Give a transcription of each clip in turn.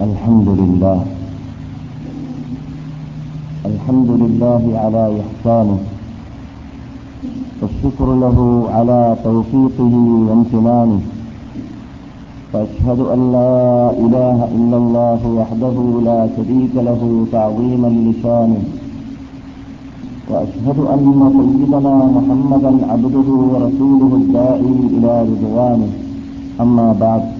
الحمد لله. الحمد لله على إحسانه. والشكر له على توفيقه وامتنانه. وأشهد أن لا إله إلا الله وحده لا شريك له تعظيما لشانه. وأشهد أن سيدنا محمدا عبده ورسوله الداعي إلى رضوانه. أما بعد.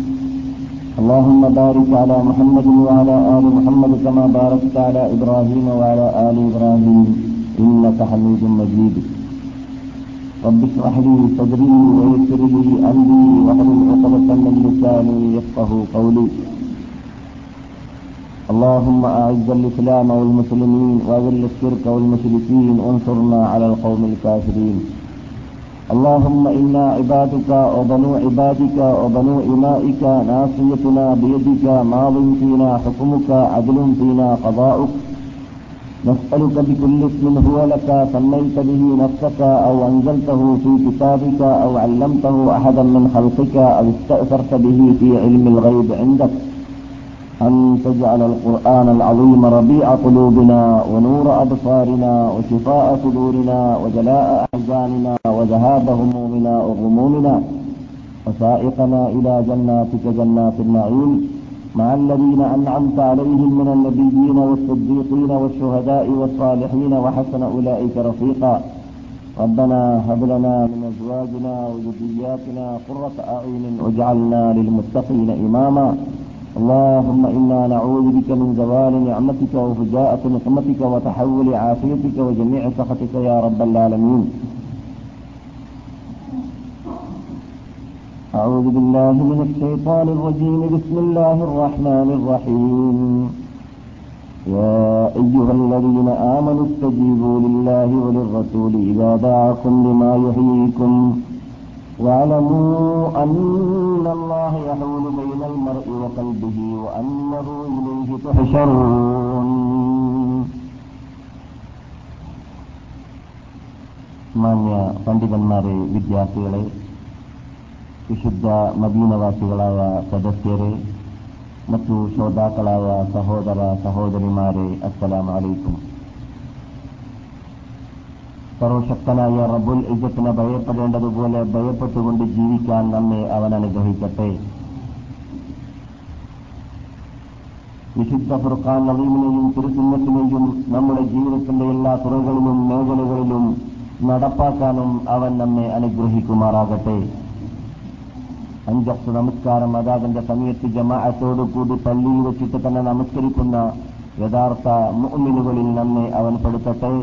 اللهم بارك على محمد وعلى آل محمد كما باركت على إبراهيم وعلى آل إبراهيم إنك حميد مجيد. رب اشرح لي صدري ويسر لي أمري واحلل عقدة من لساني يفقه قولي. اللهم أعز الإسلام والمسلمين وأذل الشرك والمشركين وانصرنا على القوم الكافرين. اللهم إنا عبادك وبنو عبادك وبنو إمائك ناصيتنا بيدك ماض فينا حكمك عدل فينا قضاؤك. نسألك بكل اسم هو لك سميت به نفسك أو أنزلته في كتابك أو علمته أحدا من خلقك أو استأثرت به في علم الغيب عندك. أن تجعل القرآن العظيم ربيع قلوبنا ونور أبصارنا وشفاء صدورنا وجلاء أحزاننا وذهاب همومنا وغمومنا وسائقنا إلى جناتك جنات النعيم مع الذين أنعمت عليهم من النبيين والصديقين والشهداء والصالحين وحسن أولئك رفيقا. ربنا هب لنا من أزواجنا وذرياتنا قرة أعين واجعلنا للمتقين إماما. اللهم إنا نعوذ بك من زوال نعمتك وفجاءة نقمتك وتحول عافيتك وجميع سخطك يا رب العالمين. أعوذ بالله من الشيطان الرجيم. بسم الله الرحمن الرحيم. يا أيها الذين آمنوا استجيبوا لله وللرسول إذا دعاكم لما يحييكم. واعلموا أن الله يحول بين المرء وقلبه وأنه إليه تحشرون മാന്യ പണ്ഡിതന്മാരെ വിദ്യാർത്ഥികളെ വിശുദ്ധ മദീനവാസികളായ സദസ്യരെ മറ്റു ശ്രോതാക്കളായ സഹോദര സഹോദരിമാരെ അസ്സലാം അലൈക്കും സർവശക്തനായ റബ്ബുൽ ഇജത്തിനെ ഭയപ്പെടേണ്ടതുപോലെ ഭയപ്പെട്ടുകൊണ്ട് ജീവിക്കാൻ നമ്മെ അവൻ അനുഗ്രഹിക്കട്ടെ. വിശുദ്ധ ഫുർഖാൻ നവീമിനെയും തിരുസിംഹത്തിനെയും നമ്മുടെ ജീവിതത്തിന്റെ എല്ലാ തുറകളിലും മേഖലകളിലും നടപ്പാക്കാനും അവൻ നമ്മെ അനുഗ്രഹിക്കുമാറാകട്ടെ. അഞ്ചക്സ് നമസ്കാരം അതാതിന്റെ സമയത്ത് ജമാഅത്തോടു കൂടി പള്ളിയിൽ വെച്ചിട്ട് തന്നെ നമസ്കരിക്കുന്ന യഥാർത്ഥ മുഅ്മിനുകളിൽ നമ്മെ അവൻ പെടുത്തട്ടെ.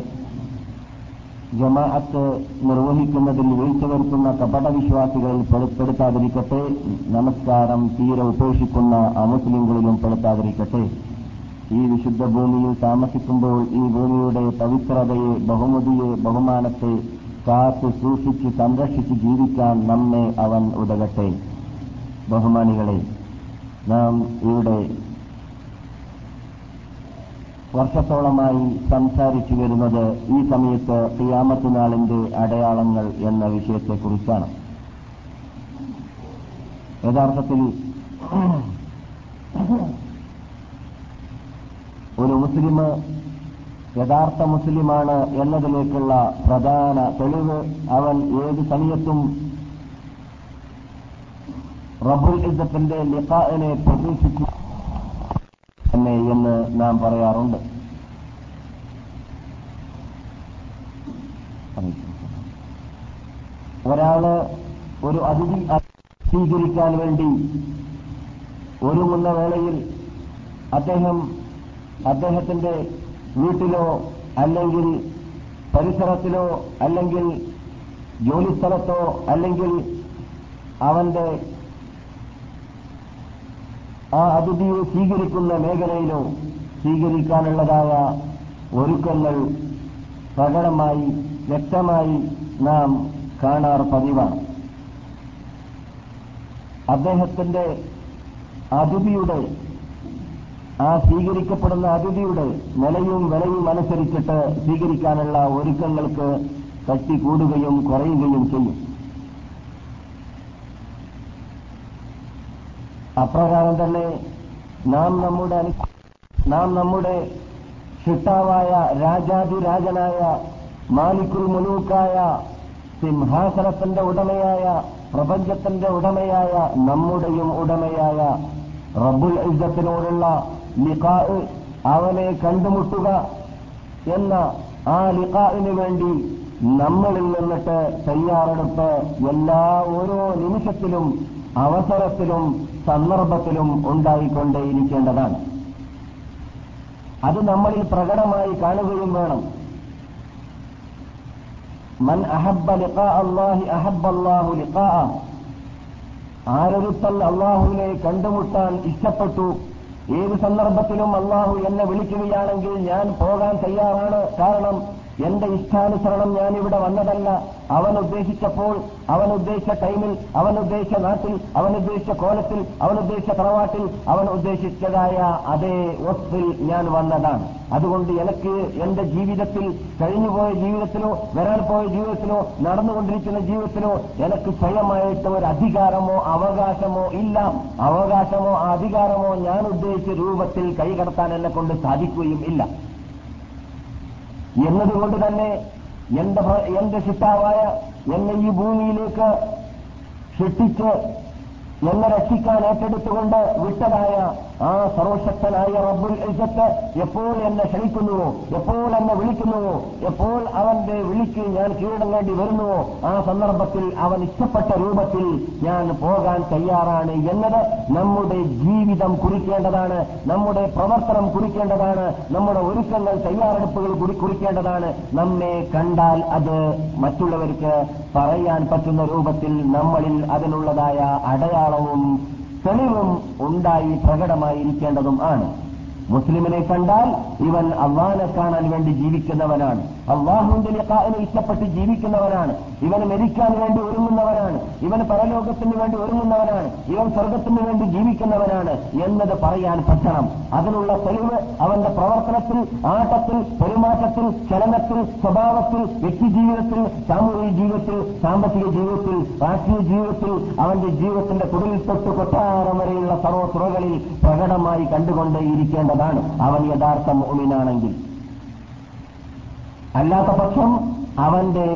ജമാഅത്ത് നിർവഹിക്കുന്നതിൽ വീഴ്ച വരുത്തുന്ന കപടവിശ്വാസികളിൽ പെടുത്താതിരിക്കട്ടെ നമസ്കാരം തീരെ ഉപേക്ഷിക്കുന്ന അമുസ്ലിങ്ങളിലും പെടുത്താതിരിക്കട്ടെ. ഈ വിശുദ്ധ ഭൂമിയിൽ താമസിക്കുമ്പോൾ ഈ ഭൂമിയുടെ പവിത്രതയെ ബഹുമതിയെ ബഹുമാനത്തെ കാത്തു സൂക്ഷിച്ച് സംരക്ഷിച്ച് ജീവിക്കാൻ നമ്മെ അവൻ ഉതകട്ടെ. ബഹുമാനികളെ നാം ഇവിടെ വർഷത്തോളമായി സംസാരിച്ചു വരുന്നത് ഈ സമയത്ത് തിയാമത്തിനാളിന്റെ അടയാളങ്ങൾ എന്ന വിഷയത്തെക്കുറിച്ചാണ്. യഥാർത്ഥത്തിൽ ഒരു മുസ്ലിം യഥാർത്ഥ മുസ്ലിമാണ് എന്നതിലേക്കുള്ള പ്രധാന തെളിവ് അവൻ ഏത് സമയത്തും റബുൽ ഇസത്തിന്റെ ലിഫാനെ പ്രതീക്ഷിച്ചു തന്നെ എന്ന് നാം പറയാറുണ്ട്. ഒരാൾ ഒരു അതിഥി സ്വീകരിക്കാൻ വേണ്ടി ഒരുങ്ങുന്ന വേളയിൽ അദ്ദേഹം അദ്ദേഹത്തിന്റെ വീട്ടിലോ അല്ലെങ്കിൽ പരിസരത്തിലോ അല്ലെങ്കിൽ ജോലിസ്ഥലത്തോ അല്ലെങ്കിൽ അവന്റെ ആ അതിഥിയെ സ്വീകരിക്കുന്ന മേഖലയിലോ സ്വീകരിക്കാനുള്ളതായ ഒരുക്കങ്ങൾ പ്രകടമായി വ്യക്തമായി നാം കാണാർ പതിവാണ്. അദ്ദേഹത്തിന്റെ അതിഥിയുടെ ആ സ്വീകരിക്കപ്പെടുന്ന അതിഥിയുടെ നിലയും വിലയും അനുസരിച്ചിട്ട് സ്വീകരിക്കാനുള്ള ഒരുക്കങ്ങൾക്ക് കട്ടി കൂടുകയും കുറയുകയും ചെയ്യും. അപ്രകാരം തന്നെ നാം നമ്മുടെ നാം നമ്മുടെ ഷിട്ടാവായ രാജാതിരാജനായ മാലിക്കുൽ മുലൂക്കായ സിംഹാസനത്തിന്റെ ഉടമയായ പ്രപഞ്ചത്തിന്റെ ഉടമയായ നമ്മുടെയും ഉടമയായ റബ്ബുൽ ഇസ്സത്തിനോടുള്ള ലിഖാ അവനെ കണ്ടുമുട്ടുക എന്ന ആ ലിഖാവിന് വേണ്ടി നമ്മളിൽ നിന്നിട്ട് തയ്യാറെടുപ്പ് എല്ലാ ഓരോ നിമിഷത്തിലും അവസരത്തിലും സന്ദർഭത്തിലും ഉണ്ടായിക്കൊണ്ടേയിരിക്കേണ്ടതാണ്. അത് നമ്മളിൽ പ്രകടമായി കാണുകയും വേണം. മൻ അഹബ്ബ ലിഖാ അള്ളാഹി അഹബ്ബ അള്ളാഹു ആരൊരുത്തൽ അള്ളാഹുവിനെ കണ്ടുമുട്ടാൻ ഇഷ്ടപ്പെട്ടു. ഏത് സന്ദർഭത്തിലും അള്ളാഹു എന്നെ വിളിക്കുകയാണെങ്കിൽ ഞാൻ പോകാൻ തയ്യാറാണ്. കാരണം എന്റെ ഇഷ്ടാനുസരണം ഞാൻ ഇവിടെ വന്നതല്ല. അവൻ ഉദ്ദേശിച്ചപ്പോൾ അവൻ ഉദ്ദേശിച്ച ടൈമിൽ അവൻ ഉദ്ദേശിച്ച നാട്ടിൽ അവൻ ഉദ്ദേശിച്ച കോലത്തിൽ അവൻ ഉദ്ദേശിച്ച തറവാട്ടിൽ അവൻ ഉദ്ദേശിച്ചതായ അതേ വസ്തുവിൽ ഞാൻ വന്നതാണ്. അതുകൊണ്ട് എനിക്ക് എന്റെ ജീവിതത്തിൽ കഴിഞ്ഞുപോയ ജീവിതത്തിലോ വരാൻ പോയ ജീവിതത്തിലോ നടന്നുകൊണ്ടിരിക്കുന്ന ജീവിതത്തിലോ എനിക്ക് സ്വയമായിട്ട് ഒരു അധികാരമോ അവകാശമോ ഇല്ല. അവകാശമോ അധികാരമോ ഞാൻ ഉദ്ദേശിച്ച രൂപത്തിൽ കൈകടത്താൻ എന്നെ കൊണ്ട് സാധിക്കുകയും ഇല്ല. എന്നതുകൊണ്ട് തന്നെ എന്റെ എന്റെ ശിട്ടാവായ എന്നെ ഈ ഭൂമിയിലേക്ക് സൃഷ്ടിച്ച് എന്നെ രക്ഷിക്കാൻ ഏറ്റെടുത്തുകൊണ്ട് വിട്ടതായ ആ സർവശക്തനായ റബ്ബുൽ ഇസത്ത് എപ്പോൾ എന്നെ ക്ഷണിക്കുന്നുവോ? എപ്പോൾ എന്നെ വിളിക്കുന്നുവോ? എപ്പോൾ അവന്റെ വിളിക്ക് ഞാൻ കീഴടങ്ങേണ്ടി വരുന്നുവോ? ആ സന്ദർഭത്തിൽ അവൻ ഇഷ്ടപ്പെട്ട രൂപത്തിൽ ഞാൻ പോകാൻ തയ്യാറാണ് എന്നത് നമ്മുടെ ജീവിതം കുറിക്കേണ്ടതാണ് നമ്മുടെ പ്രവർത്തനം കുറിക്കേണ്ടതാണ് നമ്മുടെ ഒരുക്കങ്ങൾ തയ്യാറെടുപ്പുകൾ കുറിക്കേണ്ടതാണ്. നമ്മെ കണ്ടാൽ അത് മറ്റുള്ളവർക്ക് പറയാൻ പറ്റുന്ന രൂപത്തിൽ നമ്മളിൽ അതിനുള്ളതായ അടയാളവും തെളിവും ഉണ്ടായി പ്രകടമായിരിക്കേണ്ടതും ആണ്. മുസ്ലിമിനെ കണ്ടാൽ ഇവൻ അള്ളാനെ കാണാൻ വേണ്ടി ജീവിക്കുന്നവനാണ്. അള്ളാഹുവിന്റെ ലിഖാവിനെ ഇഷ്ടപ്പെട്ട് ജീവിക്കുന്നവനാണ്. ഇവൻ മരിക്കാൻ വേണ്ടി ഒരുങ്ങുന്നവനാണ്. ഇവൻ പരലോകത്തിന് വേണ്ടി ഒരുങ്ങുന്നവനാണ്. ഇവൻ സ്വർഗത്തിന് വേണ്ടി ജീവിക്കുന്നവനാണ് എന്നത് പറയാൻ പറ്റണം. അതിനുള്ള തെളിവ് അവന്റെ പ്രവർത്തനത്തിൽ ആട്ടത്തിൽ പെരുമാറ്റത്തിൽ ചലനത്തിൽ സ്വഭാവത്തിൽ വ്യക്തിജീവിതത്തിൽ സാമൂഹിക ജീവിതത്തിൽ സാമ്പത്തിക ജീവിതത്തിൽ രാഷ്ട്രീയ ജീവിതത്തിൽ അവന്റെ ജീവിതത്തിന്റെ കുടിൽ തൊട്ട് കൊട്ടാരം വരെയുള്ള സർവ തുറകളിൽ പ്രകടമായി കണ്ടുകൊണ്ടേയിരിക്കേണ്ടതാണ് അവൻ യഥാർത്ഥ മോമിനാണെങ്കിൽ അല്ലാത്ത പക്ഷം അവന്റെ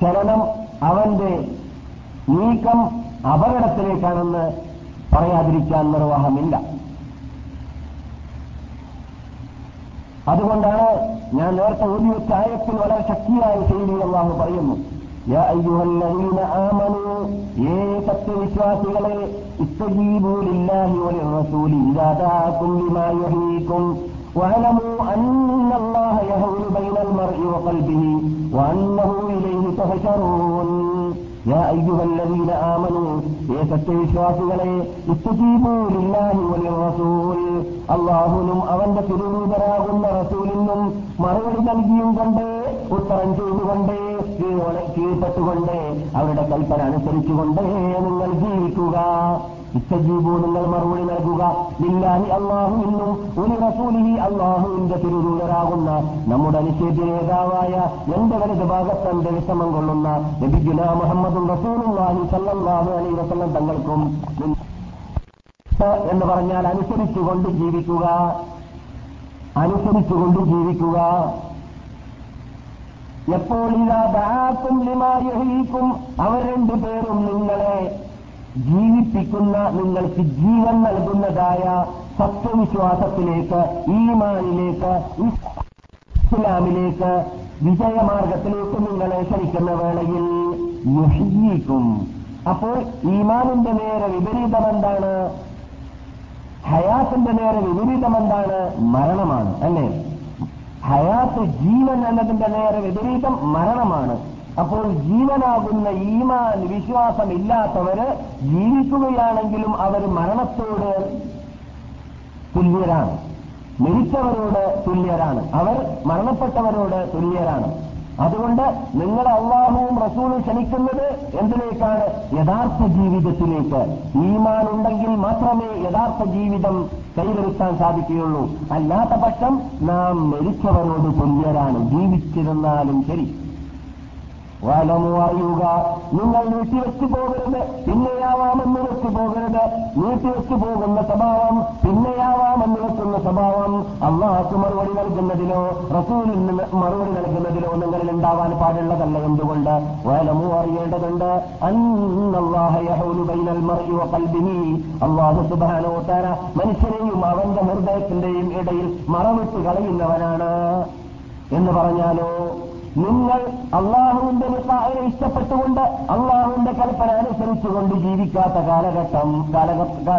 ചലനം അവന്റെ നീക്കം അപകടത്തിലേക്കാണെന്ന് പറയാതിരിക്കാൻ നിർവാഹമില്ല. അതുകൊണ്ടാണ് ഞാൻ നേരത്തെ ഊതി വെച്ച ആയത്തിൽ വളരെ ശക്തിയായ ശൈലി അള്ളാഹു പറയുന്നു ഏ സത്യവിശ്വാസികളെ ഇസ്തജീബൂ ലില്ലാഹി വലിർറസൂലി ഇദാ ദാഅകും ലിമാ യുഹീകും واعلموا أن الله يهول بين المرء وقلبه وأنه إليه تهشرون يا أيها الذين آمنوا ഏ സത്യവിശ്വാസികളെ ഇസ്തജീബൂലില്ലാഹി വലിയ റസൂൽ അള്ളാഹുനും അവന്റെ തിരുരൂപരാകുന്ന റസൂലിനും മറുപടി നൽകിയും കൊണ്ട് ഉത്തരം ചെയ്തുകൊണ്ട് കീഴ്പ്പെട്ടുകൊണ്ട് അവരുടെ കൽപ്പന അനുസരിച്ചുകൊണ്ട് നിങ്ങൾ ജീവിക്കുക ഇസ്തജീബു നിങ്ങൾ മറുപടി നൽകുക. ലില്ലാഹി അള്ളാഹുവിനും ഒരു റസൂലിനി അള്ളാഹുവിന്റെ തിരുദൂതരാകുന്ന നമ്മുടെ അനുശേദ്യ നേതാവായ എന്റെ വലത് ഭാഗത്തന്റെ വിഷമം കൊള്ളുന്ന നബിജുന മുഹമ്മദും റസൂലുള്ളാഹി സല്ലാഹു അലൈ വസല്ലം തങ്ങൾക്കും എന്ന് പറഞ്ഞാൽ അനുസരിച്ചുകൊണ്ട് ജീവിക്കുക. അനുസരിച്ചുകൊണ്ട് ജീവിക്കുക. എപ്പോൾ ഇതാ ദാക്കും അവർ നിങ്ങളെ ജീവിപ്പിക്കുന്ന നിങ്ങൾക്ക് ജീവൻ നൽകുന്നതായ സത്യവിശ്വാസത്തിലേക്ക് ഈമാനിലേക്ക് ഇസ്ലാമിലേക്ക് വിജയമാർഗത്തിലേക്ക് നിങ്ങളെ ക്ഷണിക്കുന്ന വേളയിൽ യുഹീക്കും അപ്പോൾ ഈമാനിന്റെ നേരെ വിപരീതം എന്താണ് ഹയാത്തിന്റെ നേരെ വിപരീതം എന്താണ് മരണമാണ് അല്ലേ? ഹയാത്ത് ജീവൻ എന്നതിന്റെ നേരെ വിപരീതം മരണമാണ്. അപ്പോൾ ജീവനാകുന്ന ഈമാൻ വിശ്വാസമില്ലാത്തവര് ജീവിക്കുകയാണെങ്കിലും അവർ മരണത്തോട് തുല്യരാണ്. മരിച്ചവരോട് തുല്യരാണ്. അവർ മരണപ്പെട്ടവരോട് തുല്യരാണ്. അതുകൊണ്ട് നിങ്ങൾ അള്ളാഹുവും റസൂലും ക്ഷണിക്കുന്നത് എന്തിലേക്കാണ്? യഥാർത്ഥ ജീവിതത്തിലേക്ക്. ഈമാൻ ഉണ്ടെങ്കിൽ മാത്രമേ യഥാർത്ഥ ജീവിതം കൈവരുത്താൻ സാധിക്കുകയുള്ളൂ. അല്ലാത്ത പക്ഷം നാം മരിച്ചവരോട് തുല്യരാണ്. ജീവിച്ചിരുന്നാലും ശരി. വലമു അറിയുക നിങ്ങൾ നീട്ടിവെച്ചു പോകരുത്. പിന്നെയാവാമെന്ന് വെച്ചു പോകരുത്. നീട്ടിവെച്ചു പോകുന്ന സ്വഭാവം പിന്നെയാവാമെന്ന് വെക്കുന്ന സ്വഭാവം അള്ളാഹ്ക്ക് മറുപടി നൽകുന്നതിലോ റസൂലിന് മറുപടി നൽകുന്നതിലോ നിങ്ങളിൽ ഉണ്ടാവാൻ പാടുള്ളതല്ല എന്തുകൊണ്ട്? വലമു അറിയേണ്ടതുണ്ട്. അള്ളാഹു സുബാനോ താര മനുഷ്യനെയും അവന്റെ ഹൃദയത്തിന്റെയും ഇടയിൽ മറവിട്ട് കളയുന്നവനാണ്. എന്ന് പറഞ്ഞാലോ? നിങ്ങൾ അള്ളാഹുവിന്റെ നിക്കാഹിനെ ഇഷ്ടപ്പെട്ടുകൊണ്ട് അള്ളാഹുവിന്റെ കൽപ്പന അനുസരിച്ചുകൊണ്ട് ജീവിക്കാത്ത കാലഘട്ടം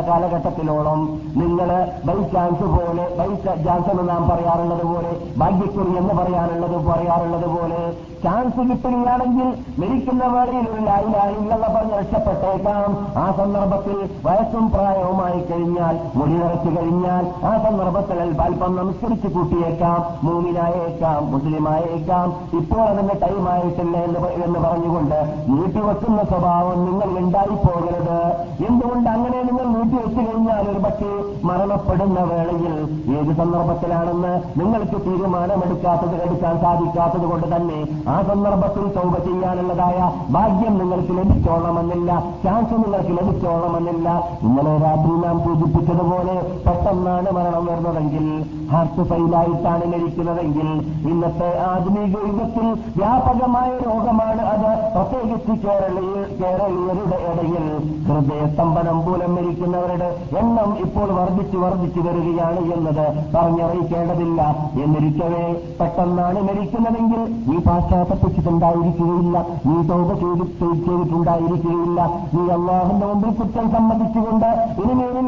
കാലഘട്ടത്തിലോളം നിങ്ങൾ ബൈ ചാൻസ് പോലെ ബൈ ചാൻസ് എന്ന് നാം പറയാറുള്ളത് പോലെ ഭാഗ്യക്കുറി എന്ന് പറയാറുള്ളത് പറയാറുള്ളത് പോലെ ചാൻസ് കിട്ടുകയാണെങ്കിൽ മരിക്കുന്ന വേളയിൽ ഒരു ലായിലായില്ലെന്ന പറഞ്ഞ് രക്ഷപ്പെട്ടേക്കാം. ആ സന്ദർഭത്തിൽ വയസ്സും പ്രായവുമായി കഴിഞ്ഞാൽ മുടി നിറച്ചു കഴിഞ്ഞാൽ ആ സന്ദർഭത്തിൽ അല്പം നമസ്കരിച്ച് കൂട്ടിയേക്കാം. മൂമിനായേക്കാം മുസ്ലിമായേക്കാം. ഇപ്പോൾ അതിന്റെ ടൈമായിട്ടില്ല എന്ന് എന്ന് പറഞ്ഞുകൊണ്ട് നീട്ടിവെക്കുന്ന സ്വഭാവം നിങ്ങൾ ഉണ്ടായി പോകരുത് എന്തുകൊണ്ട് അങ്ങനെ നിങ്ങൾ നീട്ടിവെച്ചു കഴിഞ്ഞാൽ ഒരു പക്ഷേ മരണപ്പെടുന്ന വേളയിൽ ഏത് സന്ദർഭത്തിലാണെന്ന് നിങ്ങൾക്ക് തീരുമാനമെടുക്കാത്തത് എടുക്കാൻ സാധിക്കാത്തത് കൊണ്ട് തന്നെ ആ സന്ദർഭത്തിൽ തൗബ ചെയ്യാനുള്ളതായ ഭാഗ്യം നിങ്ങൾക്ക് ലഭിച്ചോളണമെന്നില്ല. ചാൻസ് നിങ്ങൾക്ക് ലഭിച്ചോളണമെന്നില്ല. ഇന്നലെ രാത്രി നാം സൂചിപ്പിച്ചതുപോലെ പെട്ടെന്നാണ് മരണം വരുന്നതെങ്കിൽ ഹാർട്ട് ഫെയിലായിട്ടാണ് ലഭിക്കുന്നതെങ്കിൽ ഇന്നത്തെ ആധുനിക യുഗത്തിൽ വ്യാപകമായ രോഗമാണ് അത് പ്രത്യേകിച്ച് കേരളീയ കേരളീയരുടെ ഇടയിൽ. ഹൃദയസ്തംഭനം മൂലം മരിക്കുന്നവരുടെ എണ്ണം ഇപ്പോൾ വർദ്ധിച്ചു വർദ്ധിച്ചു വരികയാണ് എന്നത് പറഞ്ഞറിയിക്കേണ്ടതില്ല. എന്നിരിക്കവേ പെട്ടെന്നാണ് മരിക്കുന്നതെങ്കിൽ നീ പാശ്ചാത്തപ്പിച്ചിട്ടുണ്ടായിരിക്കുകയില്ല നീ തോപ ചെയ്തിട്ടുണ്ടായിരിക്കുകയില്ല. നീ അള്ളാഹുന്റെ മുമ്പിൽ കുറ്റം സമ്മതിച്ചുകൊണ്ട് ഇനിമേലിൽ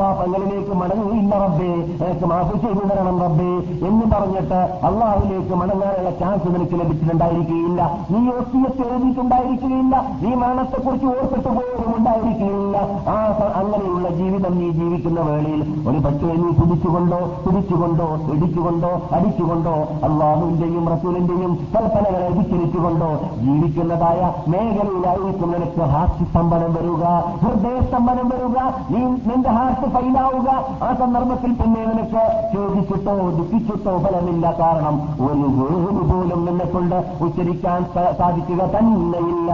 പാപങ്ങളിലേക്ക് മടങ്ങിയില്ല റബ്ബേ. എനിക്ക് മാഫ് ചെയ്തു തരണം റബ്ബേ എന്ന് പറഞ്ഞിട്ട് അള്ളാഹുലേക്ക് മടങ്ങാനുള്ള ചാൻസ് നിനക്ക് ലഭിച്ചിട്ടുണ്ടായിരിക്കുകയില്ല നീ ഒസിയത്ത് എഴുതിയിട്ടുണ്ടായിരിക്കുകയില്ല. നീ മരണത്തെക്കുറിച്ച് ഓർത്തിട്ട് പോലും ഉണ്ടായിരിക്കുകയില്ല. ആ അങ്ങനെയുള്ള ജീവിതം നീ ജീവിക്കുന്ന വേളയിൽ ഒരു പക്ഷേ നീ കുടിച്ചുകൊണ്ടോ കുടിച്ചുകൊണ്ടോ ഇടിച്ചുകൊണ്ടോ അടിച്ചുകൊണ്ടോ അള്ളാഹുവിന്റെയും റസൂലിന്റെയും കൽപ്പനകളെ വിച്ചിരിച്ചുകൊണ്ടോ ജീവിക്കുന്നതായ മേഖലയിലായിരിക്കും നിനക്ക് ഹാസ്യ സ്തംഭനം വരിക ഹൃദയ സ്തംഭനം വരിക നീ നിന്റെ ഹാർട്ട് ഫൈലാവുക ആ സന്ദർഭത്തിൽ പിന്നെ നിനക്ക് ചോദിച്ചിട്ടോ ദുഃഖിച്ചിട്ടോ ഫലമില്ല. കാരണം ഒരു വേര് പോലും നിന്നെ കൊണ്ട് ഉച്ചരിക്കാൻ സാധിക്കുക തന്നെയില്ല.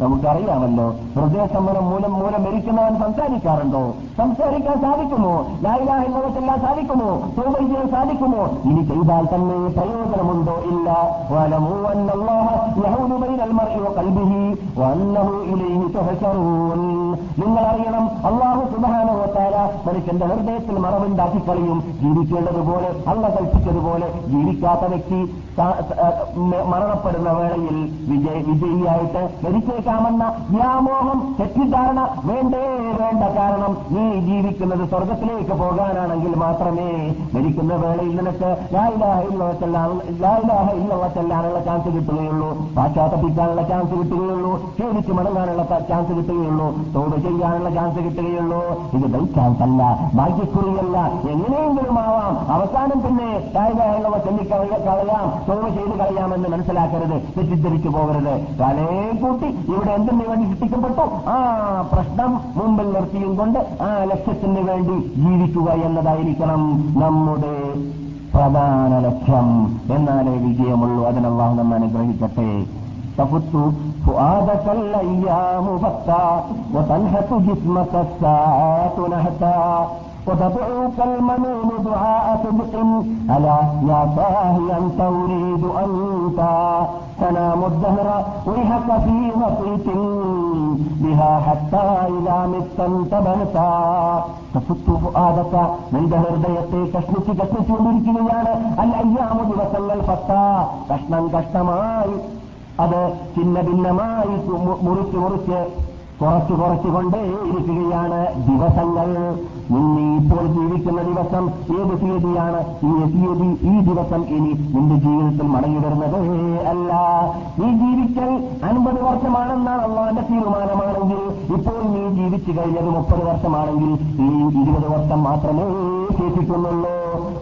നമുക്കറിയാമല്ലോ ഹൃദയസമ്മനം മൂലം മൂലം മരിക്കുന്നവൻ സംസാരിക്കാറുണ്ടോ? സംസാരിക്കാൻ സാധിക്കുമോ? ലായിലാഹിന്നവക്കെല്ലാം സാധിക്കുമോ? ചെയ്യാൻ സാധിക്കുമോ? ഇനി ചെയ്താൽ തന്നെ പ്രയോജനമുണ്ടോ ഇല്ല. നിങ്ങൾ അറിയണം അള്ളാഹു സുബാനോത്താര മനുഷ്യന്റെ ഹൃദയത്തിൽ മറവുണ്ടാക്കി കളയും ജീവിക്കേണ്ടതുപോലെ അള്ള കൽപ്പിച്ചതുപോലെ ജീവിക്കാത്ത വ്യക്തി മരണപ്പെടുന്ന വേളയിൽ വിജയ വിജയിയായിട്ട് മരിച്ചേക്കാമെന്ന വ്യാമോഹം തെറ്റിദ്ധാരണ വേണ്ടേ വേണ്ട കാരണം നീ ജീവിക്കുന്നത് സ്വർഗത്തിലേക്ക് പോകാനാണെങ്കിൽ മാത്രമേ മരിക്കുന്ന വേളയിൽ നിനക്ക് ലായിലാഹ ഇല്ലവ ചെല്ലാനുള്ള ചാൻസ് കിട്ടുകയുള്ളൂ. പാശ്ചാത്തപ്പിക്കാനുള്ള ചാൻസ് കിട്ടുകയുള്ളൂ. ക്ഷേമിച്ച് മടങ്ങാനുള്ള ചാൻസ് കിട്ടുകയുള്ളൂ. തോട് ചെയ്യാനുള്ള ചാൻസ് കിട്ടുകയുള്ളൂ. ഇത് ബൈ ചാൻസ് അല്ല ഭാഗ്യക്കുറിയല്ല. എങ്ങനെയെങ്കിലും ആവാം. അവസാനം പിന്നെ ലായിലാഹ ചൊല്ലിക്കളയാം. തോട് ചെയ്ത് കളയാമെന്ന് മനസ്സിലാക്കരുത് തെറ്റിദ്ധരിച്ചു പോകരുത് തലേ കൂട്ടി ഇവിടെ എന്തിനു വേണ്ടി സൃഷ്ടിക്കപ്പെട്ടു ആ പ്രശ്നം മുമ്പിൽ നിർത്തിയും കൊണ്ട് ആ ലക്ഷ്യത്തിന് വേണ്ടി ജീവിക്കുക എന്നതായിരിക്കണം നമ്മുടെ പ്രധാന ലക്ഷ്യം എന്നാലേ വിജയമുള്ളൂ അതിനല്ലാഹു നമ്മെ അനുഗ്രഹിക്കട്ടെ تفت فؤادك الأيام فتا وتنحت جسمك الساعات نهتا وتدعوك المنون دعاء صدق ألا يا صاحي أنت أريد أنت تنام الدهر ويحك في وسيط بها حتى إذا مت انتبهت തഫുത്തു ഫുആദക നിന്റെ ഹൃദയത്തെ കഷ്ണിച്ച് കഷ്ണിച്ചുകൊണ്ടിരിക്കുകയാണ് അല്ല അയ്യാമു ദിവസങ്ങൾ പത്ത കഷ്ണം കഷ്ണമായി അത് ചിന്ന ഭിന്നമായി മുറിച്ച് മുറിച്ച് കുറച്ച് കുറച്ചുകൊണ്ടേ ഇരിക്കുകയാണ് ദിവസങ്ങൾ. ഇന്ന് ഇപ്പോൾ ജീവിക്കുന്ന ദിവസം ഏത് തീയതിയാണ്? ഈ തീയതി ഈ ദിവസം ഇനി നിന്റെ ജീവിതത്തിൽ മടങ്ങി വരുന്നത് അല്ല. നീ ജീവിക്കൽ അൻപത് വർഷമാണെന്നാണ് അള്ളാന്റെ തീരുമാനമാണെങ്കിൽ. ഇപ്പോൾ നീ ജീവിച്ചു കഴിഞ്ഞത് മുപ്പത് വർഷമാണെങ്കിൽ ഈ ഇരുപത് വർഷം മാത്രമേ ശേഷിക്കുന്നുള്ളൂ.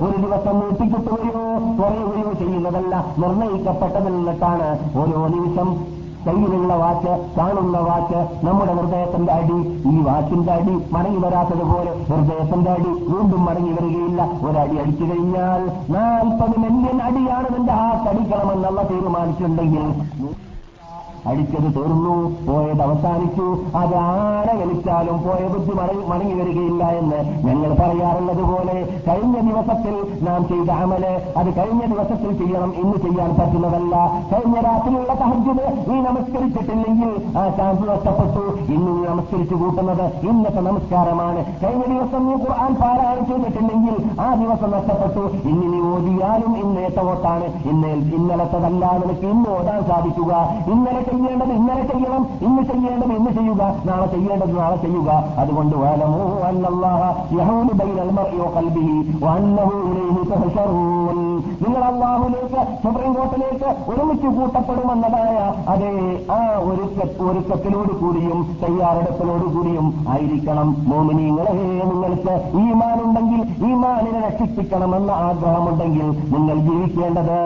ഒരു ദിവസം നീട്ടിക്കിട്ടുകയോ കുറയുകയോ ചെയ്യുന്നതല്ല നിർണയിക്കപ്പെട്ടതിൽ നിന്നിട്ടാണ് ഓരോ നിമിഷം കയ്യിലുള്ള വാച്ച് കാണുന്ന വാച്ച് നമ്മുടെ ഹൃദയത്തിന്റെ അടി. ഈ വാച്ചിന്റെ അടി മടങ്ങി വരാത്തതുപോലെ ഹൃദയത്തിന്റെ അടി വീണ്ടും മടങ്ങി വരികയില്ല. ഒരടി അടിച്ചു കഴിഞ്ഞാൽ നാൽപ്പത് മില്യൺ അടിയാണ് നിന്റെ ആ കടിക്കണമെന്നുള്ള തീരുമാനിച്ചിട്ടുണ്ടെങ്കിൽ അടിച്ചത് തീർന്നു. പോയത് അവസാനിച്ചു. അതാരെ വലിച്ചാലും പോയ ബുദ്ധി മടങ്ങി വരികയില്ല എന്ന് ഞങ്ങൾ പറയാറുള്ളത് പോലെ കഴിഞ്ഞ ദിവസത്തിൽ നാം ചെയ്ത അമൽ അത് കഴിഞ്ഞ ദിവസത്തിൽ ചെയ്യണം. ഇന്ന് ചെയ്യാൻ പറ്റുന്നതല്ല. കഴിഞ്ഞ രാത്രിയുള്ള സഹജ്യത് നീ നമസ്കരിച്ചിട്ടില്ലെങ്കിൽ ആ ചാൻസ് നഷ്ടപ്പെട്ടു. ഇന്ന് നീ നമസ്കരിച്ചു കൂട്ടുന്നത് ഇന്നത്തെ നമസ്കാരമാണ്. കഴിഞ്ഞ ദിവസം നീ ഖുർആൻ പാരായണം ചെയ്തിട്ടില്ലെങ്കിൽ ആ ദിവസം നഷ്ടപ്പെട്ടു. ഇന്ന് നീ ഓതിയാലും ഇന്നേത്തെ ഓട്ടാണ് ഇന്ന് ഇന്നലത്തതല്ല. നിനക്ക് ഇന്ന് ഓടാൻ സാധിക്കുക. ഇന്നലെ ചെയ്യേണ്ടത് ഇന്നലെ ചെയ്യണം ഇന്ന് ചെയ്യേണ്ടത് ഇന്ന് ചെയ്യുക നാളെ ചെയ്യേണ്ടത് നാളെ ചെയ്യുക. അതുകൊണ്ട് വലമോ നിങ്ങൾ അള്ളാഹുലേക്ക് സുപ്രീം കോർട്ടിലേക്ക് ഒരുമിച്ച് കൂട്ടപ്പെടുമെന്നതായ അതേ ആ ഒരുക്ക ഒരുക്കത്തിനോട് കൂടിയും തയ്യാറെടുപ്പിനോട് കൂടിയും ആയിരിക്കണം. മോമിനിങ്ങളെ നിങ്ങൾക്ക് ഈമാനുണ്ടെങ്കിൽ ഈമാനിനെ രക്ഷിപ്പിക്കണമെന്ന ആഗ്രഹമുണ്ടെങ്കിൽ നിങ്ങൾ ജീവിക്കേണ്ടത്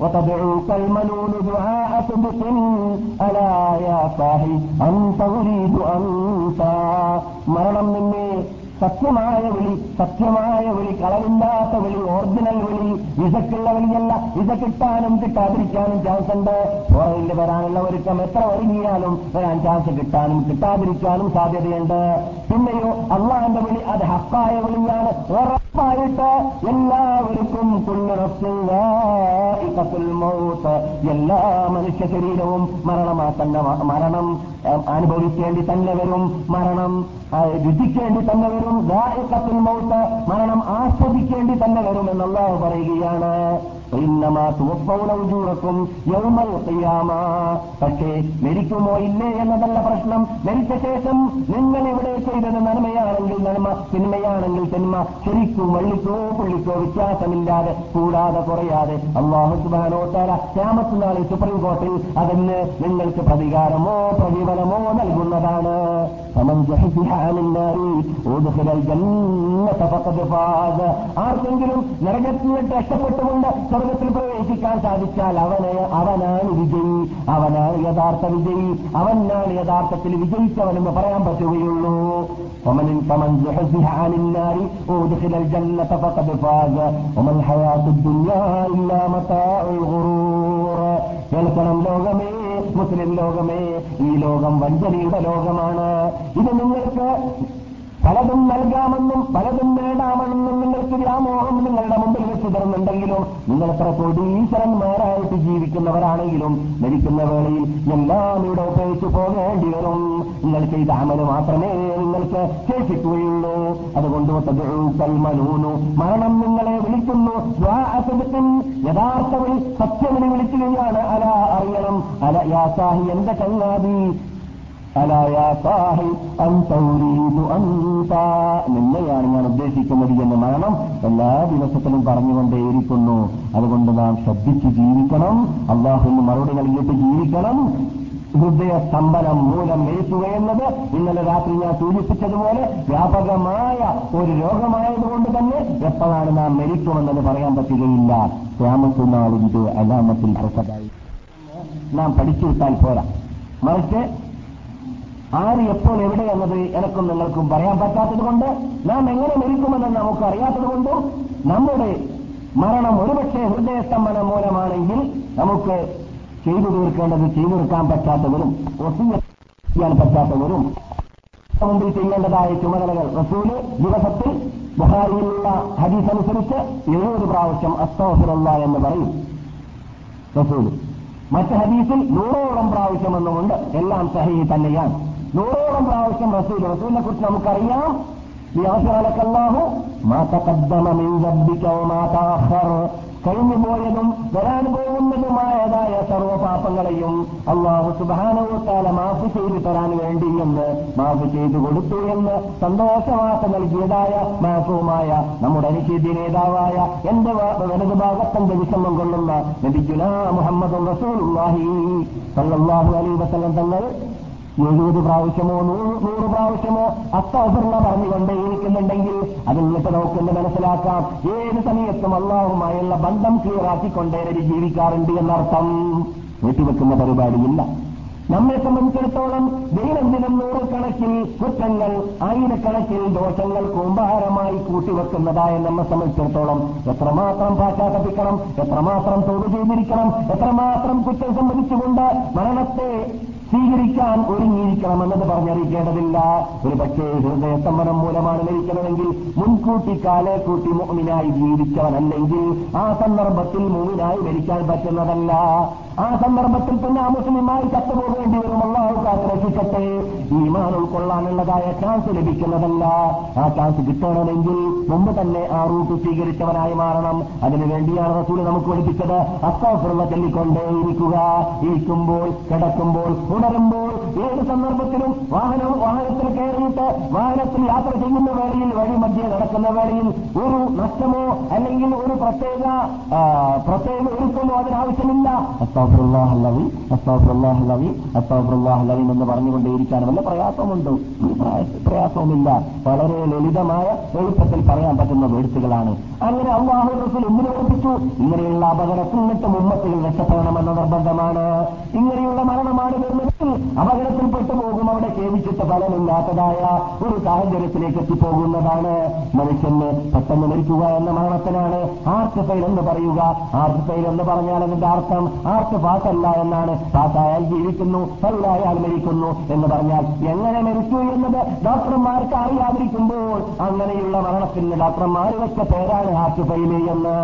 وتدعوك المنون دعاء صدق ألا يا صاحي أنت أريد أنت മരണം നിന്നെ സത്യമായ വിളി സത്യമായ വിളി കളവില്ലാത്ത വിളി ഒറിജിനൽ വിളി വിസക്കുള്ള വിളിയല്ല വിസ കിട്ടാനും കിട്ടാതിരിക്കാനും ചാൻസ് ഉണ്ട് പുറകിൽ വരാനുള്ള ഒരുക്കം എത്ര ഒരുങ്ങിയാലും വരാൻ ചാൻസ് കിട്ടാനും കിട്ടാതിരിക്കാനും സാധ്യതയുണ്ട് പിന്നെയോ അള്ളാന്റെ വിളി അത് ഹക്കായ വിളിയാണ് ഉറപ്പായിട്ട് എല്ലാവർക്കും കുല്ലുറപ്പിൽ മൗത്ത് എല്ലാ മനുഷ്യ ശരീരവും മരണമാക്കണ്ട മരണം അനുഭവിക്കേണ്ടി തന്നെ വരും. മരണം രുചിക്കേണ്ടി തന്നെ വരും. ഗായകത്തിൽ മൗത്ത്. മരണം ആസ്വദിക്കേണ്ടി തന്നെ വരും എന്നല്ലാഹു പറയുകയാണ് ും. പക്ഷേ മരിക്കുമോ ഇല്ലേ എന്നതല്ല പ്രശ്നം. മരിച്ച ശേഷം നിങ്ങൾ ഇവിടെ ചെയ്തത് നന്മയാണെങ്കിൽ നന്മ തിന്മയാണെങ്കിൽ തിന്മ. ശരിക്കും വള്ളിക്കോ പുള്ളിക്കോ വ്യത്യാസമില്ലാതെ കൂടാതെ കുറയാതെ. അള്ളാഹു സുബാനോത്താര ക്യാമത്ത് നാളിൽ സുപ്രീം കോർട്ടിൽ അതിന് നിങ്ങൾക്ക് പ്രതികാരമോ പ്രതിഫലമോ നൽകുന്നതാണ്. ആർക്കെങ്കിലും നരകത്തിൽ രക്ഷപ്പെട്ടുകൊണ്ട് ലോകത്തിൽ പ്രവേശിക്കാൻ സാധിച്ചാൽ അവന് അവനാണ് വിജയി അവനാണ് യഥാർത്ഥ വിജയി അവനാണ് യഥാർത്ഥത്തിൽ വിജയിച്ചവനെന്ന് പറയാൻ പറ്റുകയുള്ളൂ. കേൾക്കണം ലോകമേ മുസ്ലിം ലോകമേ ഈ ലോകം വഞ്ചനയുടെ ലോകമാണ്. ഇത് നിങ്ങൾക്ക് പലതും നൽകാമെന്നും പലതും നേടാമെന്നും നിങ്ങൾക്ക് വ്യാമോഹം നിങ്ങളുടെ മുമ്പിൽ വെച്ച് തരുന്നുണ്ടെങ്കിലും നിങ്ങൾ എത്ര ജീവിക്കുന്നവരാണെങ്കിലും മരിക്കുന്ന വേളയിൽ എല്ലാം ഇവിടെ ഉപയോഗിച്ചു പോകേണ്ടി വരും. നിങ്ങൾ ചെയ്ത അമൽ മാത്രമേ നിങ്ങൾക്ക് ശേഷിക്കുകയുള്ളൂ. അതുകൊണ്ട് കൽമനൂനു മരണം നിങ്ങളെ വിളിക്കുന്നു. യഥാർത്ഥ വിളി സത്യവിളി വിളിക്കുകയാണ്. അല അറിയണം. അല യാസാഹി എന്റെ ചങ്ങാതി. നിന്നെയാണ് ഞാൻ ഉദ്ദേശിക്കുന്നത് എന്ന് മരണം എല്ലാ ദിവസത്തിലും പറഞ്ഞുകൊണ്ടേയിരിക്കുന്നു. അതുകൊണ്ട് നാം ശ്രദ്ധിച്ച് ജീവിക്കണം. അള്ളാഹുന്ന് മറുപടി നൽകിയിട്ട് ജീവിക്കണം. ഹൃദയ സ്തംഭനം മൂലം മരിക്കുകയെന്നത് ഇന്നലെ രാത്രി ഞാൻ സൂചിപ്പിച്ചതുപോലെ വ്യാപകമായ ഒരു രോഗമായതുകൊണ്ട് തന്നെ എപ്പോഴാണ് നാം മരിക്കുമെന്നത് പറയാൻ പറ്റുകയില്ല. ക്യാമത്തുനാളിന്റെ അലാമത്തിൽ പ്രസതായി നാം പഠിച്ചു വിട്ടാൽ പോരാ. മറിച്ച് ആര് എപ്പോൾ എവിടെ എന്നത് എനക്കും നിങ്ങൾക്കും പറയാൻ പറ്റാത്തത് കൊണ്ട് നാം എങ്ങനെ മരിക്കുമെന്ന് നമുക്ക് അറിയാത്തത് കൊണ്ടും നമ്മുടെ മരണം ഒരുപക്ഷെ ഹൃദയസ്തംഭനം മൂലമാണെങ്കിൽ നമുക്ക് ചെയ്തു തീർക്കേണ്ടത് ചെയ്തു തീർക്കാൻ പറ്റാത്തവരും ചെയ്യാൻ പറ്റാത്തവരും മുമ്പിൽ ചെയ്യേണ്ടതായ ചുമതലകൾ. റസൂൽ ദിവസത്തിൽ ബുഹാരിയിലുള്ള ഹദീസ് അനുസരിച്ച് എഴുപത് പ്രാവശ്യം അസ്തോഫിറുള്ള എന്ന് പറയും റസൂൽ. മറ്റ് ഹദീസിൽ നൂറോളം പ്രാവശ്യം എന്നുകൊണ്ട് എല്ലാം സഹി തന്നെയാണ്. നൂറോളം പ്രാവശ്യം റസൂൽ റസൂലിനെ കുറിച്ച് നമുക്കറിയാം. തഅഖർ. കഴിഞ്ഞു പോയതും വരാൻ പോകുന്നതുമായതായ സർവപാപങ്ങളെയും അള്ളാഹു സുബാനവത്താല മാഫ് ചെയ്തു തരാൻ വേണ്ടി എന്ന് മാഫ് ചെയ്തു കൊടുത്തു എന്ന് സന്തോഷവാർത്ത നൽകിയതായ മാഫുമായ നമ്മുടെ അനുശീതി നേതാവായ എന്റെ വലതു ഭാഗത്തിന്റെ വിഷമം കൊള്ളുന്ന നബിജുന മുഹമ്മദ് സല്ലല്ലാഹു അലൈഹി വസല്ലം തങ്ങൾ എഴുപത് പ്രാവശ്യമോ നൂറ് നൂറ് പ്രാവശ്യമോ അസ്തഫർണ പറഞ്ഞുകൊണ്ടേയിരിക്കുന്നുണ്ടെങ്കിൽ അതിൽ നിന്നിട്ട് നമുക്കെന്ന് മനസ്സിലാക്കാം. ഏത് സമയത്തും അള്ളാഹുമായുള്ള ബന്ധം ക്ലിയറാക്കിക്കൊണ്ടേ ജീവിക്കാറുണ്ട് എന്നർത്ഥം. നീട്ടിവെക്കുന്ന പരിപാടിയില്ല. നമ്മെ സംബന്ധിച്ചിടത്തോളം ദൈനംദിനം നൂറുകണക്കിൽ കുറ്റങ്ങൾ ആയിരക്കണക്കിൽ ദോഷങ്ങൾ കൂമ്പാരമായി കൂട്ടിവെക്കുന്നതായ നമ്മെ സംബന്ധിച്ചിടത്തോളം എത്രമാത്രം പാശ്ചാത്തപിക്കണം എത്രമാത്രം തൊഴിൽ ചെയ്തിരിക്കണം എത്രമാത്രം കുറ്റം സംബന്ധിച്ചുകൊണ്ട് മരണത്തെ സ്വീകരിക്കാൻ ഒരുങ്ങിയിരിക്കണമെന്നത് പറഞ്ഞറിയിക്കേണ്ടതില്ല. ഒരു പക്ഷേ ഹൃദയസ്തംഭനം മൂലമാണ് ലഭിക്കണമെങ്കിൽ മുൻകൂട്ടി കാലേ കൂട്ടി മോമിനായി ജീവിച്ചവനല്ലെങ്കിൽ ആ സന്ദർഭത്തിൽ മോമിനായി മരിക്കാൻ പറ്റുന്നതല്ല. ആ സന്ദർഭത്തിൽ തന്നെ ആ മുസ്ലിമായി ചത്തുപോകേണ്ടി വരും. അള്ളാഹുക്കാരെ രക്ഷിക്കട്ടെ. ഈമാൻ ഉൾക്കൊള്ളാനുള്ളതായ ചാൻസ് ലഭിക്കുന്നതല്ല. ആ ചാൻസ് കിട്ടണമെങ്കിൽ മുമ്പ് തന്നെ ആ റൂട്ട് സ്വീകരിച്ചവനായി മാറണം. അതിനുവേണ്ടിയാണ് റസൂൽ നമുക്ക് പഠിപ്പിച്ചത്. അസ്താഫുള്ള ചൊല്ലിക്കൊണ്ടേ ഇരിക്കുക. ഇരിക്കുമ്പോൾ കിടക്കുമ്പോൾ ഉണരുമ്പോൾ ഏത് സന്ദർഭത്തിലും വാഹനം വാഹനത്തിൽ കയറിയിട്ട് വാഹനത്തിൽ യാത്ര ചെയ്യുന്ന വേളയിൽ വഴി മധ്യേ നടക്കുന്ന വേളയിൽ ഒരു നഷ്ടമോ അല്ലെങ്കിൽ ഒരു പ്രത്യേക പ്രത്യേക ഒരുക്കമോ അതിനാവശ്യമില്ല. അസ്താഫുല്ലാഹല്ലവി അസ്താഫുല്ലാഹല്ലവി അസ്താഫുല്ലാഹല്ലവി എന്ന് പറഞ്ഞുകൊണ്ടേയിരിക്കാൻ വല്ല പ്രയാസമുണ്ടോ. ഈ പ്രയാസ- പ്രയാസവുമില്ല. വളരെ ലളിതമായ എളുപ്പത്തിൽ പറയാൻ പറ്റുന്ന വേഴ്ത്തുകളാണ് അങ്ങനെ അള്ളാഹു റസൂൽ എന്തിനു പഠിപ്പിച്ചു ഇങ്ങനെയുള്ള അപകടത്തിൽ നിന്നിട്ട് മുമ്പത്തിൽ രക്ഷപ്പെടണമെന്ന നിർബന്ധമാണ്. ഇങ്ങനെയുള്ള മരണമാണ് വരുന്നതെങ്കിൽ അപകടത്തിൽപ്പെട്ടു പോകും. അവിടെ സേവിച്ചിട്ട് ഫലമില്ലാത്തതായ ഒരു സാഹചര്യത്തിലേക്ക് എത്തിപ്പോകുന്നതാണ്. മനുഷ്യന് പെട്ടെന്ന് മരിക്കുക എന്ന മരണത്തിനാണ് ഹാർട്ട് ഫെയിൽ എന്ന് പറയുക. ഹാർട്ട് ഫെയിൽ എന്ന് പറഞ്ഞാൽ അതിന്റെ അർത്ഥം ഹാർട്ട് പാസ്സല്ല എന്നാണ് പാസ്സായാൽ ജീവിക്കുന്നു പല്ലായാൽ മരിക്കുന്നു എന്ന് പറഞ്ഞാൽ എങ്ങനെ മരിച്ചു എന്നത് ഡോക്ടർമാർക്ക് അറിയാതിരിക്കുമ്പോൾ അങ്ങനെയുള്ള മരണത്തിന് ഡോക്ടർമാർ വെച്ച പേരാണ് ഹാർട്ട് ഫെയിൽ എന്ന്.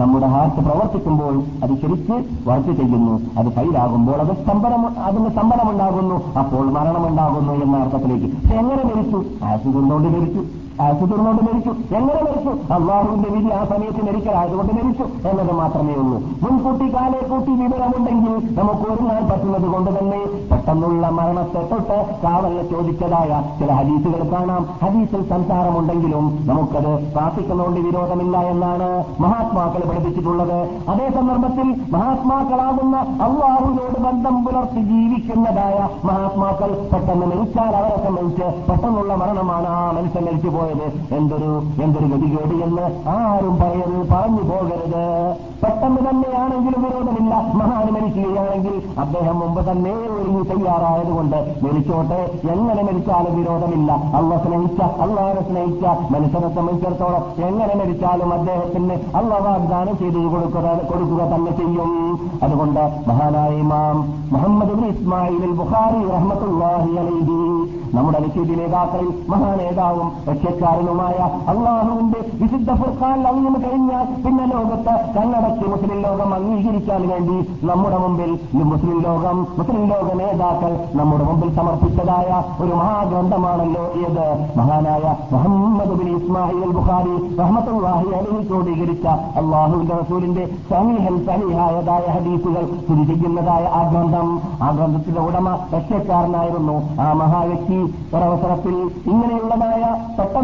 നമ്മുടെ ഹാർട്ട് പ്രവർത്തിക്കുമ്പോൾ അത് ശരിക്ക് വർക്ക് ചെയ്യുന്നു അത് ഫൈലാകുമ്പോൾ അത് സ്തംഭനം അതിന് സ്തംഭനമുണ്ടാകുന്നു അപ്പോൾ മരണമുണ്ടാകുന്നു എന്ന അർത്ഥത്തിലേക്ക്. എങ്ങനെ മരിച്ചു? ആസുഖം കൊണ്ട് മരിച്ചു. കൊണ്ടുകൊണ്ട് മരിച്ചു. എങ്ങനെ മരിച്ചു? അള്ളാഹുവിന്റെ വിധി ആ സമയത്ത് മരിക്കലായതുകൊണ്ട് മരിച്ചു എന്നത് മാത്രമേ ഉള്ളൂ. മുൻകൂട്ടി കാലെ കൂട്ടി വിവരമുണ്ടെങ്കിൽ നമുക്ക് ഒരുങ്ങാൻ പറ്റുന്നത് കൊണ്ട് തന്നെ പെട്ടെന്നുള്ള മരണത്തെ തൊട്ട് കാവലിനെ ചോദിച്ചതായ ചില ഹദീസുകൾ കാണാം. ഹദീസിൽ സംസാരമുണ്ടെങ്കിലും നമുക്കത് പ്രാർത്ഥിക്കുന്നതുകൊണ്ട് വിരോധമില്ല എന്നാണ് മഹാത്മാക്കൾ പഠിപ്പിച്ചിട്ടുള്ളത്. അതേ സന്ദർഭത്തിൽ മഹാത്മാക്കളാകുന്ന അള്ളാഹുവിനോട് ബന്ധം പുലർത്തി ജീവിക്കുന്നതായ മഹാത്മാക്കൾ പെട്ടെന്ന് മരിച്ചാൽ അവരെ സംബന്ധിച്ച് പെട്ടെന്നുള്ള മരണമാണ് ആ മനുഷ്യൻ മരിച്ചു പോയത്? എന്തൊരു എന്തൊരു ഗതികേട് എന്ന് ആരും പറയരുത് പറഞ്ഞു പോകരുത്. പെട്ടെന്ന് തന്നെയാണെങ്കിലും വിരോധമില്ല. മഹാന് മരിക്കുകയാണെങ്കിൽ അദ്ദേഹം മുമ്പ് തന്നെ ഒരുങ്ങി തയ്യാറായതുകൊണ്ട് മരിച്ചോട്ടെ. എങ്ങനെ മരിച്ചാലും വിരോധമില്ല. അള്ള സ്നേഹിച്ച അള്ളാരെ സ്നേഹിച്ച മനുഷ്യനെ സംബന്ധിച്ചിടത്തോളം എങ്ങനെ മരിച്ചാലും അദ്ദേഹത്തിന് അള്ള വാഗ്ദാനം ചെയ്തു കൊടുക്കുക തന്നെ ചെയ്യും. അതുകൊണ്ട് മഹാനായ ഇമാം മുഹമ്മദ് ഇസ്മായിൽ ബുഖാരി റഹ്മത്തുള്ളാഹി അലൈഹി നമ്മുടെ നിശ്ചിത നേതാക്കളിൽ മഹാനേതാവും രക്ഷക്കാരനുമായ അള്ളാഹുവിന്റെ വിശുദ്ധ ഫുർഖാൻ അങ്ങിന് കഴിഞ്ഞാൽ പിന്നെ ലോകത്ത് കണ്ണടച്ച് മുസ്ലിം ലോകം അംഗീകരിക്കാൻ വേണ്ടി നമ്മുടെ മുമ്പിൽ മുസ്ലിം ലോകം മുസ്ലിം ലോക നേതാക്കൾ നമ്മുടെ മുമ്പിൽ സമർപ്പിച്ചതായ ഒരു മഹാഗ്രന്ഥമാണല്ലോ ഏത്? മഹാനായ മുഹമ്മദ് ബിൻ ഇസ്മായിൽ ബുഖാരി വാഹി അലൈഹി ക്രോഡീകരിച്ച അള്ളാഹുവിന്റെ റസൂലിന്റെ സമീഹൽ സനിഹായതായ ഹദീസുകൾ സ്ഥിതി ചെയ്യുന്നതായ ആ ഗ്രന്ഥം. ആ ഗ്രന്ഥത്തിന്റെ ഉടമ രക്ഷക്കാരനായിരുന്നു. ആ മഹാവ്യക്തി ഒരവസരത്തിൽ ഇങ്ങനെയുള്ളതായ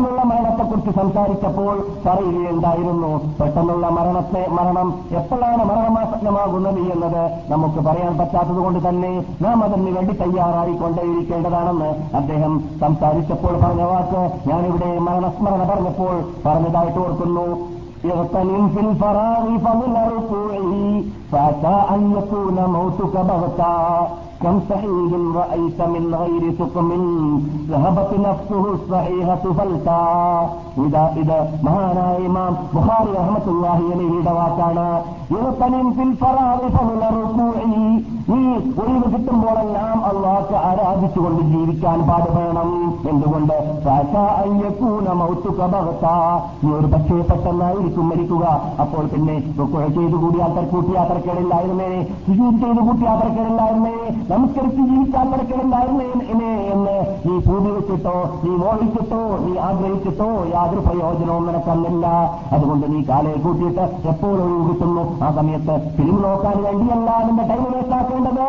പെട്ടെന്നുള്ള മരണത്തെക്കുറിച്ച് സംസാരിച്ചപ്പോൾ പറയുകയുണ്ടായിരുന്നു പെട്ടെന്നുള്ള മരണത്തെ മരണം എപ്പോഴാണ് മരണമാസന്നമാകുന്നത് എന്നത് നമുക്ക് പറയാൻ പറ്റാത്തത് കൊണ്ട് തന്നെ നാം അതിന് വേണ്ടി തയ്യാറായിക്കൊണ്ടേയിരിക്കേണ്ടതാണെന്ന് അദ്ദേഹം സംസാരിച്ചപ്പോൾ പറഞ്ഞ വാക്ക് ഞാനിവിടെ മരണസ്മരണ പറഞ്ഞപ്പോൾ പറഞ്ഞതായിട്ട് ഓർക്കുന്നു اغتنم في الفراغ فضل ركوعه فعسى أن يكون موتك بغتا كم صحيح رأيت من غير سقم ذهبت نفسه الصحيحة فلتا إذا إذا مهانا إمام بخاري رحمة الله عليه دواكانا. يغتنم في الفراغ فمن ركوعه നീ ഒഴിവ് കിട്ടുമ്പോഴെല്ലാം അള്ളാഹ് ആരാധിച്ചുകൊണ്ട് ജീവിക്കാൻ പാടുപെടണം. എന്തുകൊണ്ട്? നീ ഒരു പക്ഷേ പെട്ടെന്നായിരിക്കും മരിക്കുക. അപ്പോൾ പിന്നെ ചെയ്തു കൂടി യാത്ര കൂട്ടി യാത്രക്കേടില്ലായിരുന്നേ സുജൂത് ചെയ്തു കൂട്ടി യാത്രക്കേടില്ലായിരുന്നേ നമസ്കരിച്ച് ജീവിക്കാൻ തിരക്കേടില്ലായിരുന്നേ എന്നെ എന്ന് നീ പൂതി വെച്ചിട്ടോ നീ മോഹിച്ചിട്ടോ നീ ആഗ്രഹിച്ചിട്ടോ യാതൊരു പ്രയോജനവും നിനക്കന്നില്ല. അതുകൊണ്ട് നീ കാലെ കൂട്ടിയിട്ട് എപ്പോൾ ഒഴിവ് കിട്ടുന്നു ആ സമയത്ത് ഫിലിം നോക്കാൻ വേണ്ടിയല്ല അതിന്റെ ടൈം വേസ്റ്റാക്കേണ്ടത്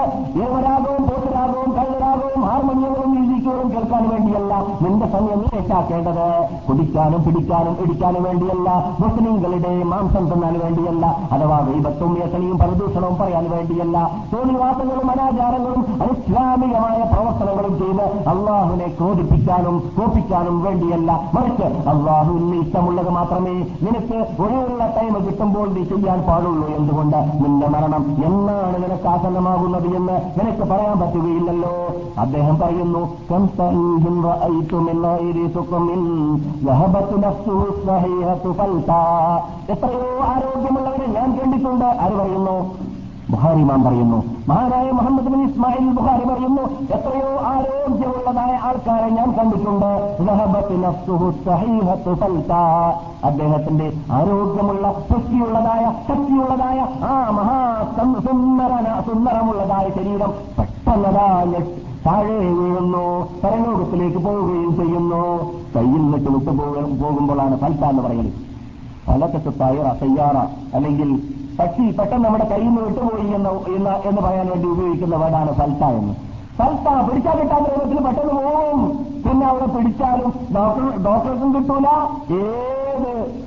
ഏവരാഗവും പോത്തരാഗവും കള്ളരാഗവും ഹാർമോണിയങ്ങളും മീറ്റിങ്ങുകളും കേൾക്കാൻ വേണ്ടിയല്ല. നിന്റെ സമയം നീ ഏറ്റാക്കേണ്ടത് കുടിക്കാനും പിടിക്കാനും ഇടിക്കാനും വേണ്ടിയല്ല. മുസ്ലിങ്ങളുടെ മാംസം തിന്നാൻ വേണ്ടിയല്ല. അഥവാ ദൈവത്വം ഏസണിയും പ്രദൂഷണവും പറയാൻ വേണ്ടിയല്ല. തോന്നിവാസങ്ങളും അനാചാരങ്ങളും അനിസ്ലാമികമായ പ്രവർത്തനങ്ങളും ചെയ്ത് അള്ളാഹുവിനെ ക്രോധിപ്പിക്കാനും കോപ്പിക്കാനും വേണ്ടിയല്ല. മറിച്ച് അള്ളാഹുവിന് ഇഷ്ടമുള്ളത് മാത്രമേ നിനക്ക് ഒഴിവുള്ള ടൈം കിട്ടുമ്പോൾ നീ ചെയ്യാൻ പാടുള്ളൂ എന്തുകൊണ്ട്? നിന്റെ മരണം എന്നാണ് നിനക്ക് ആസന്നമാകുന്നത് എന്ന് നിനക്ക് പറയാൻ പറ്റുകയില്ലല്ലോ. അദ്ദേഹം പറയുന്നു "കം തൻഹിൻ റഅയ്തു മിൻ ഗൈരി സുഖമിൻ വഹബത്ത് നഫ്സുഹു സ്വഹീഹത്തു ഫൽതാ." എത്രയോ ആരോഗ്യമുള്ളവരെ ഞാൻ കണ്ടിട്ടുണ്ട്. ആര് ബുഹാരി ഇമാം പറയുന്നു. മഹാനായ മുഹമ്മദ് ബിൻ ഇസ്മായിൽ ബുഹാരി പറയുന്നു എത്രയോ ആരോഗ്യമുള്ളതായ ആൾക്കാരെ ഞാൻ കണ്ടിട്ടുണ്ട്. അദ്ദേഹത്തിന്റെ ആരോഗ്യമുള്ള പുഷ്ടിയുള്ളതായ ശക്തിയുള്ളതായ ആ മഹാ സുന്ദര സുന്ദരമുള്ളതായ ശരീരം പെട്ടെന്നതാ താഴെ വീഴുന്നു. പരലോകത്തിലേക്ക് പോവുകയും ചെയ്യുന്നു. കയ്യിൽ നിന്നിട്ട് വിട്ടുപോകാൻ പോകുമ്പോഴാണ് ഫൽത്ത എന്ന് പറയുന്നത്. ഫലക്കത്ത് തയ്യാറ തയ്യാറ അല്ലെങ്കിൽ പക്ഷി പെട്ടെന്ന് നമ്മുടെ കയ്യിൽ നിന്ന് വിട്ടുപോയി എന്ന് എന്ന് പറയാൻ വേണ്ടി ഉപയോഗിക്കുന്ന വേർഡാണ് ഫൽത്ത എന്ന്. ഫൽത്ത പിടിച്ചാൽ കിട്ടാത്ത രൂപത്തിൽ പെട്ടെന്ന് പോവും. പിന്നെ അവിടെ പിടിച്ചാലും ഡോക്ടർ ഡോക്ടർക്കും കിട്ടൂല. ഏത്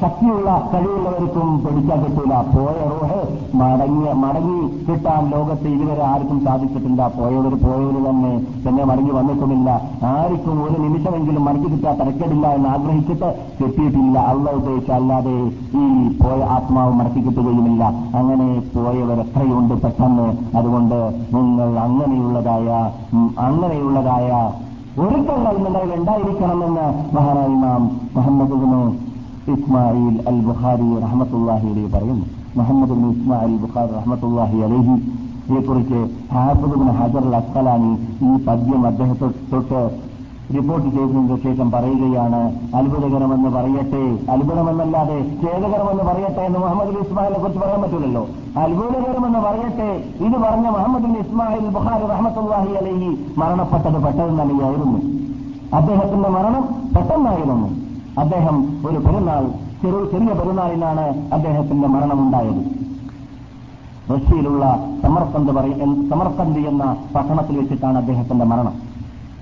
ശക്തിയുള്ള കഴിവുള്ളവർക്കും പിടിക്കാൻ പറ്റൂല. പോയ റോഹ് മടങ്ങി മടങ്ങി കിട്ടാൻ ലോകത്ത് ഇതുവരെ ആർക്കും സാധിച്ചിട്ടില്ല. പോയവർ പോയവർ തന്നെ തന്നെ മടങ്ങി വന്നിട്ടുമില്ല. ആർക്കും ഒരു നിമിഷമെങ്കിലും മടങ്ങി കിട്ടാൻ തിരക്കേടില്ല എന്ന് ആഗ്രഹിച്ചിട്ട് കിട്ടിയിട്ടില്ല. അള്ള ഉദ്ദേശിച്ച അല്ലാതെ ഈ പോയ ആത്മാവ് മടക്കി കിട്ടുകയുമില്ല. അങ്ങനെ പോയവർ എത്രയുണ്ട് പെട്ടെന്ന്. അതുകൊണ്ട് നിങ്ങൾ അങ്ങനെയുള്ളതായ അങ്ങനെയുള്ളതായ ഒരുക്കങ്ങൾ നിങ്ങളിൽ ഉണ്ടായിരിക്കണമെന്ന് മഹാനായി നാം മുഹമ്മദ് ഇസ്മായിൽ അൽ ബുഖാരി റഹ്മത്തുല്ലാഹി അലൈഹി പറയുന്നു. മുഹമ്മദ് ബിൻ ഇസ്മായിൽ ബുഖാരി റഹ്മത്തുല്ലാഹി അലൈഹി ഇതേക്കുറിച്ച് ഹാഫിദ് ഇബ്നു ഹജർ അൽ അസ്ഖലാനി ഈ പദ്യം അദ്ദേഹത്തെ തൊട്ട് റിപ്പോർട്ട് ചെയ്തതിന് ശേഷം പറയുകയാണ് അത്ഭുതകരമെന്ന് പറയട്ടെ അത്ഭുതമെന്നല്ലാതെ ഖേദകരമെന്ന് പറയട്ടെ എന്ന് മുഹമ്മദ് ബിൻ ഇസ്മായിലിനെ കുറിച്ച് പറയാൻ പറ്റില്ലല്ലോ അത്ഭുതകരമെന്ന് പറയട്ടെ ഇത് പറഞ്ഞ മുഹമ്മദ് ബിൻ ഇസ്മായിൽ ബുഖാരി റഹമത്തുല്ലാഹി അലഹി മരണപ്പെട്ടത് പെട്ടെന്ന് തന്നെയായിരുന്നു അദ്ദേഹത്തിന്റെ മരണം പെട്ടെന്നായിരുന്നു. അദ്ദേഹം ഒരു പെരുന്നാൾ ചെറു ചെറിയ പെരുന്നാളിലാണ് അദ്ദേഹത്തിന്റെ മരണമുണ്ടായത്. റഷ്യയിലുള്ള സമർക്കന്ത് പറയ സമർക്കന്ത് എന്ന പട്ടണത്തിൽ വെച്ചിട്ടാണ് അദ്ദേഹത്തിന്റെ മരണം.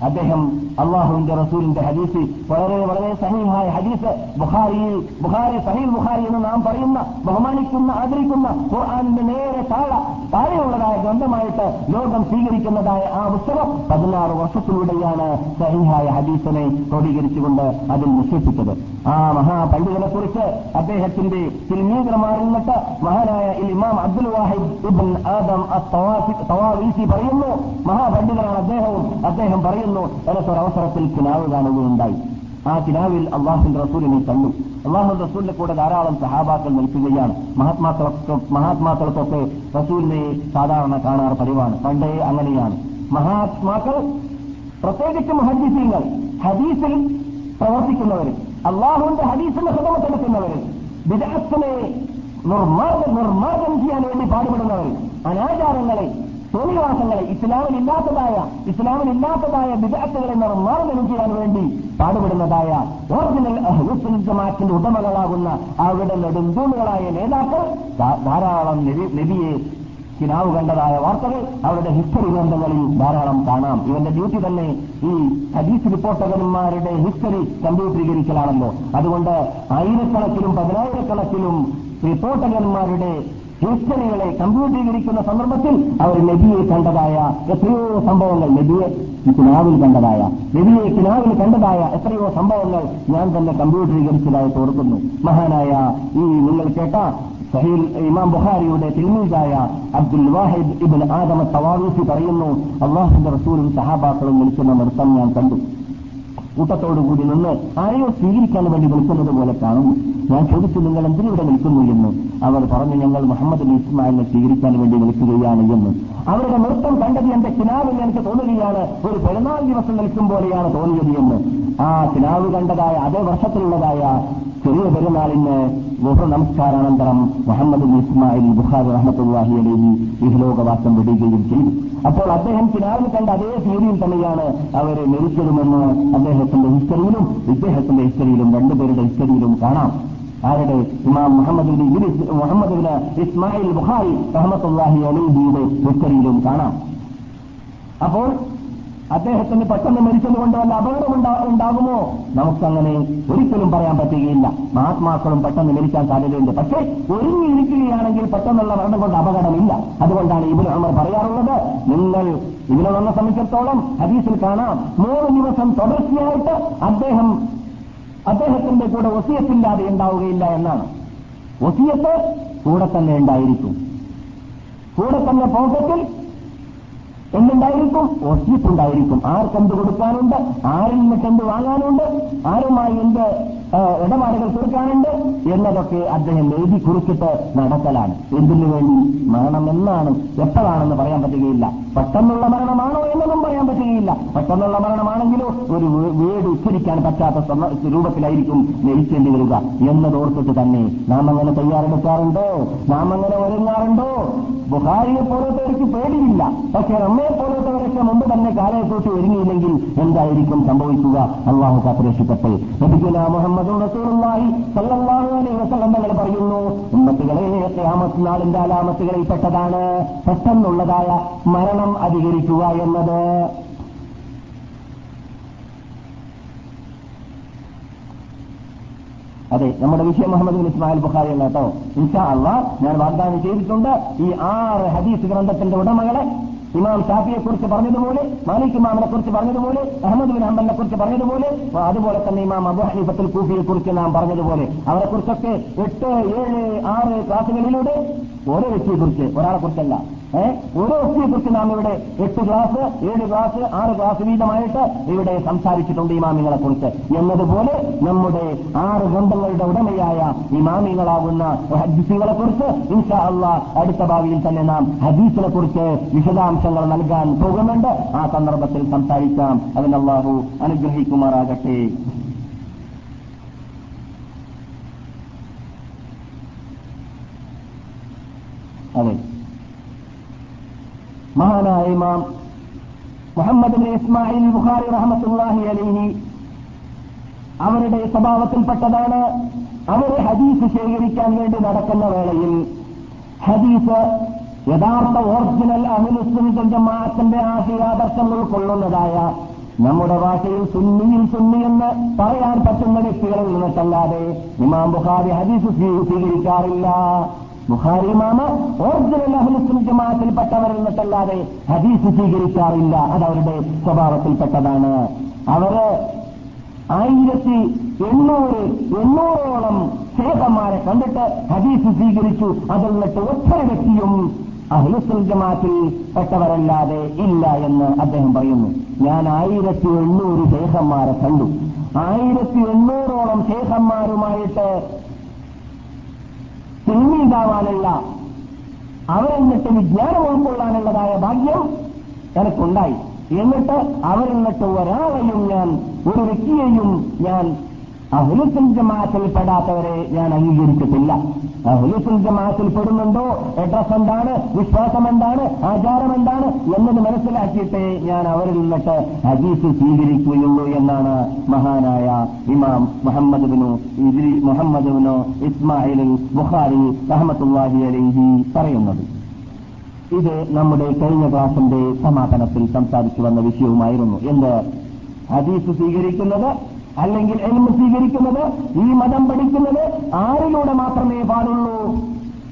അദ്ദേഹം അള്ളാഹുവിന്റെ റസൂലിന്റെ ഹദീസ് വളരെ വളരെ സഹീഹായ ഹദീസ് ബുഖാരി ബുഖാരി സഹീൽ ബുഖാരി എന്ന് നാം പറയുന്ന ബഹുമാനിക്കുന്ന ആദരിക്കുന്ന ഖുർആാനിന്റെ നേരെ താഴെ താഴെയുള്ളതായ ഗ്രന്ഥമായിട്ട് ലോകം സ്വീകരിക്കുന്നതായ ആ പുസ്തകം പതിനാറ് വർഷത്തിലൂടെയാണ് സഹീഹായ ഹദീസിനെ ക്രോഡീകരിച്ചുകൊണ്ട് അതിൽ നിക്ഷേപിച്ചത്. ആ മഹാപണ്ഡിതനെ കുറിച്ച് അദ്ദേഹത്തിന്റെ തിരുമീകരമാറിൽ നിന്നിട്ട് മഹാനായ ഇമാം അബ്ദുൽ വാഹിദ് ഇബ്ൻ ആദം പറയുന്നു. മഹാപണ്ഡിതനാണ് അദ്ദേഹവും. അദ്ദേഹം പറയുന്നു എനിക്കൊരവസരത്തിൽ കിനാവ് കാണുകയുണ്ടായി. ആ കിനാവിൽ അള്ളാഹുന്റെ റസൂലിനെ കണ്ടു. അള്ളാഹു റസൂലിന്റെ കൂടെ ധാരാളം സഹാബാക്കൾ നിൽക്കുകയാണ് മഹാത്മാക്കളൊക്കെ മഹാത്മാക്കൾക്കൊക്കെ റസൂലിനെ സാധാരണ കാണാറ് പതിവാണ്. പണ്ടേ അങ്ങനെയാണ്. മഹാത്മാക്കൾ പ്രത്യേകിച്ച് ഹദീസീങ്ങൾ ഹദീസിൽ പ്രവർത്തിക്കുന്നവർ അള്ളാഹുവിന്റെ ഹദീസിന്റെ ഹൃദമത്തെടുക്കുന്നവർ വിദഗ്ധനെ നിർമാർഗം നിർമാർഗം ചെയ്യാൻ വേണ്ടി പാടുപെടുന്നവർ അനാചാരങ്ങളെ തോന്നിവാസങ്ങളെ ഇസ്ലാമിലില്ലാത്തതായ ഇസ്ലാമിലില്ലാത്തതായ വിദഗ്ധകളെ നിർമ്മാർജനം ചെയ്യാൻ വേണ്ടി പാടുപെടുന്നതായ ഓറിജിനൽ അഹ്ലുസുൽ ജമാഅത്തിന്റെ ഉടമകളാകുന്ന അവരുടെ നെടുന്തൂണുകളായ നേതാക്കൾ ധാരാളം നബി- നബിയെ കിനാവ് കണ്ടതായ വാർത്തകൾ അവരുടെ ഹിസ്റ്ററി ഗ്രന്ഥങ്ങളിൽ ധാരാളം കാണാം. ഇവന്റെ ഡ്യൂട്ടി തന്നെ ഈ ഹദീസ് റിപ്പോർട്ടർമാരുടെ ഹിസ്റ്ററി കമ്പ്യൂട്ടറീകരിക്കലാണല്ലോ. അതുകൊണ്ട് ആയിരക്കണക്കിലും പതിനായിരക്കണക്കിലും റിപ്പോർട്ടർമാരുടെ ഹിസ്റ്ററികളെ കമ്പ്യൂട്ടീകരിക്കുന്ന സന്ദർഭത്തിൽ അവർ നബിയെ കണ്ടതായ എത്രയോ സംഭവങ്ങൾ നബിയെ കിനാവിൽ കണ്ടതായ നബിയെ കിനാവിൽ കണ്ടതായ എത്രയോ സംഭവങ്ങൾ ഞാൻ തന്നെ കമ്പ്യൂട്ടീകരിച്ചതായി തോർക്കുന്നു മഹാനായ ഈ നിങ്ങൾ കേട്ട സഹീൽ ഇമാം ബുഹാരിയുടെ തിരുമീസായ അബ്ദുൽ വാഹിദ് ഇബിൻ ആദമ തവാവീസി പറയുന്നു അള്ളാഹുന്റെ റസൂലും സഹാബാക്കളും വിളിക്കുന്ന നൃത്തം ഞാൻ കണ്ടു. കൂട്ടത്തോടുകൂടി നിന്ന് ആരെയോ സ്വീകരിക്കാൻ വേണ്ടി വിളിക്കുന്നത് പോലെ കാണുന്നു. ഞാൻ ചോദിച്ചു നിങ്ങൾ എന്തിനിവിടെ നിൽക്കുന്നു? എന്ന് അവർ പറഞ്ഞു ഞങ്ങൾ മുഹമ്മദ് ഇസ്മായിലിനെ സ്വീകരിക്കാൻ വേണ്ടി നിൽക്കുകയാണ് എന്ന്. അവരുടെ നൃത്തം കണ്ടത് എന്റെ കിനാവിൽ എനിക്ക് തോന്നുകയാണ്. ഒരു പെരുന്നാൾ ദിവസം നിൽക്കും പോലെയാണ് തോന്നിയത് എന്ന്. ആ കിനാവ് കണ്ടതായ അതേ വർഷത്തിലുള്ളതായ ചെറിയ പെരുന്നാളിന് ഗുഹ നമസ്കാരാനന്തരം മുഹമ്മദ് ഇസ്മായിൽ ബുഖാരി റഹ്മത്തുല്ലാഹി അലൈഹി ഇഹലോകവാസം വിടുകയും ചെയ്തു. അപ്പോൾ അദ്ദേഹം കിനാവിൽ കണ്ട അതേ തീയതിയിൽ തന്നെയാണ് അവരെ മരിച്ചതുമെന്ന് അദ്ദേഹത്തിന്റെ ഹിസ്റ്ററിയിലും ഇദ്ദേഹത്തിന്റെ ഹിസ്റ്ററിയിലും രണ്ടുപേരുടെ ഹിസ്റ്ററിയിലും കാണാം. ആരുടെ? ഇമാം മുഹമ്മദിന്റെ മുഹമ്മദിന് ഇസ്മായിൽ ബുഖാരി റഹ്മത്തുല്ലാഹി അലൈഹിയുടെ ഹിസ്റ്ററിയിലും കാണാം. അപ്പോൾ അദ്ദേഹത്തിന് പെട്ടെന്ന് മരിച്ചതുകൊണ്ട് വല്ല അപകടം ഉണ്ടാ- ഉണ്ടാകുമോ? നമുക്കങ്ങനെ ഒരിക്കലും പറയാൻ പറ്റുകയില്ല. മഹാത്മാക്കളും പെട്ടെന്ന് മരിക്കാൻ സാധ്യതയുണ്ട്. പക്ഷേ ഒരുങ്ങിയിരിക്കുകയാണെങ്കിൽ പെട്ടെന്നുള്ള മരണം കൊണ്ട് അപകടമില്ല. അതുകൊണ്ടാണ് ഇബിന് അമർ പറയാറുള്ളത് നിങ്ങൾ ഇവിടെ വന്ന സംബന്ധിച്ചിടത്തോളം ഹദീസിൽ കാണാം. മൂന്ന് ദിവസം തുടർച്ചയായിട്ട് അദ്ദേഹം അദ്ദേഹത്തിന്റെ കൂടെ ഒസിയത്തില്ലാതെ ഉണ്ടാവുകയില്ല എന്നാണ്. ഒസിയത്ത് കൂടെ തന്നെ ഉണ്ടായിരിക്കും. കൂടെ തന്നെ പോക്കറ്റിൽ എന്തുണ്ടായിരിക്കും? ഒസിയത്തുണ്ടായിരിക്കും ആർക്കെന്ത് കൊടുക്കാനുണ്ട്? ആരിൽ നിന്നിട്ട് എന്ത് വാങ്ങാനുണ്ട്? ആരുമായി എന്ത് ഇടപാടുകൾ തീർക്കാനുണ്ട് എന്നതൊക്കെ അദ്ദേഹം എഴുതി കുറിച്ചിട്ട് നടത്തലാണ്. എന്തിനു വേണ്ടി? മരണം എന്നാണ്. എപ്പോഴാണെന്ന് പറയാൻ പറ്റുകയില്ല. പെട്ടെന്നുള്ള മരണമാണോ എന്നൊന്നും പറയാൻ പറ്റുകയില്ല. പെട്ടെന്നുള്ള മരണമാണെങ്കിലോ ഒരു വീട് ഉച്ചരിക്കാൻ പറ്റാത്ത രൂപത്തിലായിരിക്കും മരിക്കേണ്ടി വരിക എന്നതോർത്തിട്ട് തന്നെ നാം അങ്ങനെ തയ്യാറെടുക്കാറുണ്ടോ? നാം അങ്ങനെ ഒരുങ്ങാറുണ്ടോ ബുഹാരിയെ പോലത്തവർക്ക് പേടിയില്ല. പക്ഷെ നമ്മെ പോലത്തവരൊക്കെ മുമ്പ് തന്നെ കാലയെ കൂട്ടി ഒരുങ്ങിയില്ലെങ്കിൽ എന്തായിരിക്കും സംഭവിക്കുക? അള്ളാഹു കാത്തുരക്ഷിക്കട്ടെ. ലഭിക്കുന്ന മുഹമ്മദ് റസൂലുള്ളാഹി സല്ലല്ലാഹു അലൈഹി വസല്ലം തങ്ങൾ പറയുന്നു ഉമ്മത്തുകളെ ഖിയാമത്ത് നാളിന്റെ അലാമത്തുകളിൽ പെട്ടതാണ്. പെട്ടെന്നുള്ളതായ മരണം അധികരിക്കുക എന്നത്. അതെ നമ്മുടെ വിഷയം മുഹമ്മദ് ബിൻ ഇസ്മായിൽ ബുഖാരി അല്ല കേട്ടോ. ഇൻഷാ അള്ളാഹ് ഞാൻ വാഗ്ദാനം ചെയ്തിട്ടുണ്ട് ഈ ആറ് ഹദീസ് ഗ്രന്ഥത്തിന്റെ ഉടമകളെ ഇമാം ഷാഫിയെ കുറിച്ച് പറഞ്ഞതുപോലെ മാലിക് ഇമാമിനെ കുറിച്ച് പറഞ്ഞതുപോലെ അഹമ്മദ് ബിൻ ഹംബലിനെ കുറിച്ച് പറഞ്ഞതുപോലെ അതുപോലെ തന്നെ ഇമാം അബു ഹനീഫത്തുൽ കൂഫിയെ കുറിച്ച് നാം പറഞ്ഞതുപോലെ. അവരെ കുറിച്ചൊക്കെ എട്ട് ഏഴ് ആറ് ക്ലാസുകളിലൂടെ ഓരോ വ്യക്തിയെ കുറിച്ച് ഒരാളെ കുറിച്ചല്ല ഓരോ വ്യക്തിയെ കുറിച്ച് നാം ഇവിടെ എട്ട് ക്ലാസ് ഏഴ് ക്ലാസ് ആറ് ക്ലാസ് വീതമായിട്ട് ഇവിടെ സംസാരിച്ചിട്ടുണ്ട് ഇമാമിങ്ങളെക്കുറിച്ച് എന്നതുപോലെ നമ്മുടെ ആറ് ഗ്രന്ഥങ്ങളുടെ ഉടമയായ ഇമാമിങ്ങളാകുന്ന ഹദീസുകളെക്കുറിച്ച് ഇൻഷാ അള്ളാ അടുത്ത ഭാവിയിൽ തന്നെ നാം ഹദീസിനെ കുറിച്ച് വിശദാംശങ്ങൾ നൽകാൻ പോകുന്നുണ്ട്. ആ സന്ദർഭത്തിൽ സംസാരിക്കാം. അതിന് അനുഗ്രഹിക്കുമാറാകട്ടെ. അതെ. മഹാനായ ഇമാം മുഹമ്മദ് ഇസ്മായിൽ ബുഖാരി റഹമത്തുല്ലാഹി അലിഹി അവരുടെ സ്വഭാവത്തിൽപ്പെട്ടതാണ് അവർ ഹദീസ് ശേഖരിക്കാൻ വേണ്ടി നടക്കുന്ന വേളയിൽ ഹദീസ് യഥാർത്ഥ ഒറിജിനൽ അഹുലുസ്ലിം ജമാഅത്തിന്റെ ആശയാദർശം ഉൾക്കൊള്ളുന്നതായ നമ്മുടെ ഭാഷയിൽ സുന്നിയിൽ സുന്നിയെന്ന് പറയാൻ പറ്റുന്ന വ്യക്തികളിൽ നിന്നിട്ടല്ലാതെ ഇമാം ബുഖാരി ഹദീസ് സ്വീ- സ്വീകരിക്കാറില്ല. ബുഖാരി ഇമാമ ഒറിജിനൽ അഹ്ലുസുൽ ജമാഅത്തിൽപ്പെട്ടവരിൽ നിന്നിട്ടല്ലാതെ ഹദീസ് സ്വീകരിക്കാറില്ല. അത് അവരുടെ സ്വഭാവത്തിൽപ്പെട്ടതാണ്. അവർ ആയിരത്തി എണ്ണൂറ് എണ്ണൂറോളം ശേഖന്മാരെ കണ്ടിട്ട് ഹദീസ് സ്വീകരിച്ചു. അതിൽ നിന്നിട്ട് ഒറ്റ വ്യക്തിയും അഹ്ലുസുൽ ജമാഅത്തിൽ പെട്ടവരല്ലാതെ ഇല്ല എന്ന് അദ്ദേഹം പറയുന്നു. ഞാൻ ആയിരത്തി എണ്ണൂറ് ശേഖന്മാരെ കണ്ടു. ആയിരത്തി എണ്ണൂറോളം ശേഖന്മാരുമായിട്ട് പിന്നീടാവാനുള്ള അവരെന്നിട്ട് വിജ്ഞാനം ഉൾക്കൊള്ളാനുള്ളതായ ഭാഗ്യം എനിക്കുണ്ടായി. എന്നിട്ട് അവരെന്നിട്ട് ഒരാളെയും ഞാൻ ഒരു വ്യക്തിയെയും ഞാൻ അഹുലുസുൽ ജമാഅത്തിൽ പെടാത്തവരെ ഞാൻ അംഗീകരിച്ചിട്ടില്ല. അഹുലുസുൽ ജമാഅത്തിൽ പെടുന്നുണ്ടോ? അഡ്രസ് എന്താണ്? വിശ്വാസം എന്താണ്? ആചാരം എന്താണ്? എന്നത് മനസ്സിലാക്കിയിട്ട് ഞാൻ അവരിൽ നിന്നിട്ട് ഹദീസ് സ്വീകരിക്കുകയുള്ളൂ എന്നാണ് മഹാനായ ഇമാം മുഹമ്മദ് ബിനു ഇദ്രി മുഹമ്മദ് ബിനു ഇസ്മായിൽ ബുഖാരി റഹമത്തുല്ലാഹി അലൈഹി പറയുന്നത്. ഇത് നമ്മുടെ കഴിഞ്ഞ ക്ലാസിന്റെ സമാപനത്തിൽ സംസാരിച്ചു വന്ന വിഷയവുമായിരുന്നു. എന്ത്? ഹദീസ് സ്വീകരിക്കുന്നത് അല്ലെങ്കിൽ എൽമ സ്വീകരിക്കുന്നത് ഈ മതം പഠിക്കുന്നത് ആരിലൂടെ മാത്രമേ പാടുള്ളൂ?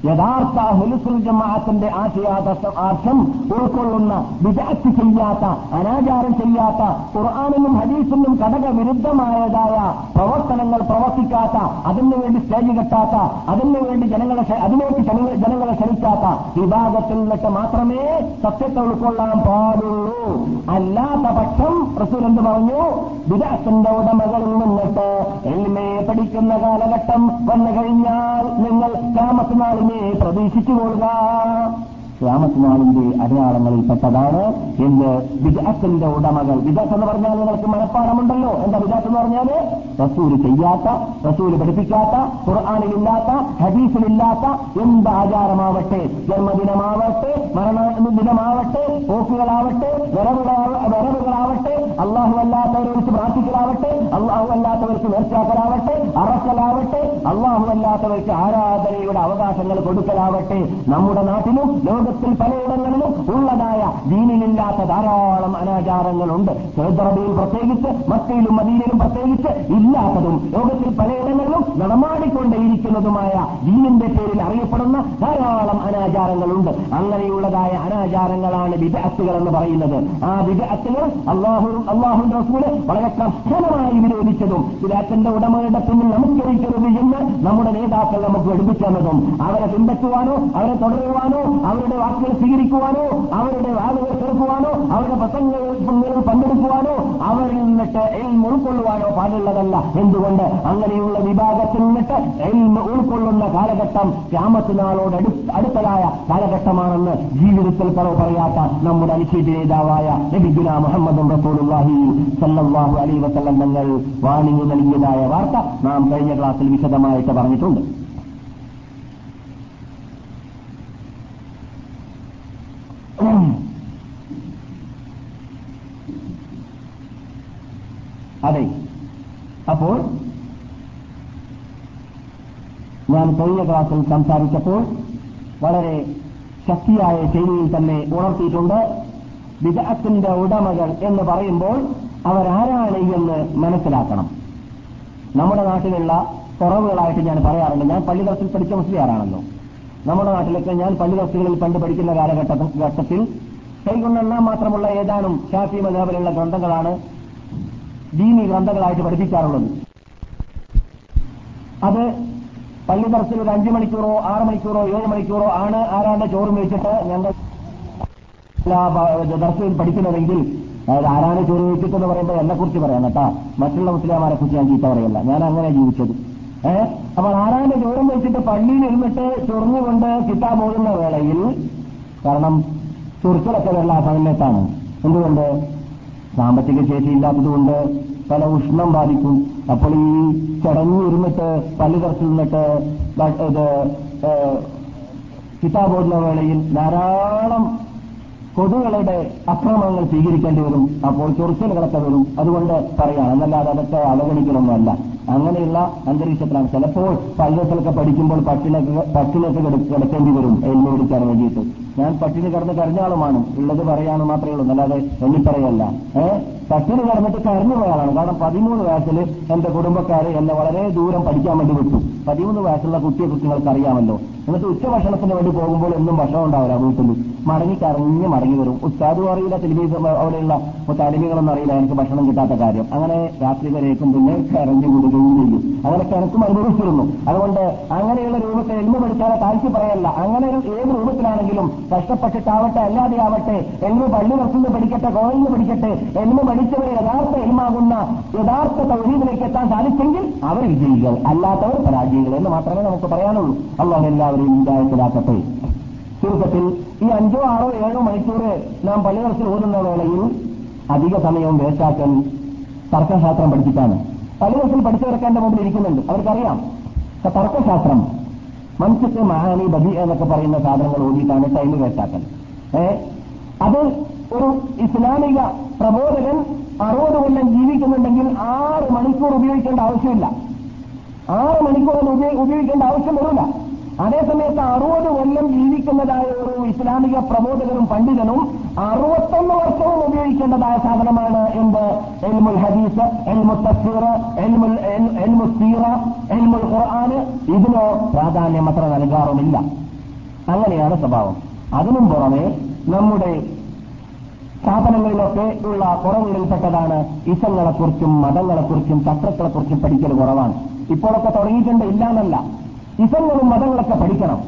യഥാർത്ഥ ഹുലുസുൽ ജമാഅത്തിന്റെ ആശയാദർശം ഉൾക്കൊള്ളുന്ന വിദാറ്റ് ചെയ്യാത്ത അനാചാരം ചെയ്യാത്ത ഖുർആാനിനും ഹദീസിനും ഘടകവിരുദ്ധമായതായ പ്രവർത്തനങ്ങൾ പ്രവർത്തിക്കാത്ത അതിനുവേണ്ടി സ്റ്റേജ് കെട്ടാത്ത അതിനുവേണ്ടി ജനങ്ങളെ അതിലേക്ക് ജനങ്ങളെ- ക്ഷണിക്കാത്ത വിഭാഗത്തിൽ നിന്നിട്ട് മാത്രമേ സത്യത്തെ ഉൾക്കൊള്ളാൻ പാടുള്ളൂ. അല്ലാത്ത പക്ഷം റസൂൽ എന്ത് പറഞ്ഞു? വിദാസിന്റെ ഉടമകളിൽ നിന്നിട്ട് എൽമയെ പഠിക്കുന്ന കാലഘട്ടം വന്നു കഴിഞ്ഞാൽ നിങ്ങൾ താമസനാളിനെ പ്രതീക്ഷിച്ചുകൊള്ളുക രാമസ്നാളിന്റെ അടയാളങ്ങളിൽ പെട്ടതാണ് എന്ന് വിദഗ്ധന്റെ ഉടമകൾ വിദഗ്ധ എന്ന് പറഞ്ഞാൽ നിങ്ങൾക്ക് മനഃപ്പാടമുണ്ടല്ലോ എന്താ വിദഗ്ധ എന്ന് പറഞ്ഞാൽ റസൂൽ ചെയ്യാത്ത റസൂൽ പഠിപ്പിക്കാത്ത ഖുർആാനിലില്ലാത്ത ഹദീസിലില്ലാത്ത എന്ത് ആചാരമാവട്ടെ ജന്മദിനമാവട്ടെ മരണ ദിനമാവട്ടെ പോക്കുകളാവട്ടെ വരവുകളാവ- വരവുകളാവട്ടെ അള്ളാഹു അല്ലാത്തവരെ വെച്ച് പ്രാർത്ഥിക്കലാവട്ടെ അള്ളാഹു അല്ലാത്തവർക്ക് നേർച്ചാക്കലാവട്ടെ അറക്കലാവട്ടെ അള്ളാഹു അല്ലാത്തവർക്ക് ആരാധനയുടെ അവകാശങ്ങൾ കൊടുക്കലാവട്ടെ. നമ്മുടെ നാട്ടിലും ലോകത്തിൽ പലയിടങ്ങളിലും ഉള്ളതായ ദീനിലില്ലാത്ത ധാരാളം അനാചാരങ്ങളുണ്ട്. സൗദറബിയിൽ പ്രത്യേകിച്ച് മക്കയിലും മദീനയിലും പ്രത്യേകിച്ച് ഇല്ലാത്തതും ലോകത്തിൽ പലയിടങ്ങളിലും നടമാടിക്കൊണ്ടേയിരിക്കുന്നതുമായ ദീനിന്റെ പേരിൽ അറിയപ്പെടുന്ന ധാരാളം അനാചാരങ്ങളുണ്ട്. അങ്ങനെയുള്ളതായ അനാചാരങ്ങളാണ് വിദഗ്ധകൾ എന്ന് പറയുന്നത്. ആ വിദഗ്ധകൾ അള്ളാഹു അള്ളാഹു റസൂൽ വളരെ കർശനമായി വിരോധിച്ചതും വിദഗ്ധന്റെ ഉടമയുടെ പിന്നിൽ നമസ്കരിക്കരുത് എന്ന് നമ്മുടെ നേതാക്കൾ നമുക്ക് എടുപ്പിച്ചതും അവരെ പിൻപറ്റുവാനോ അവരെ തുടരുവാനോ അവരുടെ വാക്കുകൾ സ്വീകരിക്കുവാനോ അവരുടെ വാദങ്ങൾ കേൾക്കുവാനോ അവരുടെ പ്രസംഗങ്ങളിൽ പങ്കെടുക്കുവാനോ അവരിൽ നിന്നിട്ട് എൽമ ഉൾക്കൊള്ളുവാനോ പാടുള്ളതല്ല. എന്തുകൊണ്ട്? അങ്ങനെയുള്ള വിഭാഗത്തിൽ നിന്നിട്ട് എൽമ ഉൾക്കൊള്ളുന്ന കാലഘട്ടം രാമത്തിനാളോട് അടുത്തതായ കാലഘട്ടമാണെന്ന് ജീവിതത്തിൽ പറവ് പറയാത്ത നമ്മുടെ അനുശ്ചിത നേതാവായ നബിഗുന മുഹമ്മദ് റസൂലുള്ളാഹി സല്ലല്ലാഹു അലൈഹി വസല്ലം തങ്ങൾ വാണിംഗ് നൽകിയതായ വാർത്ത നാം കഴിഞ്ഞ ക്ലാസ്സിൽ വിശദമായിട്ട് പറഞ്ഞിട്ടുണ്ട്. അപ്പോൾ ഞാൻ കഴിഞ്ഞ ക്ലാസ്സിൽ സംസാരിച്ചപ്പോൾ വളരെ ശക്തിയായ ശൈലിയിൽ തന്നെ ഉണർത്തിയിട്ടുണ്ട്. വിദഗ്ധത്തിന്റെ ഉടമകൾ എന്ന് പറയുമ്പോൾ അവരാരാണ് എന്ന് മനസ്സിലാക്കണം. നമ്മുടെ നാട്ടിലുള്ള കുറവുകളായിട്ട് ഞാൻ പറയാറുണ്ട്. ഞാൻ പള്ളികൾസിൽ പഠിച്ച മുസ്ലിയാറാണല്ലോ നമ്മുടെ നാട്ടിലൊക്കെ ഞാൻ പള്ളികൾസുകളിൽ പണ്ട് പഠിക്കുന്ന കാലഘട്ടത്തിൽ ഘട്ടത്തിൽ കൈകൊണ്ടെണ്ണാൻ മാത്രമുള്ള ഏതാനും ഷാഫി മതേബിലുള്ള ഗ്രന്ഥങ്ങളാണ് ദീനി ഗ്രന്ഥങ്ങളായിട്ട് പഠിപ്പിക്കാറുള്ളത്. അത് പള്ളി ദർശനം ഒരു അഞ്ചു മണിക്കൂറോ ആറ് മണിക്കൂറോ ഏഴ് മണിക്കൂറോ ആണ് ആരാണ്ട് ചോറും വെച്ചിട്ട് ഞങ്ങൾ ദർശനം പഠിക്കുന്നതെങ്കിൽ അതായത് ആരാണ് ചോറ് വെച്ചിട്ടെന്ന് പറയുമ്പോൾ എന്നെ കുറിച്ച് പറയാം കേട്ടാ. മറ്റുള്ള മുസ്ലിംമാരെ കുറിച്ച് ഞാൻ ചീത്ത പറയല്ല. ഞാൻ അങ്ങനെ ജീവിച്ചത്. ഏഹ് അപ്പോൾ ആരാന്റെ ചോറും വെച്ചിട്ട് പള്ളിയിൽ ഇരുന്നിട്ട് ചൊറിഞ്ഞുകൊണ്ട് കിട്ടാൻ പോകുന്ന വേളയിൽ കാരണം വല്ല ആ സമയത്താണ്. എന്തുകൊണ്ട്? സാമ്പത്തിക ശേഷി ഇല്ലാത്തതുകൊണ്ട് പല ഉഷ്ണം ബാധിക്കും. അപ്പോൾ ഈ ചടഞ്ഞിരുന്നിട്ട് പല്ല് കറച്ചു നിന്നിട്ട് ഇത് കിതാബോടുന്ന വേളയിൽ ധാരാളം കൊതുകളുടെ അക്രമങ്ങൾ സ്വീകരിക്കേണ്ടി വരും. അപ്പോൾ ചൊറിച്ചലുകളൊക്കെ വരും. അതുകൊണ്ട് പറയാണ് എന്നല്ലാതെ അതൊക്കെ അവഗണിക്കലൊന്നുമല്ല. അങ്ങനെയുള്ള അന്തരീക്ഷത്തിലാണ്. ചിലപ്പോൾ പള്ളിയത്തിലൊക്കെ പഠിക്കുമ്പോൾ പട്ടിണക്ക് പട്ടിണക്ക് കിടക്കേണ്ടി വരും. എന്നെ പിടിക്കാൻ വേണ്ടിയിട്ട് ഞാൻ പട്ടിണി കിടന്ന് കരഞ്ഞ ആളുമാണ്. ഉള്ളത് പറയാന്ന് മാത്രമേ ഉള്ളൂ. അല്ലാതെ എണ്ണിപ്പറയല്ല. ഏഹ് പട്ടിണി കടന്നിട്ട് കരഞ്ഞു പോയാളാണ് കാരണം പതിമൂന്ന് വയസ്സിൽ എന്റെ കുടുംബക്കാര് എന്നെ വളരെ ദൂരം പഠിക്കാൻ വേണ്ടി വിട്ടു. പതിമൂന്ന് വയസ്സുള്ള കുട്ടിയെ നിങ്ങൾക്ക് അറിയാമല്ലോ. എന്നിട്ട് ഉച്ചഭക്ഷണത്തിന് വേണ്ടി പോകുമ്പോൾ എന്നും ഭക്ഷണം ഉണ്ടാവില്ല വീട്ടിൽ. മടങ്ങി കറങ്ങി മടങ്ങി വരും ഉസ്താദും അറിയില്ല ടെലിവിഷൻ അവിടെയുള്ള താലിമികളൊന്നും അറിയില്ല എനിക്ക് ഭക്ഷണം കിട്ടാത്ത കാര്യം. അങ്ങനെ രാത്രി വരേക്കും പിന്നെ കരഞ്ഞു കൊടുക്കുകയും ചെയ്യും. അങ്ങനെ കിണക്കും അനുഭവിച്ചിരുന്നു. അതുകൊണ്ട് അങ്ങനെയുള്ള രൂപത്തെ എൽമ പഠിച്ചാലെ താഴ്ച പറയല്ല. അങ്ങനെ ഏത് രൂപത്തിലാണെങ്കിലും കഷ്ടപ്പെട്ടിട്ടാവട്ടെ അല്ലാതെ ആവട്ടെ എൽമ പള്ളി നിർത്തുന്നു പഠിക്കട്ടെ കോളേജിൽ പഠിക്കട്ടെ എൽമ പഠിച്ചവരെ യഥാർത്ഥ എൽമാകുന്ന യഥാർത്ഥ തൗഹീദിലേക്ക് എത്താൻ സാധിച്ചെങ്കിൽ അവർ വിജയികൾ അല്ലാത്തവർ പരാജയികൾ എന്ന് മാത്രമേ നമുക്ക് പറയാനുള്ളൂ. അള്ളാഹ് എല്ലാവരെയും വിജയത്തിലാക്കട്ടെ ചുരുക്കത്തിൽ ഈ അഞ്ചോ ആറോ ഏഴോ മണിക്കൂർ നാം പള്ളികളിൽ ഓടുന്ന വേളയിൽ അധിക സമയവും വേസ്റ്റാക്കൽ തർക്കശാസ്ത്രം പഠിപ്പിക്കാണ് പള്ളികൾസിൽ പഠിച്ചവരൊക്കെ എന്റെ മുമ്പിൽ ഇരിക്കുന്നുണ്ട്. അവർക്കറിയാം. തർക്കശാസ്ത്രം മനുഷ്യത്തെ മഹാനി ബദി എന്നൊക്കെ പറയുന്ന സാധനങ്ങൾ ഓടിയിട്ടാണ് ടൈം വേസ്റ്റാക്കൽ ഏ? അത് ഒരു ഇസ്ലാമിക പ്രബോധകൻ അറുപത് കൊല്ലം ജീവിക്കുന്നുണ്ടെങ്കിൽ ആറ് മണിക്കൂർ ഉപയോഗിക്കേണ്ട ആവശ്യമില്ല. ആറ് മണിക്കൂർ ഉപയോഗിക്കേണ്ട ആവശ്യം വരില്ല. അതേസമയത്ത് അറുപത് കൊല്ലം ജീവിക്കുന്നതായ ഒരു ഇസ്ലാമിക പ്രബോധകനും പണ്ഡിതനും അറുപത്തൊന്ന് വർഷവും ഉപയോഗിക്കേണ്ടതായ സാധനമാണ് എന്ത്? എൽമുൽ ഹദീസ് എൽമുൽ തസ്വീർ എൽമുൽ എൽമുൽ സീറ എൽമുൽ ഖുർആാന് ഇതിനോ പ്രാധാന്യം അത്ര നൽകാറുമില്ല. അങ്ങനെയാണ് സ്വഭാവം. അതിനും പുറമെ നമ്മുടെ സ്ഥാപനങ്ങളിലൊക്കെ ഉള്ള കുറവുകളിൽപ്പെട്ടതാണ് ഇസങ്ങളെക്കുറിച്ചും മതങ്ങളെക്കുറിച്ചും ചക്രങ്ങളെക്കുറിച്ചും പഠിക്കൽ കുറവാണ്. ഇപ്പോഴൊക്കെ തുടങ്ങിയിട്ടുണ്ട് ഇല്ലാന്നല്ല. ഇസങ്ങളും മതങ്ങളൊക്കെ പഠിക്കണം.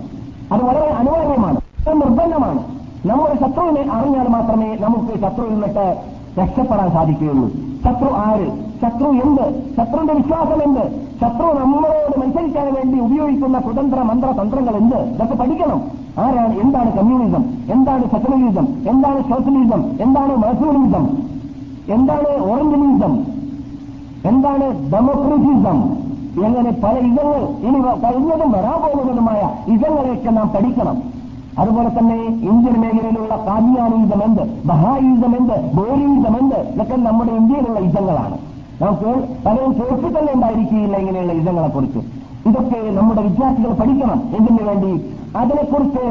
അത് വളരെ അനിവാര്യമാണ് നിർബന്ധമാണ്. നമ്മുടെ ശത്രുവിനെ അറിഞ്ഞാൽ മാത്രമേ നമുക്ക് ശത്രുവിൽ നിന്നിട്ട് രക്ഷപ്പെടാൻ സാധിക്കുകയുള്ളൂ. ശത്രു ആര്? ശത്രു എന്ത്? ശത്രുവിന്റെ വിശ്വാസം എന്ത്? ശത്രു നമ്മളോട് മത്സരിക്കാൻ വേണ്ടി ഉപയോഗിക്കുന്ന കുതന്ത്ര മന്ത്ര തന്ത്രങ്ങൾ എന്ത്? ഇതൊക്കെ പഠിക്കണം. ആരാണ്? എന്താണ് കമ്മ്യൂണിസം? എന്താണ് സെക്കുലറിസം എന്താണ് സോഷ്യലിസം? എന്താണ് മസൂലിസം എന്താണ് ഓറഞ്ചലിസം? എന്താണ് ഡെമോക്രറ്റിസം? എങ്ങനെ പല ഇതങ്ങൾ ഇനി കഴിഞ്ഞതും വരാൻ പോകുന്നതുമായ ഇതങ്ങളെയൊക്കെ നാം പഠിക്കണം. അതുപോലെ തന്നെ ഇന്ത്യൻ മേഖലയിലുള്ള കാദിയാനീതമെന്ത് ബോറിയിസം എന്ത്? ഇതൊക്കെ നമ്മുടെ ഇന്ത്യയിലുള്ള യുദ്ധങ്ങളാണ് നമുക്ക് പലരും കേൾപ്പിക്കൽ ഉണ്ടായിരിക്കുകയില്ല ഇങ്ങനെയുള്ള യുദ്ധങ്ങളെക്കുറിച്ച് ഇതൊക്കെ നമ്മുടെ വിദ്യാർത്ഥികൾ പഠിക്കണം എന്തിനു വേണ്ടി? അതിനെക്കുറിച്ച്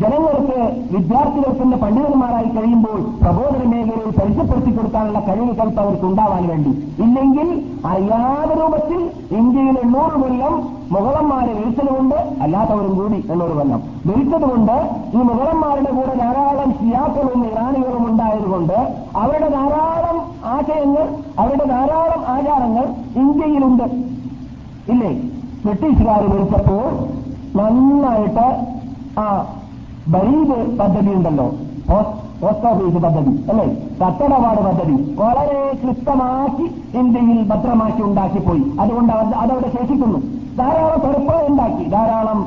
ജനങ്ങൾക്ക് വിദ്യാർത്ഥികൾക്കുള്ള പണ്ഡിതന്മാരായി കഴിയുമ്പോൾ പ്രബോധന മേഖലയിൽ പരിചയപ്പെടുത്തി കൊടുക്കാനുള്ള കഴിവ് കൽപ്പ് അവർക്ക് ഉണ്ടാവാൻ വേണ്ടി. ഇല്ലെങ്കിൽ അറിയാതെ രൂപത്തിൽ ഇന്ത്യയിൽ എണ്ണൂറ് കൊല്ലം മുഗളന്മാരെ വിളിച്ചതുകൊണ്ട് അല്ലാത്തവരും കൂടി എണ്ണൂറ് കൊല്ലം. വിളിച്ചതുകൊണ്ട് ഈ മുഗളന്മാരുടെ കൂടെ ധാരാളം ഷിയാക്കളും ഇറാനികളും ഉണ്ടായതുകൊണ്ട് അവരുടെ ധാരാളം ആശയങ്ങൾ അവരുടെ ധാരാളം ആചാരങ്ങൾ ഇന്ത്യയിലുണ്ട്. ഇല്ലേ? ബ്രിട്ടീഷുകാർ വിളിച്ചപ്പോൾ നന്നായിട്ട് ആ ബരീദ് പദ്ധതി ഉണ്ടല്ലോ പോസ്റ്റ് ഓഫീസ് പദ്ധതി അല്ലേ? കത്തടപാട് പദ്ധതി. വളരെ ക്ലിപ്തമാക്കി ഇന്ത്യയിൽ ഭദ്രമാക്കി ഉണ്ടാക്കിപ്പോയി. അതുകൊണ്ട് അതവിടെ ശേഷിക്കുന്നു. ധാരാളം തുറപ്പുകൾ ഉണ്ടാക്കി ധാരാളം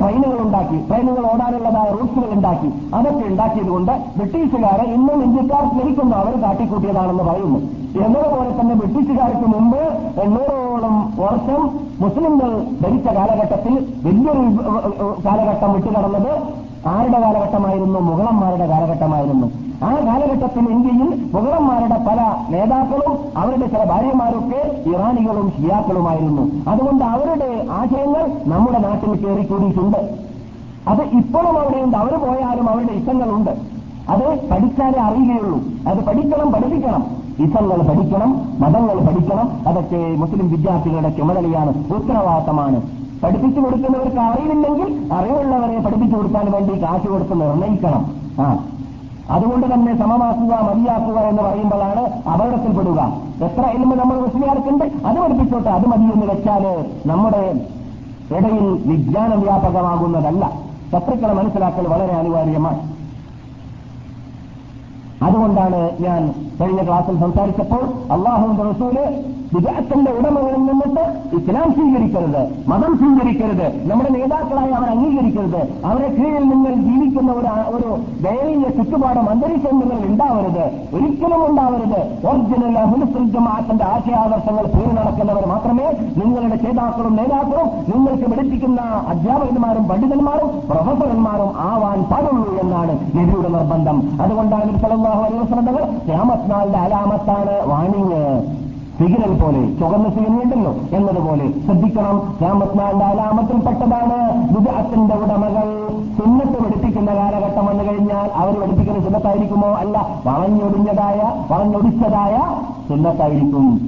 ട്രെയിനുകൾ ഉണ്ടാക്കി ട്രെയിനുകൾ ഓടാനുള്ളതായ റൂട്ട്സുകൾ ഉണ്ടാക്കി. അതൊക്കെ ഉണ്ടാക്കിയതുകൊണ്ട് ബ്രിട്ടീഷുകാരെ ഇന്നും ഇന്ത്യക്കാർ സ്മരിക്കുന്നു അവർ കാട്ടിക്കൂട്ടിയതാണെന്ന് പറയുന്നു. എന്നതുപോലെ തന്നെ ബ്രിട്ടീഷുകാർക്ക് മുമ്പ് എണ്ണൂറോളം വർഷം മുസ്ലിങ്ങൾ ഭരിച്ച കാലഘട്ടത്തിൽ വലിയൊരു കാലഘട്ടം വിട്ടുകടന്നത് ആരുടെ കാലഘട്ടമായിരുന്നു? മുഗളന്മാരുടെ കാലഘട്ടമായിരുന്നു. ആ കാലഘട്ടത്തിൽ ഇന്ത്യയിൽ മുഗളന്മാരുടെ പല നേതാക്കളും അവരുടെ ചില ഭാര്യമാരൊക്കെ ഇറാനികളും ഷിയാക്കളുമായിരുന്നു. അതുകൊണ്ട് അവരുടെ ആശയങ്ങൾ നമ്മുടെ നാട്ടിൽ കയറിക്കൂടിയിട്ടുണ്ട് അത് ഇപ്പോഴും അവിടെയുണ്ട്. അവർ പോയാലും അവരുടെ ഇഷ്ടങ്ങളുണ്ട്. അത് പഠിച്ചാലേ അറിയുകയുള്ളൂ. അത് പഠിക്കണം പഠിപ്പിക്കണം. ഇസങ്ങൾ പഠിക്കണം മതങ്ങൾ പഠിക്കണം. അതൊക്കെ മുസ്ലിം വിദ്യാർത്ഥികളുടെ ചുമതലയാണ്. ഉത്തരവാദിത്തമാണ്. പഠിപ്പിച്ചു കൊടുക്കുന്നവർക്ക് അറിവില്ലെങ്കിൽ അറിവുള്ളവരെ പഠിപ്പിച്ചു കൊടുക്കാൻ വേണ്ടി കാശ് കൊടുത്ത് നിർണയിക്കണം. ആ. അതുകൊണ്ട് തന്നെ സമമാക്കുക മതിയാക്കുക എന്ന് പറയുമ്പോഴാണ് അപകടത്തിൽപ്പെടുക. എത്ര എൽമ നമ്മൾ മുസ്ലിയാർക്കുണ്ട് അത് പഠിപ്പിച്ചോട്ടെ അത് മതി എന്ന് വെച്ചാൽ നമ്മുടെ ഇടയിൽ വിജ്ഞാനം വ്യാപകമാകുന്നതല്ല. ശത്രുക്കളെ മനസ്സിലാക്കൽ വളരെ അനിവാര്യമാണ്. അതുകൊണ്ടാണ് ഞാൻ കഴിഞ്ഞ ക്ലാസ്സിൽ സംസാരിച്ചപ്പോൾ അള്ളാഹുവിന്റെ റസൂൽ വിദേഹത്തിന്റെ ഉടമകളിൽ നിന്നിട്ട് ഇസ്ലാം സ്വീകരിക്കരുത് മതം സ്വീകരിക്കരുത് നമ്മുടെ നേതാക്കളായി അവർ അംഗീകരിക്കരുത് അവരെ കീഴിൽ നിങ്ങൾ ജീവിക്കുന്ന ഒരു ഒരു ദയനീയ ചുറ്റുപാടും അന്തരീക്ഷം നിങ്ങൾ ഉണ്ടാവരുത് ഒരിക്കലും ഉണ്ടാവരുത്. ഒറിജിനൽ അഹുലുസുൽ ജമാഅത്തിന്റെ ആശയാദർശങ്ങൾ പേര് നടക്കുന്നവർ മാത്രമേ നിങ്ങളുടെ ചേതാക്കളും നേതാക്കളും നിങ്ങൾക്ക് പഠിപ്പിക്കുന്ന അധ്യാപകന്മാരും പണ്ഡിതന്മാരും പ്രൊഫസർമാരും ആവാൻ പാടുള്ളൂ എന്നാണ് നബിയുടെ നിർബന്ധം. അതുകൊണ്ടാണ് സലല്ലാഹു അലൈഹി വസല്ലങ്ങൾ ഖിയാമത്ത് അലാമത്താണ് വാണിങ് സിഗ്നൽ പോലെ ചുവന്ന സിഗ്നൽ എന്നതുപോലെ ശ്രദ്ധിക്കണം. രാമത്നാളിന്റെ അലാമത്തിൽപ്പെട്ടതാണ് വിദഗ്ധത്തിന്റെ ഉടമകൾ സുന്നത്ത് പഠിപ്പിക്കുന്ന കാലഘട്ടം വന്നു കഴിഞ്ഞാൽ അവർ പഠിപ്പിക്കുന്ന സുന്നത്തായിരിക്കുമോ? അല്ല. വളഞ്ഞൊടിഞ്ഞതായ വളഞ്ഞൊടിച്ചതായ സുന്നത്തായിരിക്കും.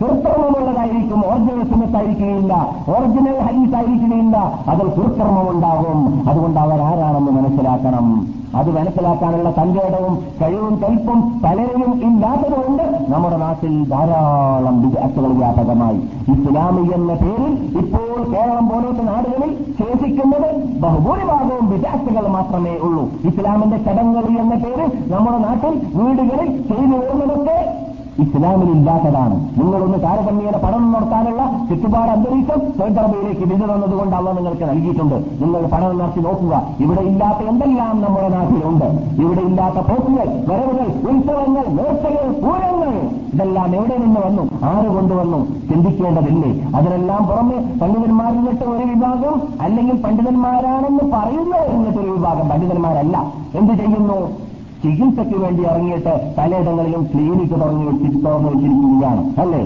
കൃത്രിമമുള്ളതായിരിക്കും ഒറിജിനൽ സുന്നത്തായിരിക്കുകയില്ല. ഒറിജിനൽ ഹരീസ് ആയിരിക്കുകയില്ല അതിൽ കൃത്രിമമുണ്ടാകും അതുകൊണ്ട് അവർ ആരാണെന്ന് മനസ്സിലാക്കണം. അത് മനസ്സിലാക്കാനുള്ള തന്റേടവും കഴിവും കൽപ്പും പലരെയും ഇല്ലാത്തതുകൊണ്ട് നമ്മുടെ നാട്ടിൽ ധാരാളം വിദ്യാർത്ഥികൾ വ്യാപകമായി. ഇസ്ലാമി എന്ന പേരിൽ ഇപ്പോൾ കേരളം പോലത്തെ നാടുകളിൽ ശേഷിക്കുന്നത് ബഹുഭൂരിഭാഗവും വിദ്യാർത്ഥികൾ മാത്രമേ ഉള്ളൂ. ഇസ്ലാമിന്റെ ചടങ്ങുകൾ എന്ന പേരിൽ നമ്മുടെ നാട്ടിൽ വീടുകളിൽ ചെയ്തു വരുന്നതൊക്കെ ഇസ്ലാമിലില്ലാത്തതാണ്. നിങ്ങളൊന്ന് താരതമ്യേന പണം നടത്താനുള്ള ചുറ്റുപാട് അന്തരീക്ഷം സൗദർബയിലേക്ക് വിധി തന്നതുകൊണ്ട് അവ നിങ്ങൾക്ക് നൽകിയിട്ടുണ്ട്. നിങ്ങൾ പണം നടത്തി നോക്കുക. ഇവിടെ ഇല്ലാത്ത എന്തെല്ലാം നമ്മുടെ നാട്ടിലുണ്ട്? ഇവിടെ ഇല്ലാത്ത പോക്കുകൾ വരവുകൾ ഉത്സവങ്ങൾ നേർച്ചകൾ പൂരങ്ങൾ ഇതെല്ലാം എവിടെ നിന്ന് വന്നു? ആര് കൊണ്ടുവന്നു? ചിന്തിക്കേണ്ടതില്ലേ? അതിനെല്ലാം പുറമെ പണ്ഡിതന്മാരിൽ നിന്നിട്ട് ഒരു വിഭാഗം അല്ലെങ്കിൽ പണ്ഡിതന്മാരാണെന്ന് പറയുന്നവർ നിന്നിട്ടൊരു വിഭാഗം. പണ്ഡിതന്മാരല്ല. എന്ത് ചെയ്യുന്നു? ചികിത്സയ്ക്ക് വേണ്ടി ഇറങ്ങിയിട്ട് പലയിടങ്ങളിലും ക്ലിനിക്ക് തുറന്നു തുറന്നു വെച്ചിരിക്കുകയാണ് അല്ലേ?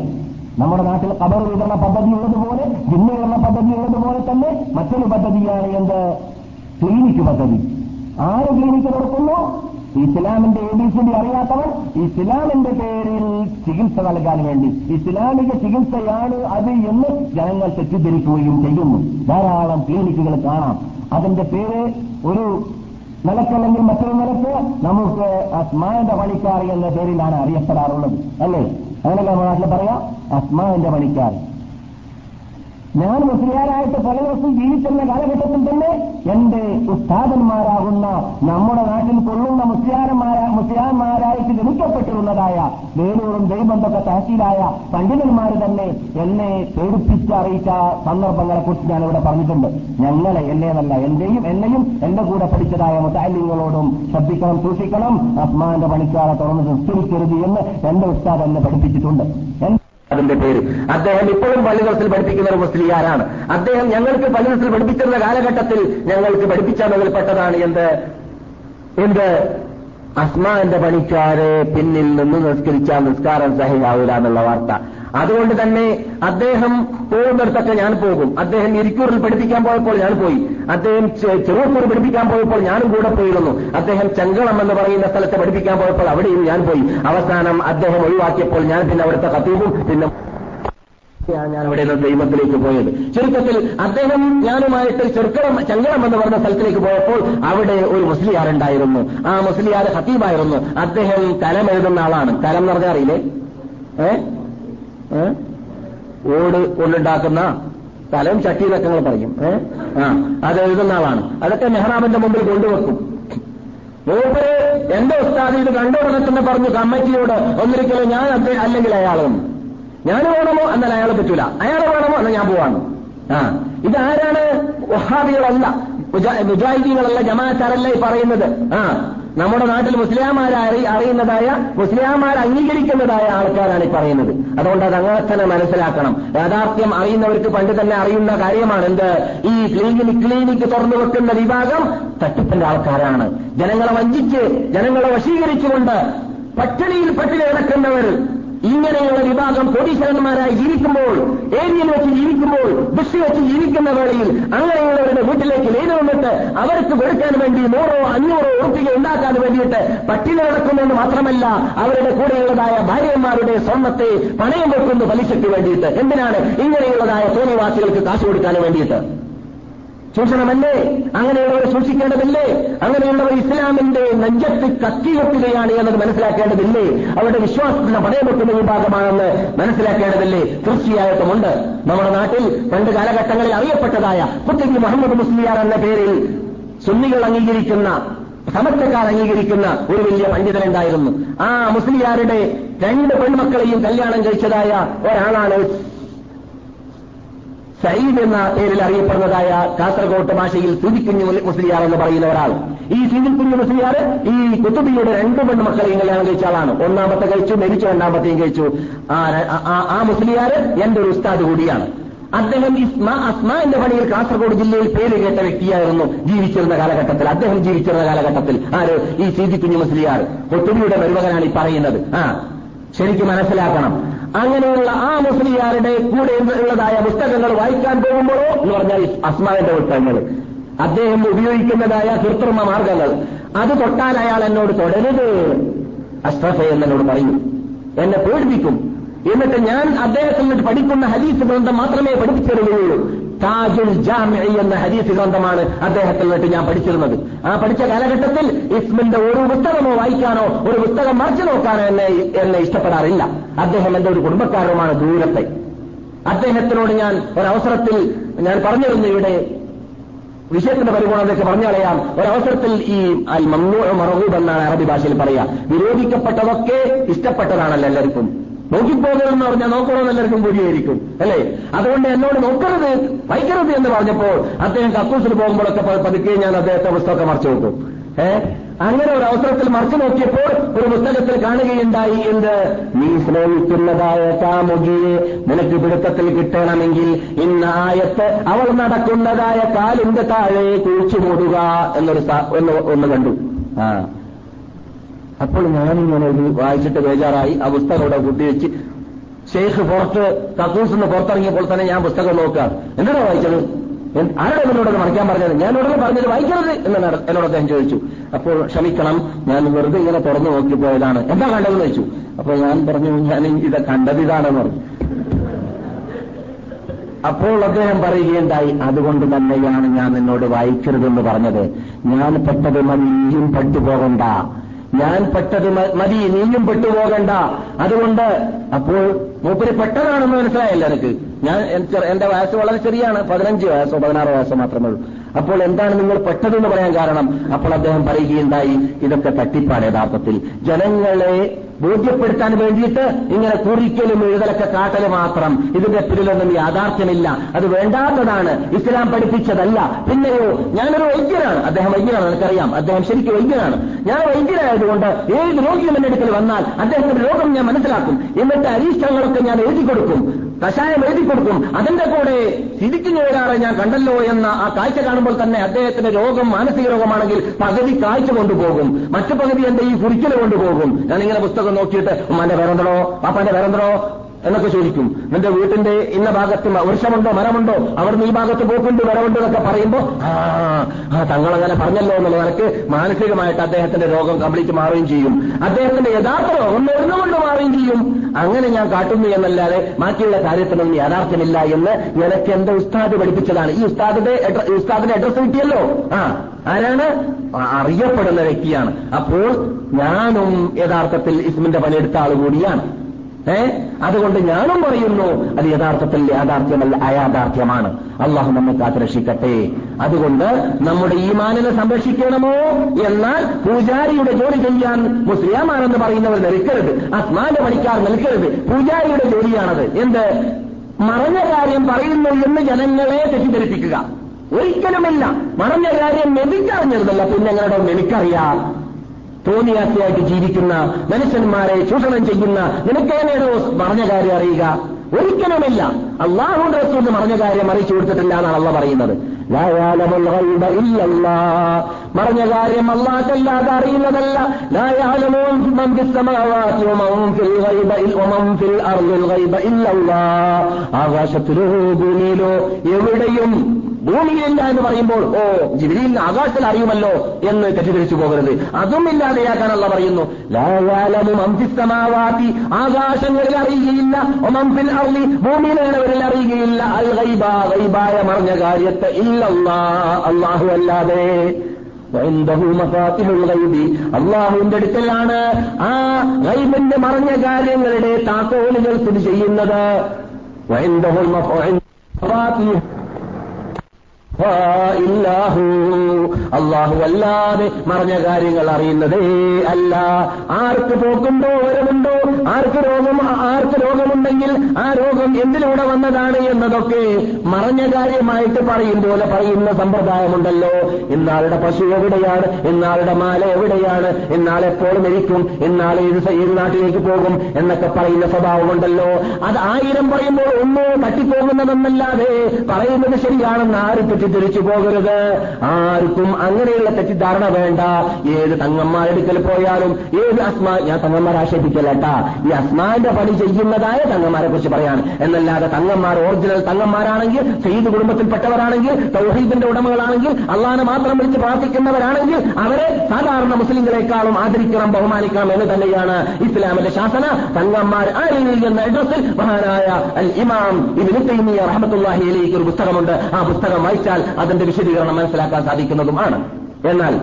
നമ്മുടെ നാട്ടിൽ കബർ വിതരണ പദ്ധതി ഉള്ളതുപോലെ ജിന്ന് വിതരണ പദ്ധതി ഉള്ളതുപോലെ തന്നെ മറ്റൊരു പദ്ധതിയാണ് എന്ത്? ക്ലിനിക്ക് പദ്ധതി. ആര് ക്ലിനിക്ക് നടത്തുന്നു ഇസ്ലാമിന്റെ എ ബി സി ഡി അറിയാത്തവർ ഇസ്ലാമിന്റെ പേരിൽ ചികിത്സ നൽകാൻ വേണ്ടി. ഇസ്ലാമിക ചികിത്സയാണ് അത് എന്ന് ജനങ്ങൾ തെറ്റിദ്ധരിക്കുകയും ചെയ്യുന്നു. ധാരാളം ക്ലിനിക്കുകൾ കാണാം. അതിന്റെ പേര് ഒരു നിലക്കല്ലെങ്കിൽ മറ്റൊരു നിലയ്ക്ക് നമുക്ക് അസ്മാന്റെ പണിക്കാർ എന്ന പേരിലാണ് അറിയപ്പെടാറുള്ളത്. അല്ലേ? അങ്ങനെയല്ല നമ്മുടെ നാട്ടിൽ പറയാം. അസ്മാന്റെ പണിക്കാർ. ഞാൻ മുസ്ലിയാരായിട്ട് പല ദിവസം ജീവിച്ചെന്ന കാലഘട്ടത്തിൽ തന്നെ എന്റെ ഉസ്താദന്മാരാകുന്ന നമ്മുടെ നാട്ടിൽ കൊള്ളുന്ന മുസ്ലിയാരന്മാരാ മുസ്ലിയാന്മാരായിട്ട് ജനിക്കപ്പെട്ടിരുന്നതായ വേലൂറും ദൈവന്തൊക്കെ തഹസീലായ പണ്ഡിതന്മാർ തന്നെ എന്നെ പേടിപ്പിച്ച് അറിയിച്ച സന്ദർഭങ്ങളെ കുറിച്ച് ഞാനിവിടെ പറഞ്ഞിട്ടുണ്ട്. ഞങ്ങളെ എന്നേതല്ല എന്റെയും എന്നെയും എന്റെ കൂടെ പഠിച്ചതായ മുത്താലിങ്ങളോടും ശ്രദ്ധിക്കണം സൂക്ഷിക്കണം. അസ്മാന്റെ പണിക്കാരെ തുറന്ന് സംസ്കരിക്കരുത് എന്ന് എന്റെ ഉസ്താദ് എന്നെ പഠിപ്പിച്ചിട്ടുണ്ട്. അതിന്റെ പേര്. അദ്ദേഹം ഇപ്പോഴും പള്ളിദർസിൽ പഠിപ്പിക്കുന്ന ഒരു മുസ്ലിയാരാണ്. അദ്ദേഹം ഞങ്ങൾക്ക് പള്ളിദർസിൽ പഠിപ്പിച്ചിരുന്ന കാലഘട്ടത്തിൽ ഞങ്ങൾക്ക് പഠിപ്പിച്ചതിൽപ്പെട്ടതാണ് എന്ത്? എന്ത്? അസ്മാന്റെ പണിക്കാരെ പിന്നിൽ നിന്ന് നിസ്കരിച്ചാൽ നിസ്കാരം സഹിയാവൂല എന്നുള്ള വാർത്ത. അതുകൊണ്ട് തന്നെ അദ്ദേഹം പോകുന്നിടത്തൊക്കെ ഞാൻ പോകും. അദ്ദേഹം ഇരിക്കൂറിൽ പഠിപ്പിക്കാൻ പോയപ്പോൾ ഞാൻ പോയി. അദ്ദേഹം ചെറുപ്പൂർ പഠിപ്പിക്കാൻ പോയപ്പോൾ ഞാനും കൂടെ പോയിരുന്നു. അദ്ദേഹം ചെങ്കളം എന്ന് പറയുന്ന സ്ഥലത്തെ പഠിപ്പിക്കാൻ പോയപ്പോൾ അവിടെയും ഞാൻ പോയി. അവസാനം അദ്ദേഹം ഒഴിവാക്കിയപ്പോൾ ഞാൻ പിന്നെ അവിടുത്തെ കത്തീവും പിന്നെ ഞാൻ അവിടെ നിന്ന് ദൈവത്തിലേക്ക് പോയത്. ചുരുക്കത്തിൽ അദ്ദേഹം ഞാനുമായിട്ട് ചെറുക്കളം ചങ്കളം എന്ന് പറഞ്ഞ സ്ഥലത്തിലേക്ക് പോയപ്പോൾ അവിടെ ഒരു മുസ്ലിയാറുണ്ടായിരുന്നു ആ മുസ്ലിയാർ ഹത്തീബായിരുന്നു അദ്ദേഹം കലം എഴുതുന്ന ആളാണ്. കലം എന്ന് പറഞ്ഞാൽ അറിയില്ലേ? ഏഹ്? ഓട് കൊണ്ടുണ്ടാക്കുന്ന തലയും ചട്ടി എന്നൊക്കെ നിങ്ങൾ പറയും. ഏഹ് ആ അത് എഴുതുന്ന ആളാണ്. അതൊക്കെ മെഹ്റാബിന്റെ മുമ്പിൽ കൊണ്ടുവെക്കും. മൂപ്പര് എന്റെ ഉസ്താദ് ഇത് കണ്ടുടനെ തന്നെ പറഞ്ഞു കമ്മിറ്റിയോട് ഒന്നിരിക്കലും ഞാൻ അല്ലെങ്കിൽ അയാളും. ഞാൻ വേണമോ എന്നാൽ അയാളെ പറ്റൂല. അയാളെ വേണമോ എന്നാൽ ഞാൻ പോവാണ്. ആ ഇതാരാണ് വഹാബികളല്ല മുജാ- മുജാഹിദീങ്ങളല്ല ജമാഅത്താരല്ല ഈ പറയുന്നത്. ആ നമ്മുടെ നാട്ടിൽ മുസ്ലിംമാരെ അറിയുന്നതായ മുസ്ലിംമാർ അംഗീകരിക്കുന്നതായ ആൾക്കാരാണ് ഈ പറയുന്നത്. അതുകൊണ്ട് അത് അങ്ങനെ തന്നെ മനസ്സിലാക്കണം. യാഥാർത്ഥ്യം അറിയുന്നവർക്ക് പണ്ട് തന്നെ അറിയുന്ന കാര്യമാണ് എന്ത്? ഈ ക്ലിനിക് ക്ലിനിക്ക് തുറന്നു വെക്കുന്ന വിഭാഗം തട്ടിപ്പിന്റെ ആൾക്കാരാണ്. ജനങ്ങളെ വഞ്ചിച്ച് ജനങ്ങളെ വശീകരിച്ചുകൊണ്ട് പട്ടിണിയിൽ പട്ടിണി കിടക്കുന്നവർ ഇങ്ങനെയുള്ള വിഭാഗം കോടീശ്വരന്മാരായി ജീവിക്കുമ്പോൾ ഏരിയയിൽ വെച്ച് ജീവിക്കുമ്പോൾ ബസ് വെച്ച് ജീവിക്കുന്ന വേളയിൽ അങ്ങനെയുള്ളവരുടെ വീട്ടിലേക്ക് ലേന് വന്നിട്ട് അവർക്ക് കൊടുക്കാൻ വേണ്ടി നൂറോ അഞ്ഞൂറോ ഉറപ്പിക ഉണ്ടാക്കാൻ വേണ്ടിയിട്ട് പട്ടിണി നടക്കുമെന്ന് മാത്രമല്ല അവരുടെ കൂടെയുള്ളതായ ഭാര്യമാരുടെ സ്വർണത്തെ പണയം വെക്കുന്നു പലിശയ്ക്ക് വേണ്ടിയിട്ട്. എന്തിനാണ് ഇങ്ങനെയുള്ളതായ തോന്നിവാസികൾക്ക് കാശ് കൊടുക്കാൻ വേണ്ടിയിട്ട്? ചൂഷണമല്ലേ അങ്ങനെയുള്ളവരെ സൂക്ഷിക്കേണ്ടതില്ലേ അങ്ങനെയുള്ളവർ ഇസ്ലാമിന്റെ നെഞ്ചത്ത് കത്തിവെക്കുകയാണ് എന്നത് മനസ്സിലാക്കേണ്ടതില്ലേ? അവരുടെ വിശ്വാസത്തിന് പടയമെക്കുന്ന വിഭാഗമാണെന്ന് മനസ്സിലാക്കേണ്ടതില്ലേ? തീർച്ചയായിട്ടുമുണ്ട് നമ്മുടെ നാട്ടിൽ പണ്ട് കാലഘട്ടങ്ങളിൽ അറിയപ്പെട്ടതായ കുത്തബി മുഹമ്മദ് മുസ്ലിയാർ എന്ന പേരിൽ സുന്നികൾ അംഗീകരിക്കുന്ന സമത്വക്കാർ അംഗീകരിക്കുന്ന ഒരു വലിയ പണ്ഡിതനുണ്ടായിരുന്നു ആ മുസ്ലിയാരുടെ രണ്ട് പെൺമക്കളെയും കല്യാണം കഴിച്ചതായ ഒരാളാണ് സയ്യിദ് എന്ന പേരിൽ അറിയപ്പെടുന്നതായ കാസർകോട്ട് ഭാഷയിൽ സുദിക്കുഞ്ഞു മുസ്ലിയാർ എന്ന് പറയുന്ന ഒരാൾ. ഈ സുദിക്കുഞ്ഞു മുസ്ലിയാർ ഈ കുത്തുബിയുടെ രണ്ട് മക്കളെയും കല്യാണം കഴിച്ച ആളാണ്. ഒന്നാമത്തെ കഴിച്ചു മരിച്ചു രണ്ടാമത്തെയും കഴിച്ചു. ആ മുസ്ലിയാർ എന്റെ ഒരു ഉസ്താദ് കൂടിയാണ്. അദ്ദേഹം ഇസ്മ അസ്മാന്റെ പണിയിൽ കാസർഗോഡ് ജില്ലയിൽ പേര് കേട്ട വ്യക്തിയായിരുന്നു ജീവിച്ചിരുന്ന കാലഘട്ടത്തിൽ. അദ്ദേഹം ജീവിച്ചിരുന്ന കാലഘട്ടത്തിൽ ആര്? ഈ സീതിക്കുഞ്ഞു മുസ്ലിയാർ. കൊത്തുബിയുടെ മരുമകനാണ് ഈ പറയുന്നത്. ആ ശരിക്കും മനസ്സിലാക്കണം. അങ്ങനെയുള്ള ആ മുസ്ലിയാരുടെ കൂടെ ഉള്ളതായ പുസ്തകങ്ങൾ വായിക്കാൻ പോകുമ്പോഴോ എന്ന് പറഞ്ഞാൽ അസ്മാവിന്റെ പുസ്തകങ്ങൾ. അദ്ദേഹം ഉപയോഗിക്കുന്നതായ കൃത്രിമ മാർഗങ്ങൾ. അത് തൊട്ടാൽ അയാൾ എന്നോട് തുടരുത്. അഷ്റഫ എന്നോട് പറയും. എന്നെ പേടിപ്പിക്കും. എന്നിട്ട് ഞാൻ അദ്ദേഹത്തിൽ നിന്ന് പഠിക്കുന്ന ഹദീസ് ഗ്രന്ഥം മാത്രമേ പഠിപ്പിച്ചിരുന്നുള്ളൂ. താജുൽ ജാമി എന്ന ഹദീസ് ഗ്രന്ഥമാണ് അദ്ദേഹത്തിൽ നിന്നിട്ട് ഞാൻ പഠിച്ചിരുന്നത്. ആ പഠിച്ച കാലഘട്ടത്തിൽ ഇസ്മിന്റെ ഒരു പുസ്തകമോ വായിക്കാനോ ഒരു പുസ്തകം മറിച്ചു നോക്കാനോ എന്നെ എന്നെ ഇഷ്ടപ്പെടാറില്ല. അദ്ദേഹം എന്റെ ഒരു കുടുംബക്കാരനുമാണ് ദൂരത്തെ. അദ്ദേഹത്തിനോട് ഞാൻ ഒരവസരത്തിൽ ഞാൻ പറഞ്ഞിരുന്നു ഇവിടെ വിഷയത്തിന്റെ പരിഗണനയൊക്കെ പറഞ്ഞറിയാം ഒരവസരത്തിൽ ഈ അൽ മമ്മൂ മറഹൂബ് എന്നാണ് അറബി ഭാഷയിൽ പറയാ വിരോധിക്കപ്പെട്ടതൊക്കെ ഇഷ്ടപ്പെട്ടതാണല്ലോ എല്ലാവർക്കും. നോക്കിപ്പോകരുതെന്ന് പറഞ്ഞാൽ നോക്കണമെന്ന് എല്ലാവർക്കും കൂടിയായിരിക്കും അല്ലേ? അതുകൊണ്ട് എന്നോട് നോക്കരുത് വായിക്കരുത് എന്ന് പറഞ്ഞപ്പോൾ അദ്ദേഹം കക്കൂസിൽ പോകുമ്പോഴൊക്കെ പതുക്കെ ഞാൻ അദ്ദേഹത്തെ പുസ്തകമൊക്കെ മറച്ചു നോക്കും ഏ? അങ്ങനെ ഒരു അവസരത്തിൽ മറച്ചു നോക്കിയപ്പോൾ ഒരു പുസ്തകത്തിൽ കാണുകയുണ്ടായി എന്ത്? നീ സ്നേഹിക്കുന്നതായ കാമുകിയെ നിനക്ക് പിടുത്തത്തിൽ കിട്ടണമെങ്കിൽ ഇന്നായത്ത് അവൾ നടക്കുന്നതായ കാലിന്റെ താഴെ കുഴിച്ചു മൂടുക എന്നൊരു ഒന്ന് കണ്ടു. ആ. അപ്പോൾ ഞാനിങ്ങനെ ഇത് വായിച്ചിട്ട് ബേജാറായി. ആ പുസ്തകം അവിടെ കൂട്ടിവെച്ച് ഷെയ്ഖ് പുറത്ത് കക്കൂസ് നിന്ന് പുറത്തിറങ്ങിയപ്പോൾ തന്നെ ഞാൻ പുസ്തകം നോക്കാം എന്താണോ വായിച്ചത്? ആരോട് എന്നോട് മറിക്കാൻ പറഞ്ഞത്? ഞാൻ ഉടനെ പറഞ്ഞത് വായിക്കരുത് എന്ന് എന്നോട് അദ്ദേഹം ചോദിച്ചു. അപ്പോൾ ക്ഷമിക്കണം ഞാൻ വെറുതെ ഇങ്ങനെ തുറന്നു നോക്കിപ്പോയതാണ് എന്താ കണ്ടതെന്ന് ചോദിച്ചു. അപ്പോൾ ഞാൻ പറഞ്ഞു ഞാൻ ഇത് കണ്ടത് ഇതാണെന്ന് പറഞ്ഞു. അപ്പോൾ അദ്ദേഹം പറയുകയുണ്ടായി അതുകൊണ്ട് തന്നെയാണ് ഞാൻ നിന്നോട് വായിക്കരുതെന്ന് പറഞ്ഞത്. ഞാൻ പെട്ടത് നീയും പെട്ടുപോകണ്ട. ഞാൻ പെട്ടത് മതി നീയും പെട്ടുപോകണ്ട. അതുകൊണ്ട് അപ്പോൾ മൂപ്പര് പെട്ടതാണെന്ന് മനസ്സിലായല്ലോ എനിക്ക്. ഞാൻ എന്റെ വയസ്സ് വളരെ ചെറിയാണ്. പതിനഞ്ച് വയസ്സോ പതിനാറ് വയസ്സോ മാത്രമേ ഉള്ളൂ. അപ്പോൾ എന്താണ് നിങ്ങൾ പെട്ടതെന്ന് പറയാൻ കാരണം? അപ്പോൾ അദ്ദേഹം പറയുകയുണ്ടായി ഇതൊക്കെ തട്ടിപ്പാണ് യഥാർത്ഥത്തിൽ. ജനങ്ങളെ ബോധ്യപ്പെടുത്താൻ വേണ്ടിയിട്ട് ഇങ്ങനെ കുറിക്കലും എഴുതലൊക്കെ കാട്ടൽ മാത്രം. ഇതിന്റെ പിന്നിലൊന്നും യാഥാർത്ഥ്യമില്ല. അത് വേണ്ടാത്തതാണ്. ഇസ്ലാം പഠിപ്പിച്ചതല്ല. പിന്നെയോ ഞാനൊരു വൈദ്യനാണ്. അദ്ദേഹം വൈദ്യനാണ് എനിക്കറിയാം അദ്ദേഹം ശരിക്കും വൈദ്യനാണ്. ഞാൻ വൈദ്യനായതുകൊണ്ട് ഏത് രോഗിയും എന്റെ അടുക്കൽ വന്നാൽ അദ്ദേഹത്തിന്റെ രോഗം ഞാൻ മനസ്സിലാക്കും. എന്നിട്ട് അരീഷ്ടങ്ങളൊക്കെ ഞാൻ എഴുതി കൊടുക്കും. കഷായം എഴുതി കൊടുക്കും. അതിന്റെ കൂടെ ചിരിക്കുന്ന ഒരാളെ ഞാൻ കണ്ടല്ലോ എന്ന ആ കാഴ്ച കാണുമ്പോൾ തന്നെ അദ്ദേഹത്തിന്റെ രോഗം മാനസിക രോഗമാണെങ്കിൽ പകുതി കാഴ്ച കൊണ്ടുപോകും. മറ്റു പകുതി എന്റെ ഈ കുറിക്കൽ കൊണ്ടുപോകും. ഞാനിങ്ങനെ പുസ്തകം നോക്കിയിട്ട് ഉമ്മാന്റെ പേരെന്തടോ പാപ്പാന്റെ പേരെന്തടോ എന്നൊക്കെ ചോദിക്കും. നിന്റെ വീട്ടിന്റെ ഇന്ന ഭാഗത്ത് വൃക്ഷമുണ്ടോ മരമുണ്ടോ? അവിടുന്ന് ഈ ഭാഗത്ത് പോക്കുണ്ട് മരമുണ്ട് എന്നൊക്കെ പറയുമ്പോ ആ തങ്ങളങ്ങനെ പറഞ്ഞല്ലോ എന്നുള്ള നിലയ്ക്ക് മാനസികമായിട്ട് അദ്ദേഹത്തിന്റെ രോഗം കംപ്ലീറ്റ് മാറുകയും ചെയ്യും. അദ്ദേഹത്തിന്റെ യഥാർത്ഥ രോഗം മരുന്നുകൊണ്ട് മാറുകയും ചെയ്യും. അങ്ങനെ ഞാൻ കാട്ടുന്നു എന്നല്ലാതെ ബാക്കിയുള്ള കാര്യത്തിനൊന്നും യഥാർത്ഥമില്ല എന്ന് എനിക്ക് എന്റെ ഉസ്താദ് പഠിപ്പിച്ചതാണ്. ഈ ഉസ്താദിന്റെ ഉസ്താദിന്റെ അഡ്രസ് കിട്ടിയല്ലോ? ആ ആരാണ്? അറിയപ്പെടുന്ന വ്യക്തിയാണ്. അപ്പോൾ ഞാനും യഥാർത്ഥത്തിൽ ഇസ്മിന്റെ പണിയെടുത്ത ആൾ കൂടിയാണ്. ഏ? അതുകൊണ്ട് ഞാനും പറയുന്നു അത് യഥാർത്ഥത്തിൽ യാഥാർത്ഥ്യമല്ല അയാഥാർത്ഥ്യമാണ്. അള്ളാഹു നമ്മെ കാത്തുരക്ഷിക്കട്ടെ അതുകൊണ്ട് നമ്മുടെ ഈമാനിനെ സംരക്ഷിക്കണമോ? എന്നാൽ പൂജാരിയുടെ ജോലി ചെയ്യാൻ മുസ്ലിയാമാണെന്ന് പറയുന്നവർ നിൽക്കരുത്. അസ്മാന്റെ പണിക്കാർ നിൽക്കരുത്. പൂജാരിയുടെ ജോലിയാണത്. എന്ത്? മറഞ്ഞ കാര്യം പറയുന്നു എന്ന് ജനങ്ങളെ തെറ്റിദ്ധരിപ്പിക്കുക. ഒരിക്കലുമില്ല. മറഞ്ഞ കാര്യം എനിക്കറിഞ്ഞിരുന്നല്ല പിന്നെ ഞങ്ങളുടെ എനിക്കറിയാം. തോന്നിയാത്തിയായിട്ട് ജീവിക്കുന്ന മനുഷ്യന്മാരെ ചൂഷണം ചെയ്യുന്ന നിനക്കേനേടോ പറഞ്ഞ കാര്യം അറിയുക? ഒരിക്കലുമില്ല. അള്ളാഹു റസൂൽ പറഞ്ഞ കാര്യം അറിയിച്ചു കൊടുത്തിട്ടില്ല എന്നാണ് അള്ള പറയുന്നത്. പറഞ്ഞ കാര്യം അള്ളാഹല്ലാതെ അറിയുന്നതല്ല. ആകാശത്തിലോ ഭൂമിയിലോ എവിടെയും ഭൂമിയിലില്ല എന്ന് പറയുമ്പോൾ ഓ ജിബിലിയിൽ ആകാശത്തിൽ അറിയുമല്ലോ എന്ന് തെറ്റിദ്ധരിച്ചു പോകരുത്. അതും ഇല്ലാതെയാക്കാനുള്ള പറയുന്നു. ലായാലമും അംഫിസ്തമാവാത്തി ആകാശങ്ങളിൽ അറിയുകയില്ല. ഒമംഫിൽ അറിയി ഭൂമിയിലുള്ളവരിൽ അറിയുകയില്ല. അൽ ഗൈബ. ഗൈബായ മറിഞ്ഞ കാര്യത്തെ ഇല്ലല്ലാ. അള്ളാഹു അല്ലാതെ. അള്ളാഹുവിന്റെ അടുക്കലാണ് ആ ഗൈബിന്റെ മറഞ്ഞ കാര്യങ്ങളുടെ താക്കോലുകൾ സ്ഥിതി ചെയ്യുന്നത്. അള്ളാഹു അല്ലാതെ മറഞ്ഞ കാര്യങ്ങൾ അറിയുന്നതേ അല്ല. ആർക്ക് പോക്കുണ്ടോ വരവുണ്ടോ? ആർക്ക് രോഗം ആർക്ക് രോഗമുണ്ടെങ്കിൽ ആ രോഗം എന്തിലൂടെ വന്നതാണ് എന്നതൊക്കെ മറഞ്ഞ കാര്യമായിട്ട് പറയും പോലെ പറയുന്ന സമ്പ്രദായമുണ്ടല്ലോ. ഇന്നാളുടെ പശു എവിടെയാണ്? ഇന്നാളുടെ മാല എവിടെയാണ്? ഇന്നാൾ എപ്പോൾ മരിക്കും? ഇന്നാൾ ഏത് ഏത് നാട്ടിലേക്ക് പോകും? എന്നൊക്കെ പറയുന്ന സ്വഭാവമുണ്ടല്ലോ. അത് ആയിരം പറയുമ്പോൾ ഒന്നോ തട്ടിപ്പോകുന്നതെന്നല്ലാതെ പറയുന്നത് ശരിയാണെന്ന് ആരും തെറ്റിദ്ധരിച്ചു പോകരുത്. ആർക്കും അങ്ങനെയുള്ള തെറ്റിദ്ധാരണ വേണ്ട. ഏത് തങ്ങന്മാരെടുക്കൽ പോയാലും ഏത് അസ്മാ ഞാൻ തങ്ങന്മാരെ ആക്ഷേപിക്കലട്ട. ഈ അസ്മാന്റെ പണി ചെയ്യുന്നതായ തങ്ങന്മാരെ കുറിച്ച് പറയാണ്. എന്നല്ലാതെ തങ്ങന്മാർ ഒറിജിനൽ തങ്ങന്മാരാണെങ്കിൽ സെയ്ദ് കുടുംബത്തിൽപ്പെട്ടവരാണെങ്കിൽ തൗഹീദിന്റെ ഉടമകളാണെങ്കിൽ അള്ളാനെ മാത്രം വിളിച്ച് പ്രാർത്ഥിക്കുന്നവരാണെങ്കിൽ അവരെ സാധാരണ മുസ്ലിങ്ങളെക്കാളും ആദരിക്കണം ബഹുമാനിക്കണം എന്ന് തന്നെയാണ് ഇസ്ലാമിന്റെ ശാസന. തങ്ങന്മാർ ആരെങ്കിൽ എന്ന അഡ്രസ്സിൽ മഹാനായ അൽ ഇമാം ഇബ്നു തൈമിയ റഹ്മത്തുള്ളാഹി അലൈഹിക്ക് ഒരു പുസ്തകമുണ്ട്. ആ പുസ്തകം വായിച്ചാൽ അതിന്റെ വിശദീകരണം മനസ്സിലാക്കാൻ സാധിക്കുന്നതുമാണ് എന്നാൽ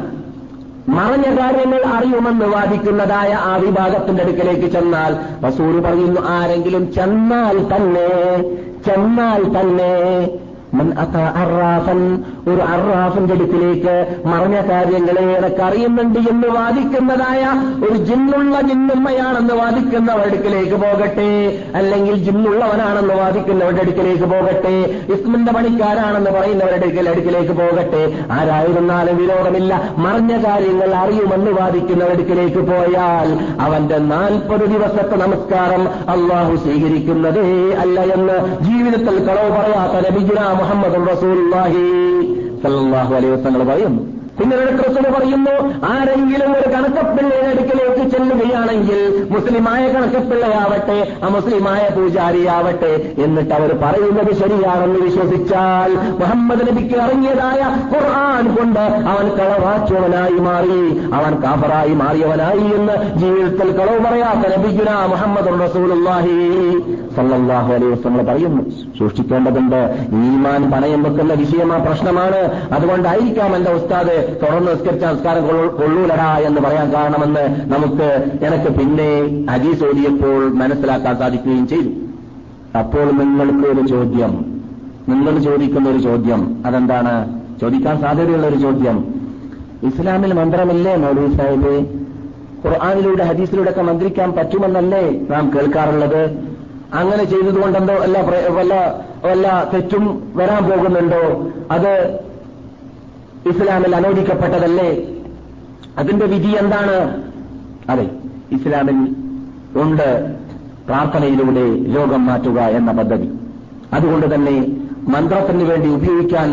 മറഞ്ഞ കാര്യങ്ങൾ അറിയുമെന്ന് വാദിക്കുന്നതായ ആ വിഭാഗത്തിന്റെ അടുക്കലേക്ക് ചെന്നാൽ റസൂൽ പറയുന്നു ആരെങ്കിലും ചെന്നാൽ തന്നെ ചെന്നാൽ തന്നെ അറാഫൻ ഒരു അറാഫിന്റെ അടുത്തിലേക്ക് മറഞ്ഞ കാര്യങ്ങളെ എനിക്ക് അറിയുന്നുണ്ട് എന്ന് വാദിക്കുന്നതായ ഒരു ജിന്നുള്ള ജിന്നുമ്മയാണെന്ന് വാദിക്കുന്നവരുടെ അടുക്കിലേക്ക് പോകട്ടെ. അല്ലെങ്കിൽ ജിന്നുള്ളവനാണെന്ന് വാദിക്കുന്നവരുടെ അടുക്കിലേക്ക് പോകട്ടെ. ഇസ്മിന്റെ പണിക്കാരാണെന്ന് പറയുന്നവരുടെ അടുക്കിലേക്ക് പോകട്ടെ. ആരായിരുന്നാലും വിരോധമില്ല. മറഞ്ഞ കാര്യങ്ങൾ അറിയുമെന്ന് വാദിക്കുന്നവരുടെ അടുക്കിലേക്ക് പോയാൽ അവന്റെ നാൽപ്പത് ദിവസത്തെ നമസ്കാരം അള്ളാഹു സ്വീകരിക്കുന്നതേ അല്ല എന്ന് ജീവിതത്തിൽ കളവ് പറയാത്ത നബിജുന മുഹമ്മദ് റസൂല്ലാഹി സല്ലാഹു അലൈഹി വസ്ലങ്ങൾ പറയുന്നു. പിന്നെ ക്രിസ്തു പറയുന്നു ആരെങ്കിലും ഒരു കണക്കപ്പിള്ളയുടെ അടുക്കലേക്ക് ചെല്ലുകയാണെങ്കിൽ മുസ്ലിമായ കണക്കപ്പിള്ളയാവട്ടെ മുസ്ലിമായ പൂജാരിയാവട്ടെ എന്നിട്ട് അവർ പറയുന്നത് ശരിയാണെന്ന് വിശ്വസിച്ചാൽ മുഹമ്മദ് നബിക്ക് ഇറങ്ങിയതായ ഖുർആൻ കൊണ്ട് അവൻ കളവാക്കിയവനായി മാറി. അവൻ കാഫറായി മാറിയവനായി എന്ന് ജീവിതത്തിൽ കളവ് പറയാത്ത നബിഗുന മുഹമ്മദ് റസൂലുള്ളാഹി സല്ലല്ലാഹു അലൈഹി വസല്ലം പറയുന്നു. സൂക്ഷിക്കേണ്ടതുണ്ട് ഈമാൻ പണയം വെക്കുന്ന വിഷയം ആ പ്രശ്നമാണ്. അതുകൊണ്ടായിരിക്കാം എന്റെ ഉസ്താദ് തുറന്ന് നിസ്കരിച്ച നമസ്കാരം കൊള്ളൂലടാ എന്ന് പറയാൻ കാരണമെന്ന് നമുക്ക് എനിക്ക് പിന്നെ ഹദീസ് ഓതിയപ്പോൾ മനസ്സിലാക്കാൻ സാധിക്കുകയും ചെയ്തു. അപ്പോൾ നിങ്ങൾക്ക് ഒരു ചോദ്യം. നിങ്ങൾ ചോദിക്കുന്ന ഒരു ചോദ്യം. അതെന്താണ്? ചോദിക്കാൻ സാധ്യതയുള്ള ഒരു ചോദ്യം. ഇസ്ലാമിൽ മന്ത്രമില്ലേ മൗലവി സാഹിബ്? ഖുർആാനിലൂടെ ഹദീസിലൂടെ ഒക്കെ മന്ത്രിക്കാൻ പറ്റുമെന്നല്ലേ നാം കേൾക്കാറുള്ളത്? അങ്ങനെ ചെയ്തതുകൊണ്ടെന്തോ പ്ര- വല്ല വല്ല തെറ്റും വരാൻ പോകുന്നുണ്ടോ? അത് ഇസ്ലാമിൽ അനുവദിക്കപ്പെട്ടതല്ലേ അതിന്റെ വിധി എന്താണ്? അതെ ഇസ്ലാമിൽ ഉണ്ട് പ്രാർത്ഥനയിലൂടെ ലോകം മാറ്റുക എന്ന പദ്ധതി. അതുകൊണ്ട് തന്നെ മന്ത്രത്തിന് വേണ്ടി ഉപയോഗിക്കാൻ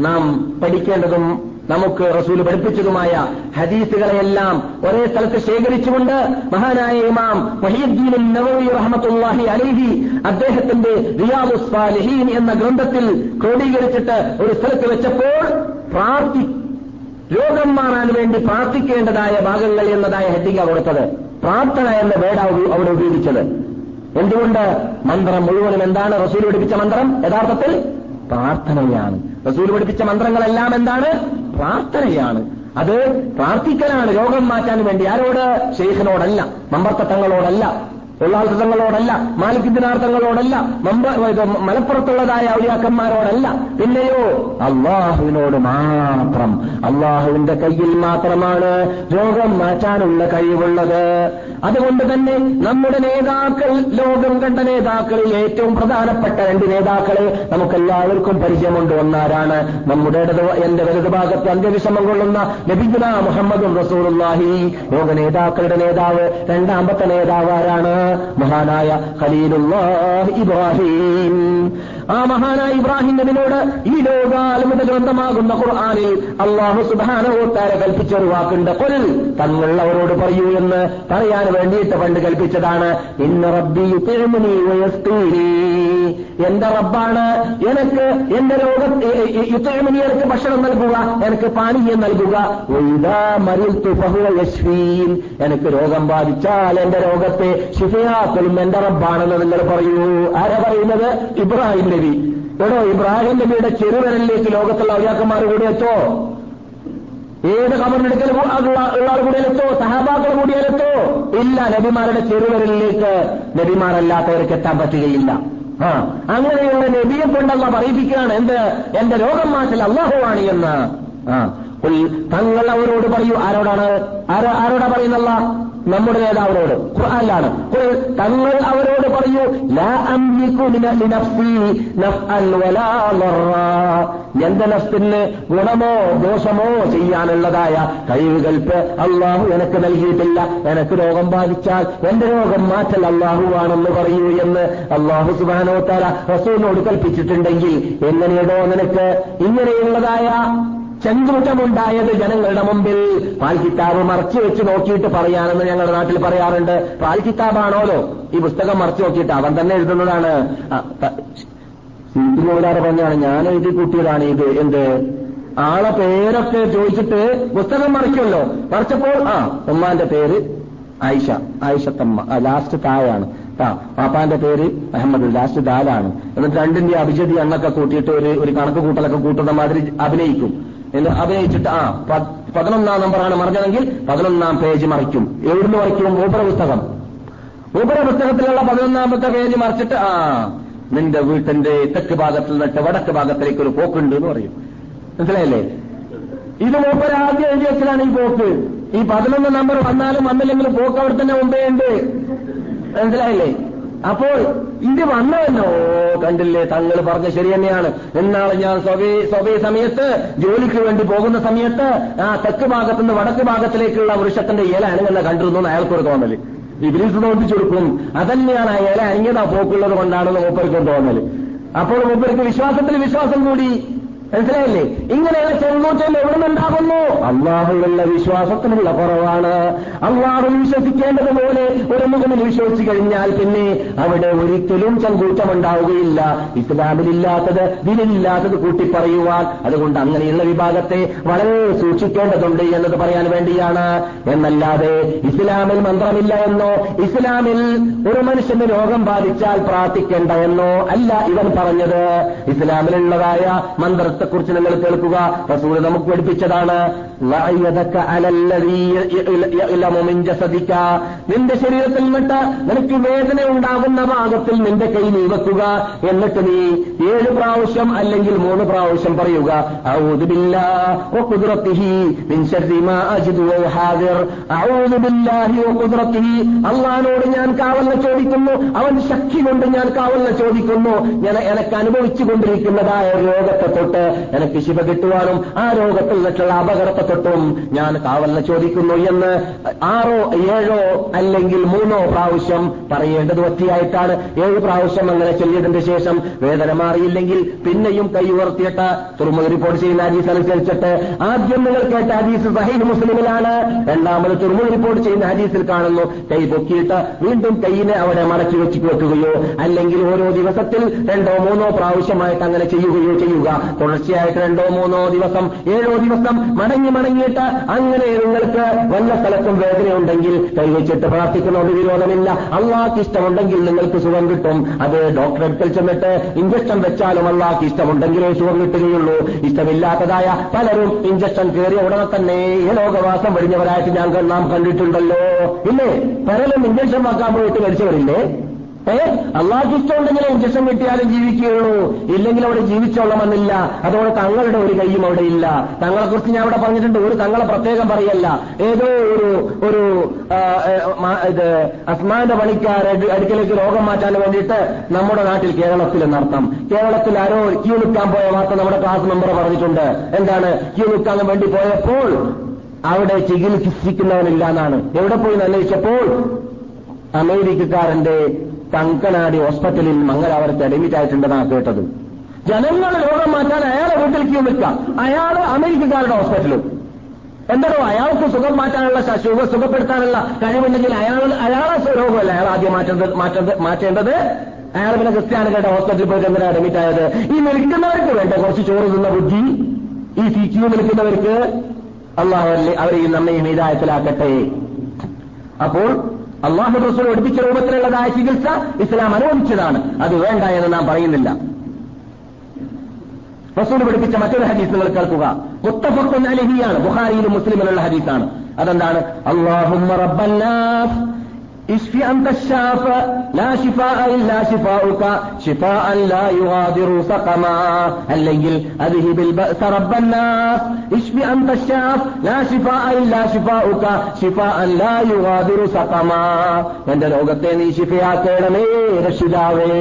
നാം പഠിക്കേണ്ടതും നമുക്ക് റസൂൽ പഠിപ്പിച്ചതുമായ ഹദീസുകളെയെല്ലാം ഒരേ സ്ഥലത്ത് ശേഖരിച്ചുകൊണ്ട് മഹാനായ ഇമാം വഹീദ്ദീൻ നവവി റഹ്മത്തുള്ളാഹി അലൈഹി അദ്ദേഹത്തിന്റെ റിയാദുസ്ഫാലഹീൻ എന്ന ഗ്രന്ഥത്തിൽ ക്രോഡീകരിച്ചിട്ട് ഒരു സ്ഥലത്ത് വെച്ചപ്പോൾ പ്രാർത്ഥി രോഗം മാറാൻ വേണ്ടി പ്രാർത്ഥിക്കേണ്ടതായ ഭാഗങ്ങൾ എന്നതായ ഹെഡിക കൊടുത്തത്. പ്രാർത്ഥന എന്ന വേട അവിടെ ഉപയോഗിച്ചത്. എന്തുകൊണ്ട്? മന്ത്രം മുഴുവനും എന്താണ്? റസൂൽ പഠിപ്പിച്ച മന്ത്രം? യഥാർത്ഥത്തിൽ പ്രാർത്ഥനയാണ്. റസൂൽ പഠിപ്പിച്ച മന്ത്രങ്ങളെല്ലാം എന്താണ്? പ്രാർത്ഥനയാണ്. അത് പ്രാർത്ഥിക്കലാണ് രോഗം മാറ്റാൻ വേണ്ടി. ആരോട്? ഷെയ്ഖിനോടല്ല മമ്പർത്തങ്ങളോടല്ല ഉള്ളാർത്ഥങ്ങളോടല്ല മാലിക്കിദിനാർത്ഥങ്ങളോടല്ല മലപ്പുറത്തുള്ളതായ ഔലിയാക്കന്മാരോടല്ല പിന്നെയോ അള്ളാഹുവിനോട് മാത്രം. അള്ളാഹുവിന്റെ കയ്യിൽ മാത്രമാണ് രോഗം മാറ്റാനുള്ള കഴിവുള്ളത്. അതുകൊണ്ട് തന്നെ നമ്മുടെ നേതാക്കൾ ലോകം കണ്ട നേതാക്കളിൽ ഏറ്റവും പ്രധാനപ്പെട്ട രണ്ട് നേതാക്കളെ നമുക്കെല്ലാവർക്കും പരിചയമുണ്ട്. ഒന്നാരാണ് നമ്മുടെ ഇടത് എന്റെ വലത് ഭാഗത്ത് അന്ത്യവിഷമം കൊള്ളുന്ന നബിഗുന മുഹമ്മദും റസൂറുല്ലാഹി ലോക നേതാക്കളുടെ നേതാവ് രണ്ടാമത്തെ നേതാവ് ആരാണ്? മഹാനായ ഖലീലുല്ലാഹ് ഇബ്രാഹിം. ആ മഹാനായ ഇബ്രാഹിം നബിനോട് ഈ ലോകാത്ഭുത ഗ്രന്ഥമാകുന്ന ഖുർആാനിൽ അള്ളാഹു സുബാനോത്താര കൽപ്പിച്ച ഒരു വാക്കുണ്ട്. കൊൽ തങ്ങൾ അവരോട് പറയൂ എന്ന് പറയാൻ വേണ്ടിയിട്ട് പണ്ട് കൽപ്പിച്ചതാണ്. ഇന്ന് റബ്ബി എന്റെ റബ്ബാണ് എനിക്ക് എന്റെ ലോകം യുത്തിഴുമനി എനിക്ക് ഭക്ഷണം നൽകുക എനിക്ക് പാനീയം നൽകുക. എനിക്ക് രോഗം ബാധിച്ചാൽ എന്റെ രോഗത്തെ ശിഫയാക്കലും എന്റെ റബ്ബാണെന്ന് നിങ്ങൾ പറയൂ. ആരാ പറയുന്നത്? ഇബ്രാഹിം നബി എടോ ഇബ്രാഹിം നബിയുടെ ചെറുവിരലിലേക്ക് ലോകത്തുള്ള ഔലിയാക്കന്മാർ കൂടി എത്തോ? ഏത് കബറിനെടുക്കൽ ഉള്ളവർ കൂടിയാലെത്തോ സഹാബാക്കൾ കൂടിയാലെത്തോ ഇല്ല നബിമാരുടെ ചെറുവിരലിലേക്ക് നബിമാരല്ലാത്തവർക്ക് എത്താൻ പറ്റുകയില്ല. ആ അങ്ങനെയുള്ള നബിയെ കൊണ്ടല്ല പറയിപ്പിക്കുകയാണ്. എന്ത്? എന്റെ രോഗം മാറ്റൽ അള്ളാഹുവാണ് എന്ന്. ആ തങ്ങൾ അവരോട് പറയൂ. ആരോടാണ്? ആരോ ആരോടാ പറയുന്നല്ല നമ്മുടെ നേതാവിനോട് ഖുർആനിലാണ്. തങ്ങൾ അവരോട് പറയൂ. എന്റെ നഫ്സിന് ഗുണമോ ദോഷമോ ചെയ്യാനുള്ളതായ കഴിവുകൾക്ക് അള്ളാഹു എനിക്ക് നൽകിയിട്ടില്ല. എനിക്ക് രോഗം ബാധിച്ചാൽ എന്റെ രോഗം മാറ്റൽ അള്ളാഹുവാണെന്ന് പറയൂ എന്ന് അള്ളാഹു സുബാനോ താര റസൂലിനോട് കൽപ്പിച്ചിട്ടുണ്ടെങ്കിൽ എങ്ങനെയുണ്ടോ നിനക്ക്? ഇങ്ങനെയുള്ളതായ ചെങ്കുറ്റമുണ്ടായത് ജനങ്ങളുടെ മുമ്പിൽ. പാൽ കിതാബ് മറച്ചു വെച്ച് നോക്കിയിട്ട് പറയാനെന്ന് ഞങ്ങളുടെ നാട്ടിൽ പറയാറുണ്ട്. പാൽ കിതാബാണോലോ? ഈ പുസ്തകം മറച്ചു നോക്കിയിട്ട് അവൻ തന്നെ എഴുതുന്നതാണ്. സീറ്റിനോടാറ് പറഞ്ഞാണ് ഞാൻ എഴുതി കൂട്ടിയതാണ് ഇത്. എന്ത്? ആളെ പേരൊക്കെ ചോദിച്ചിട്ട് പുസ്തകം മറിക്കുമല്ലോ? മറിച്ചപ്പോൾ ആ ഉമ്മാന്റെ പേര് ആയിഷ ആയിഷത്തമ്മ ലാസ്റ്റ് തായാണ് ആ പാപ്പാന്റെ പേര് അഹമ്മദ് ലാസ്റ്റ് ദാലാണ് എന്നിട്ട് രണ്ടിന്റെ അഭിജതി എണ്ണൊക്കെ കൂട്ടിയിട്ട് ഒരു ഒരു കണക്ക് കൂട്ടലൊക്കെ കൂട്ടുന്ന മാതിരി അഭിനയിക്കും. എന്ന് അഭിനയിച്ചിട്ട് ആ പതിനൊന്നാം നമ്പറാണ് മറിഞ്ഞതെങ്കിൽ പതിനൊന്നാം പേജ് മറിക്കും. എവിടുന്ന് മറിക്കും? മൂപ്പര പുസ്തകം. മൂപ്പര പുസ്തകത്തിലുള്ള പതിനൊന്നാമത്തെ പേജ് മറിച്ചിട്ട് ആ നിന്റെ വീട്ടിന്റെ തെക്ക് ഭാഗത്തിൽ നിന്നിട്ട് വടക്ക് ഭാഗത്തിലേക്ക് ഒരു പോക്കുണ്ട് എന്ന് പറയും. മനസ്സിലായില്ലേ? ഇത് മൂപ്പര ആദ്യം എഴുതി ഈ പോക്ക്. ഈ പതിനൊന്ന് നമ്പർ വന്നാലും വന്നില്ലെങ്കിലും പോക്ക് അവിടെ തന്നെ മുമ്പേ ഉണ്ട്. മനസ്സിലായില്ലേ? അപ്പോൾ ഇത് വന്നതല്ലോ കണ്ടില്ലേ? തങ്ങൾ പറഞ്ഞ ശരി തന്നെയാണ്. എന്നാണ് ഞാൻ സ്വവേ സ്വവേ സമയത്ത് ജോലിക്ക് വേണ്ടി പോകുന്ന സമയത്ത് ആ തെക്ക് ഭാഗത്തു നിന്ന് വടക്ക് ഭാഗത്തിലേക്കുള്ള വൃക്ഷത്തിന്റെ ഇല അനങ്ങുന്ന കണ്ടിരുന്നു അയാൾക്ക് അയാൾക്കൊരു തോന്നൽ. ഇബ്രീസ് നോട്ടിച്ചു കൊടുക്കും. അതന്നെയാണ് ആ ഇല അനങ്ങിയതാ പോക്കുള്ളത് കൊണ്ടാണെന്ന് മൂപ്പർക്കും തോന്നൽ. അപ്പോൾ മൂപ്പർക്ക് വിശ്വാസത്തിൽ വിശ്വാസം കൂടി. മനസ്സിലായില്ലേ? ഇങ്ങനെയുള്ള ചെറുനൂറ്റൽ എവിടെ നിന്നുണ്ടാകുന്നു അള്ളാഹുവിലുള്ള വിശ്വാസത്തിനുള്ള കുറവാണ്. അള്ളാഹു വിശ്വസിക്കേണ്ടതുപോലെ ഒരു മുഖമിൽ വിശ്വസിച്ചു കഴിഞ്ഞാൽ പിന്നെ അവിടെ ഒരിക്കലും ചങ്കൂറ്റമുണ്ടാവുകയില്ല. ഇസ്ലാമിലില്ലാത്തത് ദിനില്ലാത്തത് കൂട്ടിപ്പറയുവാൻ അതുകൊണ്ട് അങ്ങനെയുള്ള വിഭാഗത്തെ വളരെ സൂക്ഷിക്കേണ്ടതുണ്ട് എന്നത് പറയാൻ വേണ്ടിയാണ്. എന്നല്ലാതെ ഇസ്ലാമിൽ മന്ത്രമില്ല എന്നോ ഇസ്ലാമിൽ ഒരു മനുഷ്യന് രോഗം ബാധിച്ചാൽ പ്രാർത്ഥിക്കേണ്ട എന്നോ അല്ല ഇവൻ പറഞ്ഞത്. ഇസ്ലാമിലുള്ളതായ മന്ത്രത്തെക്കുറിച്ച് നിങ്ങൾ കേൾക്കുക. റസൂൽ നമുക്ക് പഠിപ്പിച്ചതാണ്. നിന്റെ ശരീരത്തിൽ നിന്നിട്ട് നിനക്ക് വേദന ഉണ്ടാകുന്ന ഭാഗത്തിൽ നിന്റെ കൈ നീവക്കുക. എന്നിട്ട് നീ ഏഴ് പ്രാവശ്യം അല്ലെങ്കിൽ മൂന്ന് പ്രാവശ്യം പറയുക അള്ളഹാനോട് ഞാൻ കാവലിനെ ചോദിക്കുന്നു. അവൻ ശക്തി കൊണ്ട് ഞാൻ കാവലിനെ ചോദിക്കുന്നു. ഞാൻ എനക്ക് അനുഭവിച്ചു കൊണ്ടിരിക്കുന്നതായ രോഗത്തെ തൊട്ട് എനിക്ക് ശിവ കിട്ടുവാനും ആ രോഗത്തിൽ നിന്നിട്ടുള്ള അപകടത്തെ തൊട്ടും ഞാൻ കാവലിനെ ചോദിക്കുന്നു എന്ന് ആറോ ഏഴോ അല്ലെങ്കിൽ മൂന്നോ പ്രാവശ്യം പറയേണ്ടത് ഒറ്റയായിട്ടാണ്. ഏഴ് പ്രാവശ്യം അങ്ങനെ ചൊല്ലിയതിന്റെ ശേഷം വേദന മാറിയില്ലെങ്കിൽ പിന്നെയും കൈ ഉയർത്തിയിട്ട് തുറമുഖ റിപ്പോർട്ട് ചെയ്യുന്ന ഹദീസ് അനുസരിച്ചിട്ട് ആദ്യം നിങ്ങൾ കേട്ട ഹദീസ് സഹീദ് മുസ്ലിമിലാണ്. രണ്ടാമത് തുറമുഖ റിപ്പോർട്ട് ചെയ്യുന്ന ഹദീസിൽ കാണുന്നു. കൈ പൊക്കിയിട്ട് വീണ്ടും കൈയിനെ അവിടെ മടക്കി വെച്ച് വെക്കുകയോ അല്ലെങ്കിൽ ഓരോ ദിവസത്തിൽ രണ്ടോ മൂന്നോ പ്രാവശ്യമായിട്ട് അങ്ങനെ ചെയ്യുകയോ ചെയ്യുക. തുടർച്ചയായിട്ട് രണ്ടോ മൂന്നോ ദിവസം ഏഴോ ദിവസം മടങ്ങി മടങ്ങിയിട്ട് അങ്ങനെ നിങ്ങൾക്ക് വല്ല സ്ഥലത്തും വേദനയുണ്ടെങ്കിൽ കൈവച്ചിട്ട് പ്രാർത്ഥിക്കുന്നതുകൊണ്ട് വിരോധമില്ല. അള്ളാഹ്ക്ക് ഇഷ്ടമുണ്ടെങ്കിൽ നിങ്ങൾക്ക് സുഖം കിട്ടും. അത് ഡോക്ടറെ അടുക്കൽ ചെന്നിട്ട് ഇഞ്ചക്ഷൻ വെച്ചാലും അള്ളാഹ്ക്ക് ഇഷ്ടമുണ്ടെങ്കിലേ സുഖം കിട്ടുകയുള്ളൂ. ഇഷ്ടമില്ലാത്തതായ പലരും ഇഞ്ചക്ഷൻ കയറിയ ഉടനെ തന്നെ ഈ ലോകവാസം വെടിഞ്ഞവരായിട്ട് ഞാൻ നാം കണ്ടിട്ടുണ്ടല്ലോ. ഇല്ലേ? പലരും ഇഞ്ചക്ഷൻ വാക്കാൻ പോയിട്ട് മരിച്ചവരില്ലേ? ഏ? അള്ളാഹ് ഇഷ്ടമുണ്ടെങ്കിൽ ഇഞ്ചക്ഷൻ കിട്ടിയാലും ജീവിക്കുകയുള്ളൂ. ഇല്ലെങ്കിൽ അവിടെ ജീവിച്ചോളമെന്നില്ല അതുകൊണ്ട് തങ്ങളുടെ ഒരു കൈയും അവിടെ ഇല്ല. തങ്ങളെക്കുറിച്ച് ഞാൻ അവിടെ പറഞ്ഞിട്ടുണ്ട്. ഒരു തങ്ങളെ പ്രത്യേകം പറയല്ല. ഏതോ ഒരു ഒരു ഇത് അസ്മാന്റെ പണിക്കാർ അടി- അടുക്കലേക്ക് രോഗം മാറ്റാൻ വേണ്ടിയിട്ട് നമ്മുടെ നാട്ടിൽ കേരളത്തിൽ എന്നർത്ഥം കേരളത്തിൽ ആരോ ക്യൂ നിൽക്കാൻ പോയ വാർത്ത നമ്മുടെ ക്ലാസ് മെമ്പർ പറഞ്ഞിട്ടുണ്ട്. എന്താണ്? ക്യൂ നിൽക്കാൻ വേണ്ടി പോയപ്പോൾ അവിടെ ചികിത്സിക്കുന്നവനില്ല എന്നാണ്. എവിടെ പോയി അന്വേഷിച്ചപ്പോൾ അമേരിക്കക്കാരന്റെ തങ്കനാടി ഹോസ്പിറ്റലിൽ മംഗലാപുരത്ത് അഡ്മിറ്റ് ആയിട്ടുണ്ടെന്നാണ് കേട്ടത്. ജനങ്ങൾ രോഗം മാറ്റാൻ അയാളെ വീട്ടിൽ ക്യൂ നിൽക്കാം. അയാൾ അമേരിക്കക്കാരുടെ ഹോസ്പിറ്റലും. എന്താണോ അയാൾക്ക് സുഖം മാറ്റാനുള്ള ശുഖ സുഖ സുഖപ്പെടുത്താനുള്ള കഴിവുണ്ടെങ്കിൽ അയാൾ അയാളെ രോഗമല്ല. അയാൾ ആദ്യം മാറ്റേണ്ടത് മാറ്റേണ്ടത് മാറ്റേണ്ടത് അയാൾ പിന്നെ ക്രിസ്ത്യാനികളുടെ ഹോസ്പിറ്റലിൽ പോയി എന്തിനാണ് അഡ്മിറ്റ് ആയത്? ഈ നിൽക്കുന്നവർക്ക് വേണ്ട. കുറച്ച് ചോറ് തിന്ന ബുദ്ധി. ഈ സി ക്യൂ നിൽക്കുന്നവർക്ക് അള്ളാഹു അവരെയും നമ്മയും ഇതായത്തിലാക്കട്ടെ അപ്പോൾ അള്ളാഹു റസൂൽ ഒടിപ്പിച്ച രൂപത്തിലുള്ളതായ ചികിത്സ ഇസ്ലാം അനുവദിച്ചതാണ്. അത് വേണ്ട എന്ന് നാം പറയുന്നില്ല. റസൂൽ പഠിപ്പിച്ച മറ്റൊരു ഹദീസ് നിങ്ങൾ കേൾക്കുക. മുത്തഫഖുൻ അലഹിയാണ്. ബുഖാരിയിലും മുസ്ലിമിലുള്ള ഹദീസാണ്. അതെന്താണ്? റബ്ബന്നാസ് اشفي أنت الشافى لا شفاء إلا شفاؤك شفاء لا يغادر سقما الليل أذهب البأس رب الناس اشفي أنت الشاف لا شفاء إلا شفاؤك شفاء لا يغادر سقما എന്റെ ലോകത്തെ നീ ശിഫയാക്കേണമേ രക്ഷിതാവേ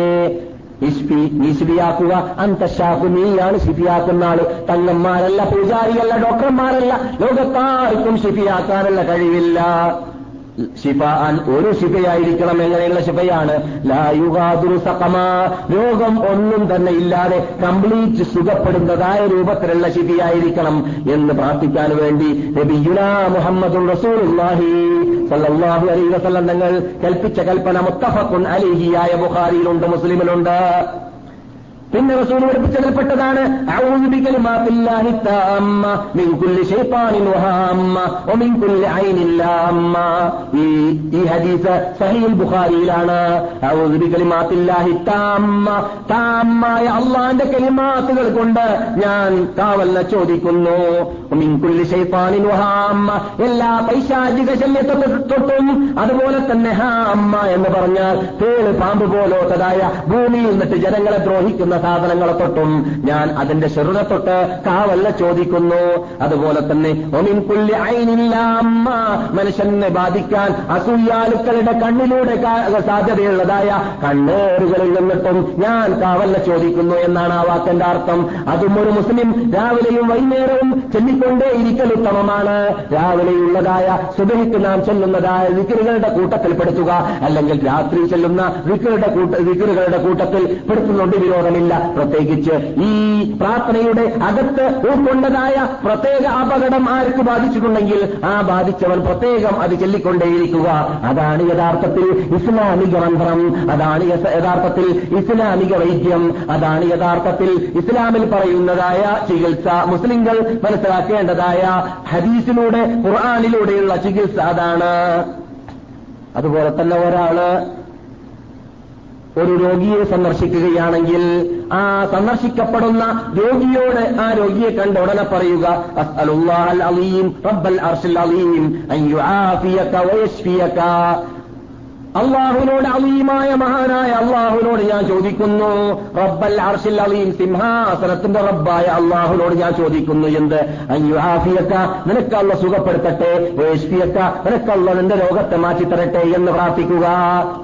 ഇഷ്പി നീ ശിഫിയാക്കുക അന്തശാഖു നീയാണ് ശിഫിയാക്കുന്ന ആള് തങ്ങന്മാരല്ല പൂജാരിയല്ല ഡോക്ടർമാരല്ല ലോകത്താർക്കും ശിഫിയാക്കാനുള്ള കഴിവില്ല ശിഫാൻ ഒരു ശിഫയായിരിക്കണം എങ്ങനെയുള്ള ശിഫയാണ്? ലായുഗാതുരു സഖമ. രോഗം ഒന്നും തന്നെ ഇല്ലാതെ കംപ്ലീറ്റ് സുഖപ്പെടുന്നതായ രൂപത്തിലുള്ള ശിഫിയായിരിക്കണം എന്ന് പ്രാർത്ഥിക്കാൻ വേണ്ടി നബിയുനാ മുഹമ്മദുൽ റസൂലുള്ളാഹി സല്ലല്ലാഹു അലൈഹി വസല്ലം തങ്ങൾ കൽപ്പിച്ച കൽപ്പന മുത്തഫഖുൻ അലിഹിയായ ബുഖാരിയിലുണ്ട് മുസ്ലിമിലുണ്ട്. പിന്നെ റസൂൽ പഠിപ്പിച്ചതിൽപ്പെട്ടതാണ് പെട്ടതാണ് ഹദീസ് സഹീൽ ബുഖാരിയിലാണ്. താമ്മായ അള്ളാന്റെ കലിമാത്തുകൾ കൊണ്ട് ഞാൻ കാവലിനെ ചോദിക്കുന്നു. എല്ലാ പൈശാചിക ശല്യത്തെ തൊട്ടും അതുപോലെ തന്നെ ഹാ അമ്മ എന്ന് പറഞ്ഞാൽ തേൾ പാമ്പ് പോലോത്തതായ ഭൂമിയിൽ നിന്നിട്ട് ജനങ്ങളെ ദ്രോഹിക്കുന്ന സാധനങ്ങളെ തൊട്ടും ഞാൻ അതിന്റെ ചെറുതെ തൊട്ട് കാവല്ല ചോദിക്കുന്നു. അതുപോലെ തന്നെ ഒമിൻ പുല്ല് അയിനില്ലാമ്മ മനുഷ്യനെ ബാധിക്കാൻ അസൂയാലുക്കളുടെ കണ്ണിലൂടെ സാധ്യതയുള്ളതായ കണ്ണേറുകളിൽ നിന്നിട്ടും ഞാൻ കാവല്ല ചോദിക്കുന്നു എന്നാണ് ആ വാക്കിന്റെ അർത്ഥം. അതും ഒരു മുസ്ലിം രാവിലെയും വൈകുന്നേരവും ചെല്ലിക്കൊണ്ടേ ഇരിക്കൽ ഉത്തമമാണ്. രാവിലെയുള്ളതായ സുബഹിക്ക് നാം ചെല്ലുന്നതായ വിക്രുകളുടെ കൂട്ടത്തിൽ പെടുത്തുക അല്ലെങ്കിൽ രാത്രി ചെല്ലുന്ന വിക്രുടെ കൂട്ട വിക്രുകളുടെ കൂട്ടത്തിൽ പെടുത്തുന്നുണ്ട് വിരോധമില്ല. പ്രത്യേകിച്ച് ഈ പ്രാർത്ഥനയുടെ അകത്ത് ഉൾക്കൊണ്ടതായ പ്രത്യേക അപകടം ആർക്ക് ബാധിച്ചിട്ടുണ്ടെങ്കിൽ ആ ബാധിച്ചവൻ പ്രത്യേകം അത് ചൊല്ലിക്കൊണ്ടേയിരിക്കുക. അതാണ് യഥാർത്ഥത്തിൽ ഇസ്ലാമിക മന്ത്രം. അതാണ് യഥാർത്ഥത്തിൽ ഇസ്ലാമിക വൈദ്യം. അതാണ് യഥാർത്ഥത്തിൽ ഇസ്ലാമിൽ പറയുന്നതായ ചികിത്സ. മുസ്ലിങ്ങൾ മനസ്സിലാക്കേണ്ടതായ ഹദീസിലൂടെ ഖുർആാനിലൂടെയുള്ള ചികിത്സ അതാണ്. അതുപോലെ തന്നെ ഒരാൾ ഒരു രോഗിയെ സന്ദർശിക്കുകയാണെങ്കിൽ ആ സന്ദർശിക്കപ്പെടുന്ന രോഗിയോട് ആ രോഗിയെ കണ്ട് ഉടനെ പറയുക റബ്ബൽ അർശിൽ അലീം അൻ യുആഫിയക വയശ്ഫിയക അള്ളാഹുവിനോട് അലീമായ മഹാനായ അള്ളാഹുവിനോട് ഞാൻ ചോദിക്കുന്നു. റബ്ബൽ അർഷിൽ അലീം സിംഹാസനത്തിന്റെ റബ്ബായ അള്ളാഹുവിനോട് ഞാൻ ചോദിക്കുന്നു എന്ത്? അയ്യുഹാഫിയക്ക നിനക്കള്ള സുഖപ്പെടുത്തട്ടെ വേഷ്ഫിയക്ക നിനക്കള്ള നിന്റെ രോഗത്തെ മാറ്റിത്തരട്ടെ എന്ന് പ്രാർത്ഥിക്കുക.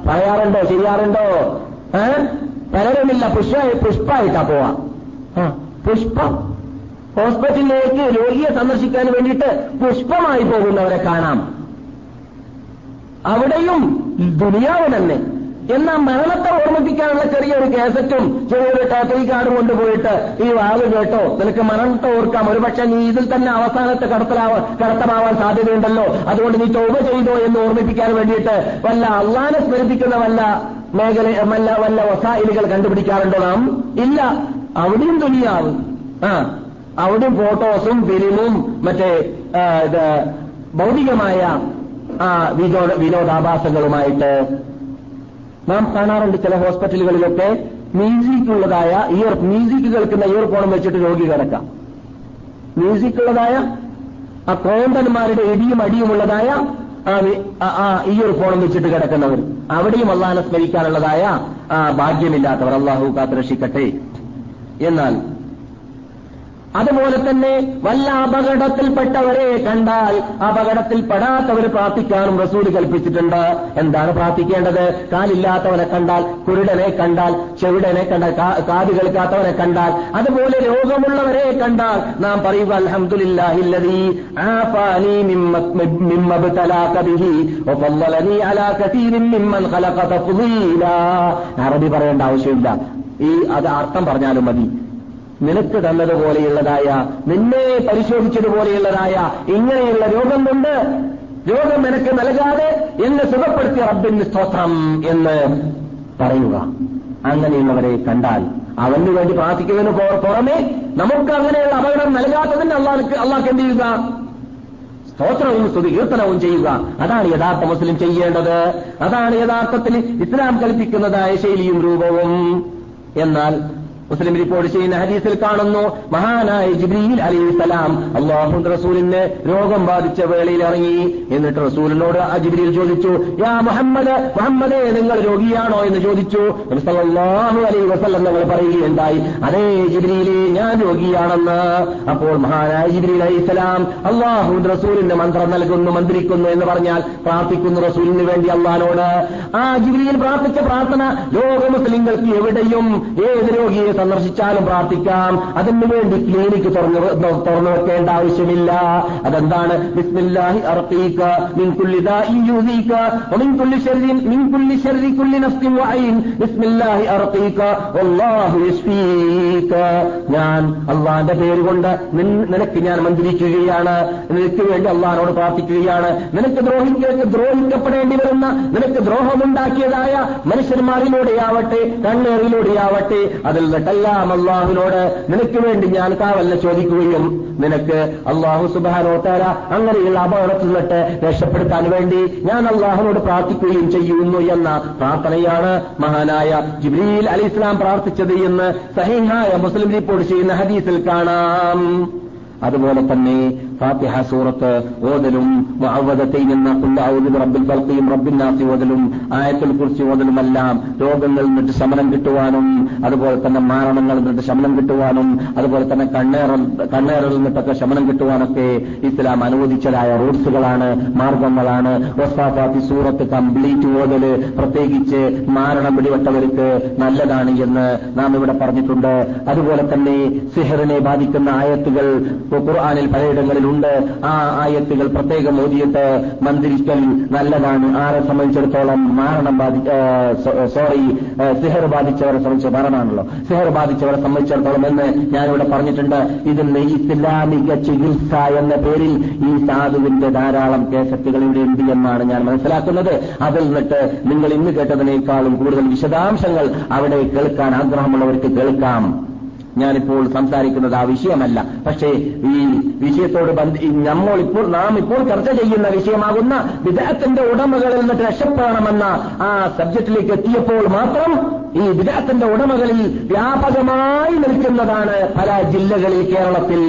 പറയാറുണ്ടോ? ചെയ്യാറുണ്ടോ? ഏ? പലരുമില്ല പുഷ്പ പുഷ്പായിട്ടാ പോവാ. പുഷ്പം. ഹോസ്പിറ്റലിലേക്ക് രോഗിയെ സന്ദർശിക്കാൻ വേണ്ടിയിട്ട് പുഷ്പമായി പോകുന്നവരെ കാണാം. അവിടെയും ദുനിയാവ് തന്നെ എന്നാൽ മരണത്തെ ഓർമ്മിപ്പിക്കാനുള്ള ചെറിയൊരു കേസറ്റും ചെറിയൊരു ടേപ്പിൽ കാർഡും കൊണ്ടുപോയിട്ട് ഈ വാവ് കേട്ടോ? നിനക്ക് മരണത്തെ ഓർക്കാം. ഒരുപക്ഷെ നീ ഇതിൽ തന്നെ അവസാനത്തെ കടത്തലാവാൻ കടത്തമാവാൻ സാധ്യതയുണ്ടല്ലോ. അതുകൊണ്ട് നീ തോപ ചെയ്തോ എന്ന് ഓർമ്മിപ്പിക്കാൻ വേണ്ടിയിട്ട് വല്ല അള്ളാനെ സ്മരിപ്പിക്കുന്ന വല്ല മേഖല വല്ല വല്ല വസായിലുകൾ കണ്ടുപിടിക്കാറുണ്ടോ നാം? ഇല്ല. അവിടെയും ദുനിയാവ്. ആ. അവിടെയും ഫോട്ടോസും ഫിലിമും മറ്റേ ഭൗതികമായ ആ വിനോദ വിനോദാഭാസങ്ങളുമായിട്ട് നാം കാണാറുണ്ട് ചില ഹോസ്പിറ്റലുകളിലൊക്കെ മ്യൂസിക് ഉള്ളതായ ഇയർ മ്യൂസിക് കേൾക്കുന്ന ഇയർ ഫോണും വെച്ചിട്ട് രോഗി കിടക്കാം. മ്യൂസിക് ഉള്ളതായ ആ കോന്തന്മാരുടെ ഇടിയും അടിയുമുള്ളതായ ആ ആ ഇയർഫോണും വെച്ചിട്ട് കിടക്കുന്നവർ. അവിടെയും അള്ളാഹനെ സ്മരിക്കാനുള്ളതായ ആ ഭാഗ്യമില്ലാത്തവർ. അള്ളാഹു കാത്തുരക്ഷിക്കട്ടെ. എന്നാൽ അതുപോലെ തന്നെ വല്ല അപകടത്തിൽപ്പെട്ടവരെ കണ്ടാൽ അപകടത്തിൽ പെടാത്തവർ പ്രാർത്ഥിക്കാനും റസൂൽ കൽപ്പിച്ചിട്ടുണ്ട്. എന്താണ് പ്രാർത്ഥിക്കേണ്ടത്? കാലില്ലാത്തവനെ കണ്ടാൽ കുരുടനെ കണ്ടാൽ ചെവിടനെ കണ്ടാൽ കാത് കേൾക്കാത്തവനെ കണ്ടാൽ അതുപോലെ രോഗമുള്ളവരെ കണ്ടാൽ നാം പറയുക അലാ അറബി പറയേണ്ട ആവശ്യമില്ല. ഈ അത് അർത്ഥം പറഞ്ഞാലും മതി. നിനക്ക് തന്നതുപോലെയുള്ളതായ നിന്നെ പരിശോധിച്ചതുപോലെയുള്ളതായ ഇങ്ങനെയുള്ള രോഗം കൊണ്ട് രോഗം നിനക്ക് നൽകാതെ എന്നെ സുഖപ്പെടുത്തിയ റബ്ബിന് സ്തോത്രം എന്ന് പറയുക. അങ്ങനെയുള്ളവരെ കണ്ടാൽ അവന് വേണ്ടി പ്രാർത്ഥിക്കുന്നതിന് പുറ- പുറമെ നമുക്ക് അങ്ങനെയുള്ള അപകടം നൽകാത്തതിന് അള്ളാഹ് അള്ളാഹ് എന്ത് ചെയ്യുക? സ്തോത്രവും സ്തുതി കീർത്തനവും ചെയ്യുക. അതാണ് യഥാർത്ഥ മുസ്ലിം ചെയ്യേണ്ടത്. അതാണ് യഥാർത്ഥത്തിൽ ഇസ്ലാം കൽപ്പിക്കുന്നതായ ശൈലിയും രൂപവും. എന്നാൽ മുസ്ലിം റിപ്പോർട്ട് ചെയ്യുന്ന ഹദീസിൽ കാണുന്നു മഹാനായ ജിബ്രീൽ അലി സലാം അള്ളാഹു റസൂലിന് രോഗം ബാധിച്ച വേളയിൽ ഇറങ്ങി. എന്നിട്ട് റസൂലിനോട് ആ ജിബ്രീൽ ചോദിച്ചു യാ മുഹമ്മദ് മുഹമ്മദേ നിങ്ങൾ രോഗിയാണോ? എന്ന് ചോദിച്ചു. സല്ലല്ലാഹു അലൈഹി വസല്ലം നിങ്ങൾ പറയുകയുണ്ടായി അതേ ജിബ്രീലി ഞാൻ രോഗിയാണെന്ന്. അപ്പോൾ മഹാനായ ജിബ്രീൽ അലൈഹിസ്സലാം അള്ളാഹു റസൂലിന്റെ മന്ത്രം നൽകുന്നു മന്ത്രിക്കുന്നു എന്ന് പറഞ്ഞാൽ പ്രാർത്ഥിക്കുന്നു റസൂലിന് വേണ്ടി അള്ളഹാനോട്. ആ ജിബ്രീൽ പ്രാർത്ഥിച്ച പ്രാർത്ഥന ലോക മുസ്ലിങ്ങൾക്ക് എവിടെയും ഏത് രോഗിയെ സന്ദർശിച്ചാലും പ്രാർത്ഥിക്കാം. അതിനു വേണ്ടി ക്ലിനിക്ക് തുറന്നു തുറന്നു വെക്കേണ്ട ആവശ്യമില്ല. അതെന്താണ്? ബിസ്മില്ലാഹി ഞാൻ അള്ളാന്റെ പേര് കൊണ്ട് നിനക്ക് ഞാൻ മന്ത്രിക്കുകയാണ്. നിനക്ക് വേണ്ടി അള്ളഹാനോട് പ്രാർത്ഥിക്കുകയാണ്. നിനക്ക് ദ്രോഹിക്ക ദ്രോഹിക്കപ്പെടേണ്ടി വരുന്ന നിനക്ക് ദ്രോഹമുണ്ടാക്കിയതായ മനുഷ്യന്മാരിലൂടെയാവട്ടെ കണ്ണേറിലൂടെയാവട്ടെ അതിൽ നിന്നെല്ലാം അള്ളാഹുവിനോട് നിനക്ക് വേണ്ടി ഞാൻ കാവല്ല ചോദിക്കുകയും നിനക്ക് അള്ളാഹു സുബാനോട്ടാര അങ്ങനെയുള്ള അപകടത്തിൽ നിന്നിട്ട് രക്ഷപ്പെടുത്താൻ വേണ്ടി ഞാൻ അള്ളാഹുനോട് പ്രാർത്ഥിക്കുകയും ചെയ്യുന്നു എന്ന പ്രാർത്ഥനയാണ് മഹാനായ ജിബ്രീൽ അലി ഇസ്ലാം പ്രാർത്ഥിച്ചത് എന്ന് സഹിഹായ മുസ്ലിം റിപ്പോർട്ട് ചെയ്യുന്ന ഹദീസിൽ കാണാം. അതുപോലെ തന്നെ ഫാത്തിഹ സൂറത്ത് ഓതലും മുഅവ്വദത്തൈൻ എന്ന ഖുൽ അഊദു ബിറബ്ബിൽ ഫൽഖിയും റബ്ബിൻ നാസി ഓതലും ആയത്തുൽ കുർസി ഓതലുമെല്ലാം രോഗങ്ങളിൽ നിന്നിട്ട് ശമനം കിട്ടുവാനും അതുപോലെ തന്നെ മാരണങ്ങളിൽ നിന്നിട്ട് ശമനം കിട്ടുവാനും അതുപോലെ തന്നെ കണ്ണേറൽ കണ്ണേറിൽ നിന്നിട്ടൊക്കെ ശമനം കിട്ടുവാനൊക്കെ ഇസ്ലാം അനുവദിച്ചതായ റൂട്ട്സുകളാണ് മാർഗങ്ങളാണ്. വസ്താഫാത്തി സൂറത്ത് കംപ്ലീറ്റ് ഓതൽ പ്രത്യേകിച്ച് മാരണം പിടിപെട്ടവർക്ക് നല്ലതാണ് എന്ന് നാം ഇവിടെ പറഞ്ഞിട്ടുണ്ട്. അതുപോലെ തന്നെ സിഹറിനെ ബാധിക്കുന്ന ആയത്തുകൾ ഖുർആാനിൽ പലയിടങ്ങളിലുണ്ട് ആ ആയത്തുകൾ പ്രത്യേകം ഓതിയിട്ട് മന്ത്രിക്കൽ നല്ലതാണ്. ആരെ സംബന്ധിച്ചിടത്തോളം മാരണം ബാധി സോറി സിഹർ ബാധിച്ചവരെ സംബന്ധിച്ച് മരണമാണല്ലോ. സിഹർ ബാധിച്ചവരെ സംബന്ധിച്ചിടത്തോളം എന്ന് ഞാനിവിടെ പറഞ്ഞിട്ടുണ്ട്. ഇതിന് ഇസ്ലാമിക ചികിത്സ എന്ന പേരിൽ ഈ സാധുവിന്റെ ധാരാളം കേസറ്റുകൾ ഇവിടെ ഉണ്ട് എന്നാണ് ഞാൻ മനസ്സിലാക്കുന്നത്. അതിൽ നിന്നിട്ട് നിങ്ങൾ ഇന്ന് കേട്ടതിനേക്കാളും കൂടുതൽ വിശദാംശങ്ങൾ അവിടെ കേൾക്കാൻ ആഗ്രഹമുള്ളവർക്ക് കേൾക്കാം. ഞാനിപ്പോൾ സംസാരിക്കുന്നത് ആ വിഷയമല്ല. പക്ഷേ ഈ വിഷയത്തോട് ബന്ധ നമ്മൾ ഇപ്പോൾ നാം ഇപ്പോൾ ചർച്ച ചെയ്യുന്ന വിഷയമാകുന്ന വിദേഹത്തിന്റെ ഉടമകളിൽ നിന്നിട്ട് രക്ഷപ്പെടണമെന്ന ആ സബ്ജക്റ്റിലേക്ക് എത്തിയപ്പോൾ മാത്രം ഈ വിദേഹത്തിന്റെ ഉടമകളിൽ വ്യാപകമായി നിൽക്കുന്നതാണ് പല ജില്ലകളിൽ കേരളത്തിൽ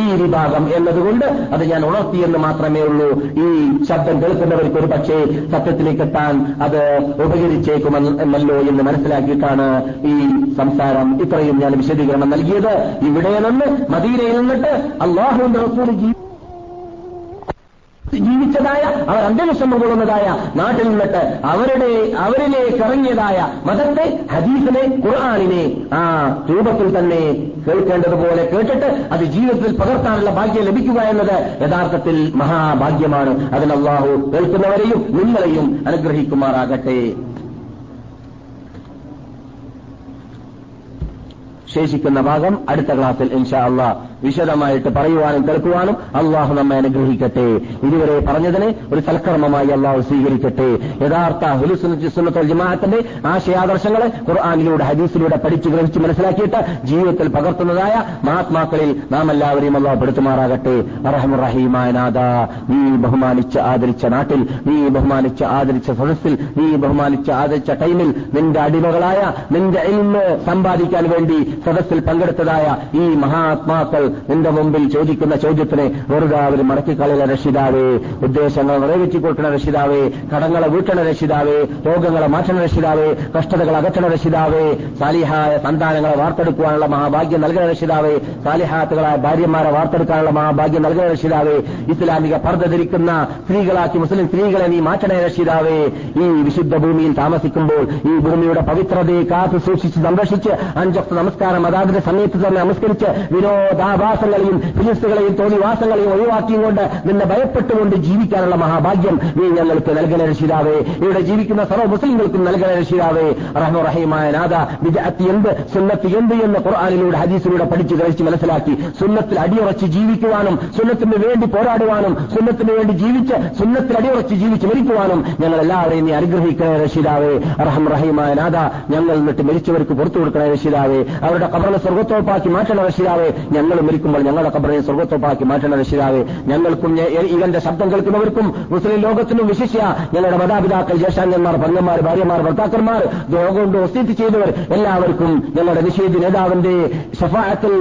ഈ വിഭാഗം എന്നതുകൊണ്ട് അത് ഞാൻ ഉണർത്തിയെന്ന് മാത്രമേ ഉള്ളൂ. ഈ ശബ്ദം കേൾക്കുന്നവർക്ക് ഒരു പക്ഷേ സത്യത്തിലേക്ക് എത്താൻ അത് ഉപകരിച്ചേക്കുമെന്നല്ലോ എന്ന് മനസ്സിലാക്കിയിട്ടാണ് ഈ സംസാരം. ഇത്രയും ഞാൻ വിശദീകരണം നൽകിയത് ഇവിടെ നിന്ന് മദീനയിൽ നിന്നിട്ട് അള്ളാഹുവിന്റെ റസൂൽ ജീവിച്ചതായ അവർ അന്ത്യവിഷമം കൊള്ളുന്നതായ നാട്ടിൽ നിന്നിട്ട് അവരുടെ അവരിലേക്ക് ഇറങ്ങിയതായ മതത്തെ ഹദീസിനെ ഖുർആാനിനെ ആ രൂപത്തിൽ തന്നെ കേൾക്കേണ്ടതുപോലെ കേട്ടിട്ട് അത് ജീവിതത്തിൽ പകർത്താനുള്ള ഭാഗ്യം ലഭിക്കുക എന്നത് യഥാർത്ഥത്തിൽ മഹാഭാഗ്യമാണ്. അതിന് അള്ളാഹു കേൾക്കുന്നവരെയും നിങ്ങളെയും അനുഗ്രഹിക്കുമാറാകട്ടെ. ശേഷിക്കുന്ന ഭാഗം അടുത്ത ക്ലാസ്സിൽ ഇൻഷാ അള്ളാഹ് വിശദമായിട്ട് പറയുവാനും കേൾക്കുവാനും അള്ളാഹു നമ്മെ അനുഗ്രഹിക്കട്ടെ. ഇതുവരെ പറഞ്ഞതിനെ ഒരു സൽക്കർമ്മമായി അള്ളാഹു സ്വീകരിക്കട്ടെ. യഥാർത്ഥ ഹുലുസുന്നത്തുൽ ജമാഅത്തിന്റെ ആശയാദർശങ്ങളെ ഖുർആാനിലൂടെ ഹദീസിലൂടെ പഠിച്ചു ഗ്രഹിച്ച് മനസ്സിലാക്കിയിട്ട് ജീവിതത്തിൽ പകർത്തുന്നതായ മഹാത്മാക്കളിൽ നാം എല്ലാവരെയും അള്ളാഹു പെടുത്തുമാറാകട്ടെ. അറഹമുറഹീമായ നാഥ നീ ബഹുമാനിച്ച് ആദരിച്ച നാട്ടിൽ നീ ബഹുമാനിച്ച് ആദരിച്ച സദസ്സിൽ നീ ബഹുമാനിച്ച് ആദരിച്ച ടൈമിൽ നിന്റെ അടിമകളായ നിന്റെ ഇൽമ് സമ്പാദിക്കാൻ വേണ്ടി സദസ്സിൽ പങ്കെടുത്തതായ ഈ മഹാത്മാക്കൾ നിന്റെ മുമ്പിൽ ചോദിക്കുന്ന ചോദ്യത്തിന് വെറുതെ അവർ മടക്കിക്കളയിലെ രക്ഷിതാവേ ഉദ്ദേശങ്ങൾ നിറവേറ്റി കൊടുക്കണ രക്ഷിതാവേ കടങ്ങളെ വീട്ടണ രക്ഷിതാവേ രോഗങ്ങളെ മാറ്റണ രക്ഷിതാവേ കഷ്ടതകൾ അകറ്റണ രക്ഷിതാവേ സാലിഹായ സന്താനങ്ങളെ വാർത്തെടുക്കുവാനുള്ള മഹാഭാഗ്യം നൽകണ രക്ഷിതാവേ സാലിഹാത്തുകളായ ഭാര്യമാരെ വാർത്തെടുക്കാനുള്ള മഹാഭാഗ്യം നൽകണ രക്ഷിതാവേ ഇസ്ലാമിക പർദ്ധ ധരിക്കുന്ന സ്ത്രീകളാക്കി മുസ്ലിം സ്ത്രീകളെ നീ മാറ്റണ രക്ഷിതാവേ. ഈ വിശുദ്ധ ഭൂമിയിൽ താമസിക്കുമ്പോൾ ഈ ഭൂമിയുടെ പവിത്രതയെ കാത്തു സൂക്ഷിച്ച് സംരക്ഷിച്ച് അഞ്ചൊക്കെ നമസ്കാരം അതാതിന്റെ സമയത്ത് തന്നെ നമസ്കരിച്ച് വിനോദാഭാസങ്ങളെയും ഫിലിസ്തുകളെയും തോന്നിവാസങ്ങളെയും ഒഴിവാക്കിയും കൊണ്ട് നിന്നെ ഭയപ്പെട്ടുകൊണ്ട് ജീവിക്കാനുള്ള മഹാഭാഗ്യം നീ ഞങ്ങൾക്ക് നൽകണ രക്ഷിതാവേ. ഇവിടെ ജീവിക്കുന്ന സർവ മുസ്ലിങ്ങൾക്കും നൽകണ രക്ഷിതാവേ. റഹ്മുറഹീമായ നാഥ വിജയത്തി എന്ത് സുന്നത്തി എന്ത് എന്ന് ഖുർആാനിലൂടെ ഹദീസിലൂടെ പഠിച്ചു കഴിച്ച് മനസ്സിലാക്കി. സുന്നത്തിൽ അടിയുറച്ച് ജീവിക്കുവാനും സുന്നത്തിന് വേണ്ടി പോരാടുവാനും സുന്നത്തിന് വേണ്ടി ജീവിച്ച് സുന്നത്തിൽ അടിയുറച്ച് ജീവിച്ച് മരിക്കുവാനും ഞങ്ങൾ എല്ലാവരെയും നീ അനുഗ്രഹിക്കണേ രക്ഷിതാവേ. റഹം റഹീമായ നാഥ ഞങ്ങൾ എന്നിട്ട് മരിച്ചവർക്ക് പുറത്തു കൊടുക്കണേ രക്ഷിതാവേ. അവരുടെ കബറിനെ സ്വർഗത്തോപ്പാക്കി മാറ്റണ രക്ഷിതാവേ. ഞങ്ങൾ മരിക്കുമ്പോൾ ഞങ്ങളുടെ കബറിനെ സ്വർഗത്തോപ്പാക്കി മാറ്റണ രക്ഷിതാവേ ഞങ്ങൾക്കും ഇവന്റെ ശബ്ദം കേൾക്കുന്നവർക്കും മുസ്ലിം ലോകത്തിനും വിശിഷ്യ ഞങ്ങളുടെ മാതാപിതാക്കൾ ജ്യേഷ്ഠാന്യന്മാർ പങ്ങന്മാർ ഭാര്യമാർ ഭർത്താക്കന്മാർ രോഗം കൊണ്ട് ഒസ്തിത്ത് ചെയ്തവർ എല്ലാവർക്കും ഞങ്ങളുടെ നിഷേധി നേതാവിന്റെ ഷഫായത്തിൽ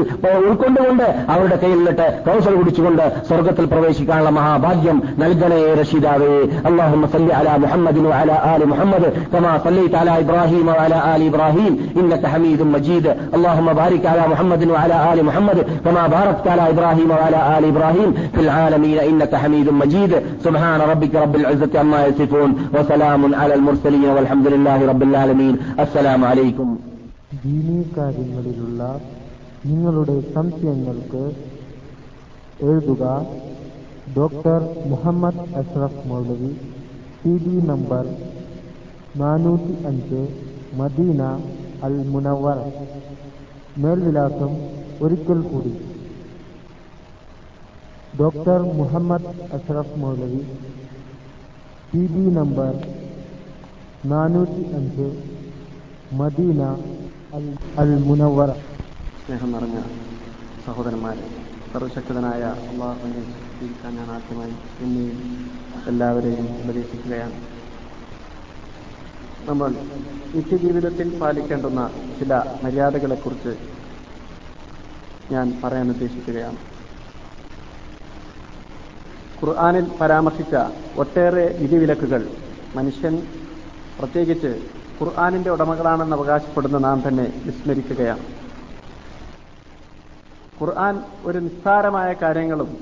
ഉൾക്കൊണ്ടുകൊണ്ട് അവരുടെ കയ്യിൽ നിന്നിട്ട് കൗസൽ കുടിച്ചുകൊണ്ട് സ്വർഗത്തിൽ പ്രവേശിക്കാനുള്ള മഹാഭാഗ്യം നൽകണേ രക്ഷിതാവേ അള്ളാഹുമ്മ സല്ലി അലാ മുഹമ്മദിൻ وعلى آل محمد كما صليت على إبراهيم وعلى آل إبراهيم إنك حميد مجيد اللهم بارك على محمد وعلى آل محمد كما باركت على إبراهيم وعلى آل إبراهيم في العالمين إنك حميد مجيد سبحان ربك رب العزة عما يصفون وسلام على المرسلين والحمد لله رب العالمين السلام عليكم ദീനീ കാര്യങ്ങളിലുള്ള നിങ്ങളുടെ സംശയങ്ങൾക്ക് എഴുതുക doctor Muhammad Ashraf Maulavi C D number നാനൂറ്റി അഞ്ച് മദീന അൽ മുനവർ മേൽവിലാസം ഒരിക്കൽ കൂടി. Doctor Muhammad Ashraf Maulavi P B number നാനൂറ്റി അഞ്ച് മദീന അൽ മുനവർ സ്നേഹം നിറഞ്ഞ സഹോദരന്മാരെ സർവശക്തനായ അള്ളാഹുവിനെ ജീവിക്കാൻ ഞാൻ ആദ്യമായി എന്നെയും എല്ലാവരെയും ഉപദേശിക്കുകയാണ്. നമ്മൾ നിത്യജീവിതത്തിൽ പാലിക്കേണ്ടുന്ന ചില മര്യാദകളെക്കുറിച്ച് ഞാൻ പറയാൻ ഉദ്ദേശിക്കുകയാണ്. ഖുർആാനിൽ പരാമർശിച്ച ഒട്ടേറെ വിധിവിലക്കുകൾ മനുഷ്യൻ പ്രത്യേകിച്ച് ഖുർആാനിന്റെ ഉടമകളാണെന്ന് അവകാശപ്പെടുന്ന നാം തന്നെ വിസ്മരിക്കുകയാണ്. ഖുർആൻ ഒരു നിസ്സാരമായ കാര്യങ്ങളും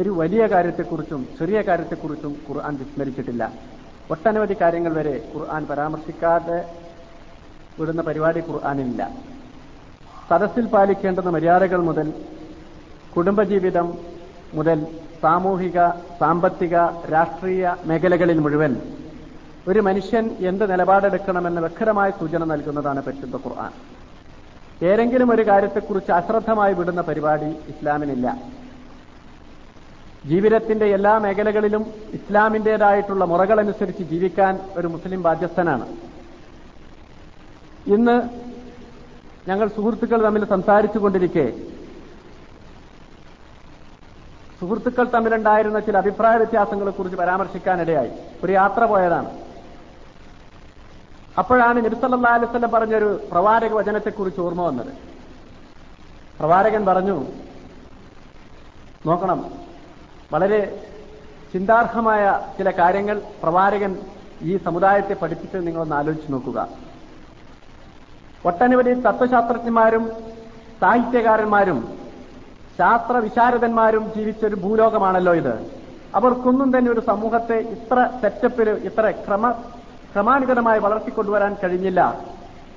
ഒരു വലിയ കാര്യത്തെക്കുറിച്ചും ചെറിയ കാര്യത്തെക്കുറിച്ചും ഖുർആൻ വിസ്മരിച്ചിട്ടില്ല. ഒട്ടനവധി കാര്യങ്ങൾ വരെ ഖുർആൻ പരാമർശിക്കാതെ വിടുന്ന പരിപാടി ഖുർആാനില്ല. സദസ്സിൽ പാലിക്കേണ്ടുന്ന മര്യാദകൾ മുതൽ കുടുംബജീവിതം മുതൽ സാമൂഹിക സാമ്പത്തിക രാഷ്ട്രീയ മേഖലകളിൽ മുഴുവൻ ഒരു മനുഷ്യൻ എന്ത് നിലപാടെടുക്കണമെന്ന് വ്യക്തമായ സൂചന നൽകുന്നതാണ് പരിശുദ്ധ ഖുർആൻ. ഏതെങ്കിലും ഒരു കാര്യത്തെക്കുറിച്ച് അശ്രദ്ധമായി വിടുന്ന പരിപാടി ഇസ്ലാമിനില്ല. ജീവിതത്തിന്റെ എല്ലാ മേഖലകളിലും ഇസ്ലാമിന്റേതായിട്ടുള്ള മുറകളനുസരിച്ച് ജീവിക്കാൻ ഒരു മുസ്ലിം ബാധ്യസ്ഥനാണ്. ഇന്ന് ഞങ്ങൾ സുഹൃത്തുക്കൾ തമ്മിൽ സംസാരിച്ചു കൊണ്ടിരിക്കെ സുഹൃത്തുക്കൾ തമ്മിലുണ്ടായിരുന്ന ചില അഭിപ്രായ വ്യത്യാസങ്ങളെ കുറിച്ച് പരാമർശിക്കാനിടയായി. ഒരു യാത്ര പോയതാണ്. അപ്പോഴാണ് നബിസല്ലാ അലുസല്ലം പറഞ്ഞൊരു പ്രവാചക വചനത്തെക്കുറിച്ച് ഓർമ്മ വന്നത്. പ്രവാചകൻ പറഞ്ഞു നോക്കണം വളരെ ചിന്താർഹമായ ചില കാര്യങ്ങൾ പ്രവാചകൻ ഈ സമുദായത്തെ പഠിപ്പിച്ച് നിങ്ങളൊന്ന് ആലോചിച്ച് നോക്കുക. ഒട്ടനവധി തത്വശാസ്ത്രജ്ഞന്മാരും സാഹിത്യകാരന്മാരും ശാസ്ത്ര വിശാരദന്മാരും ജീവിച്ചൊരു ഭൂലോകമാണല്ലോ ഇത്. അവർക്കൊന്നും തന്നെ ഒരു സമൂഹത്തെ ഇത്ര സെറ്റപ്പിൽ ഇത്ര ക്രമ ക്രമാനുഗതമായി വളർത്തിക്കൊണ്ടുവരാൻ കഴിഞ്ഞില്ല.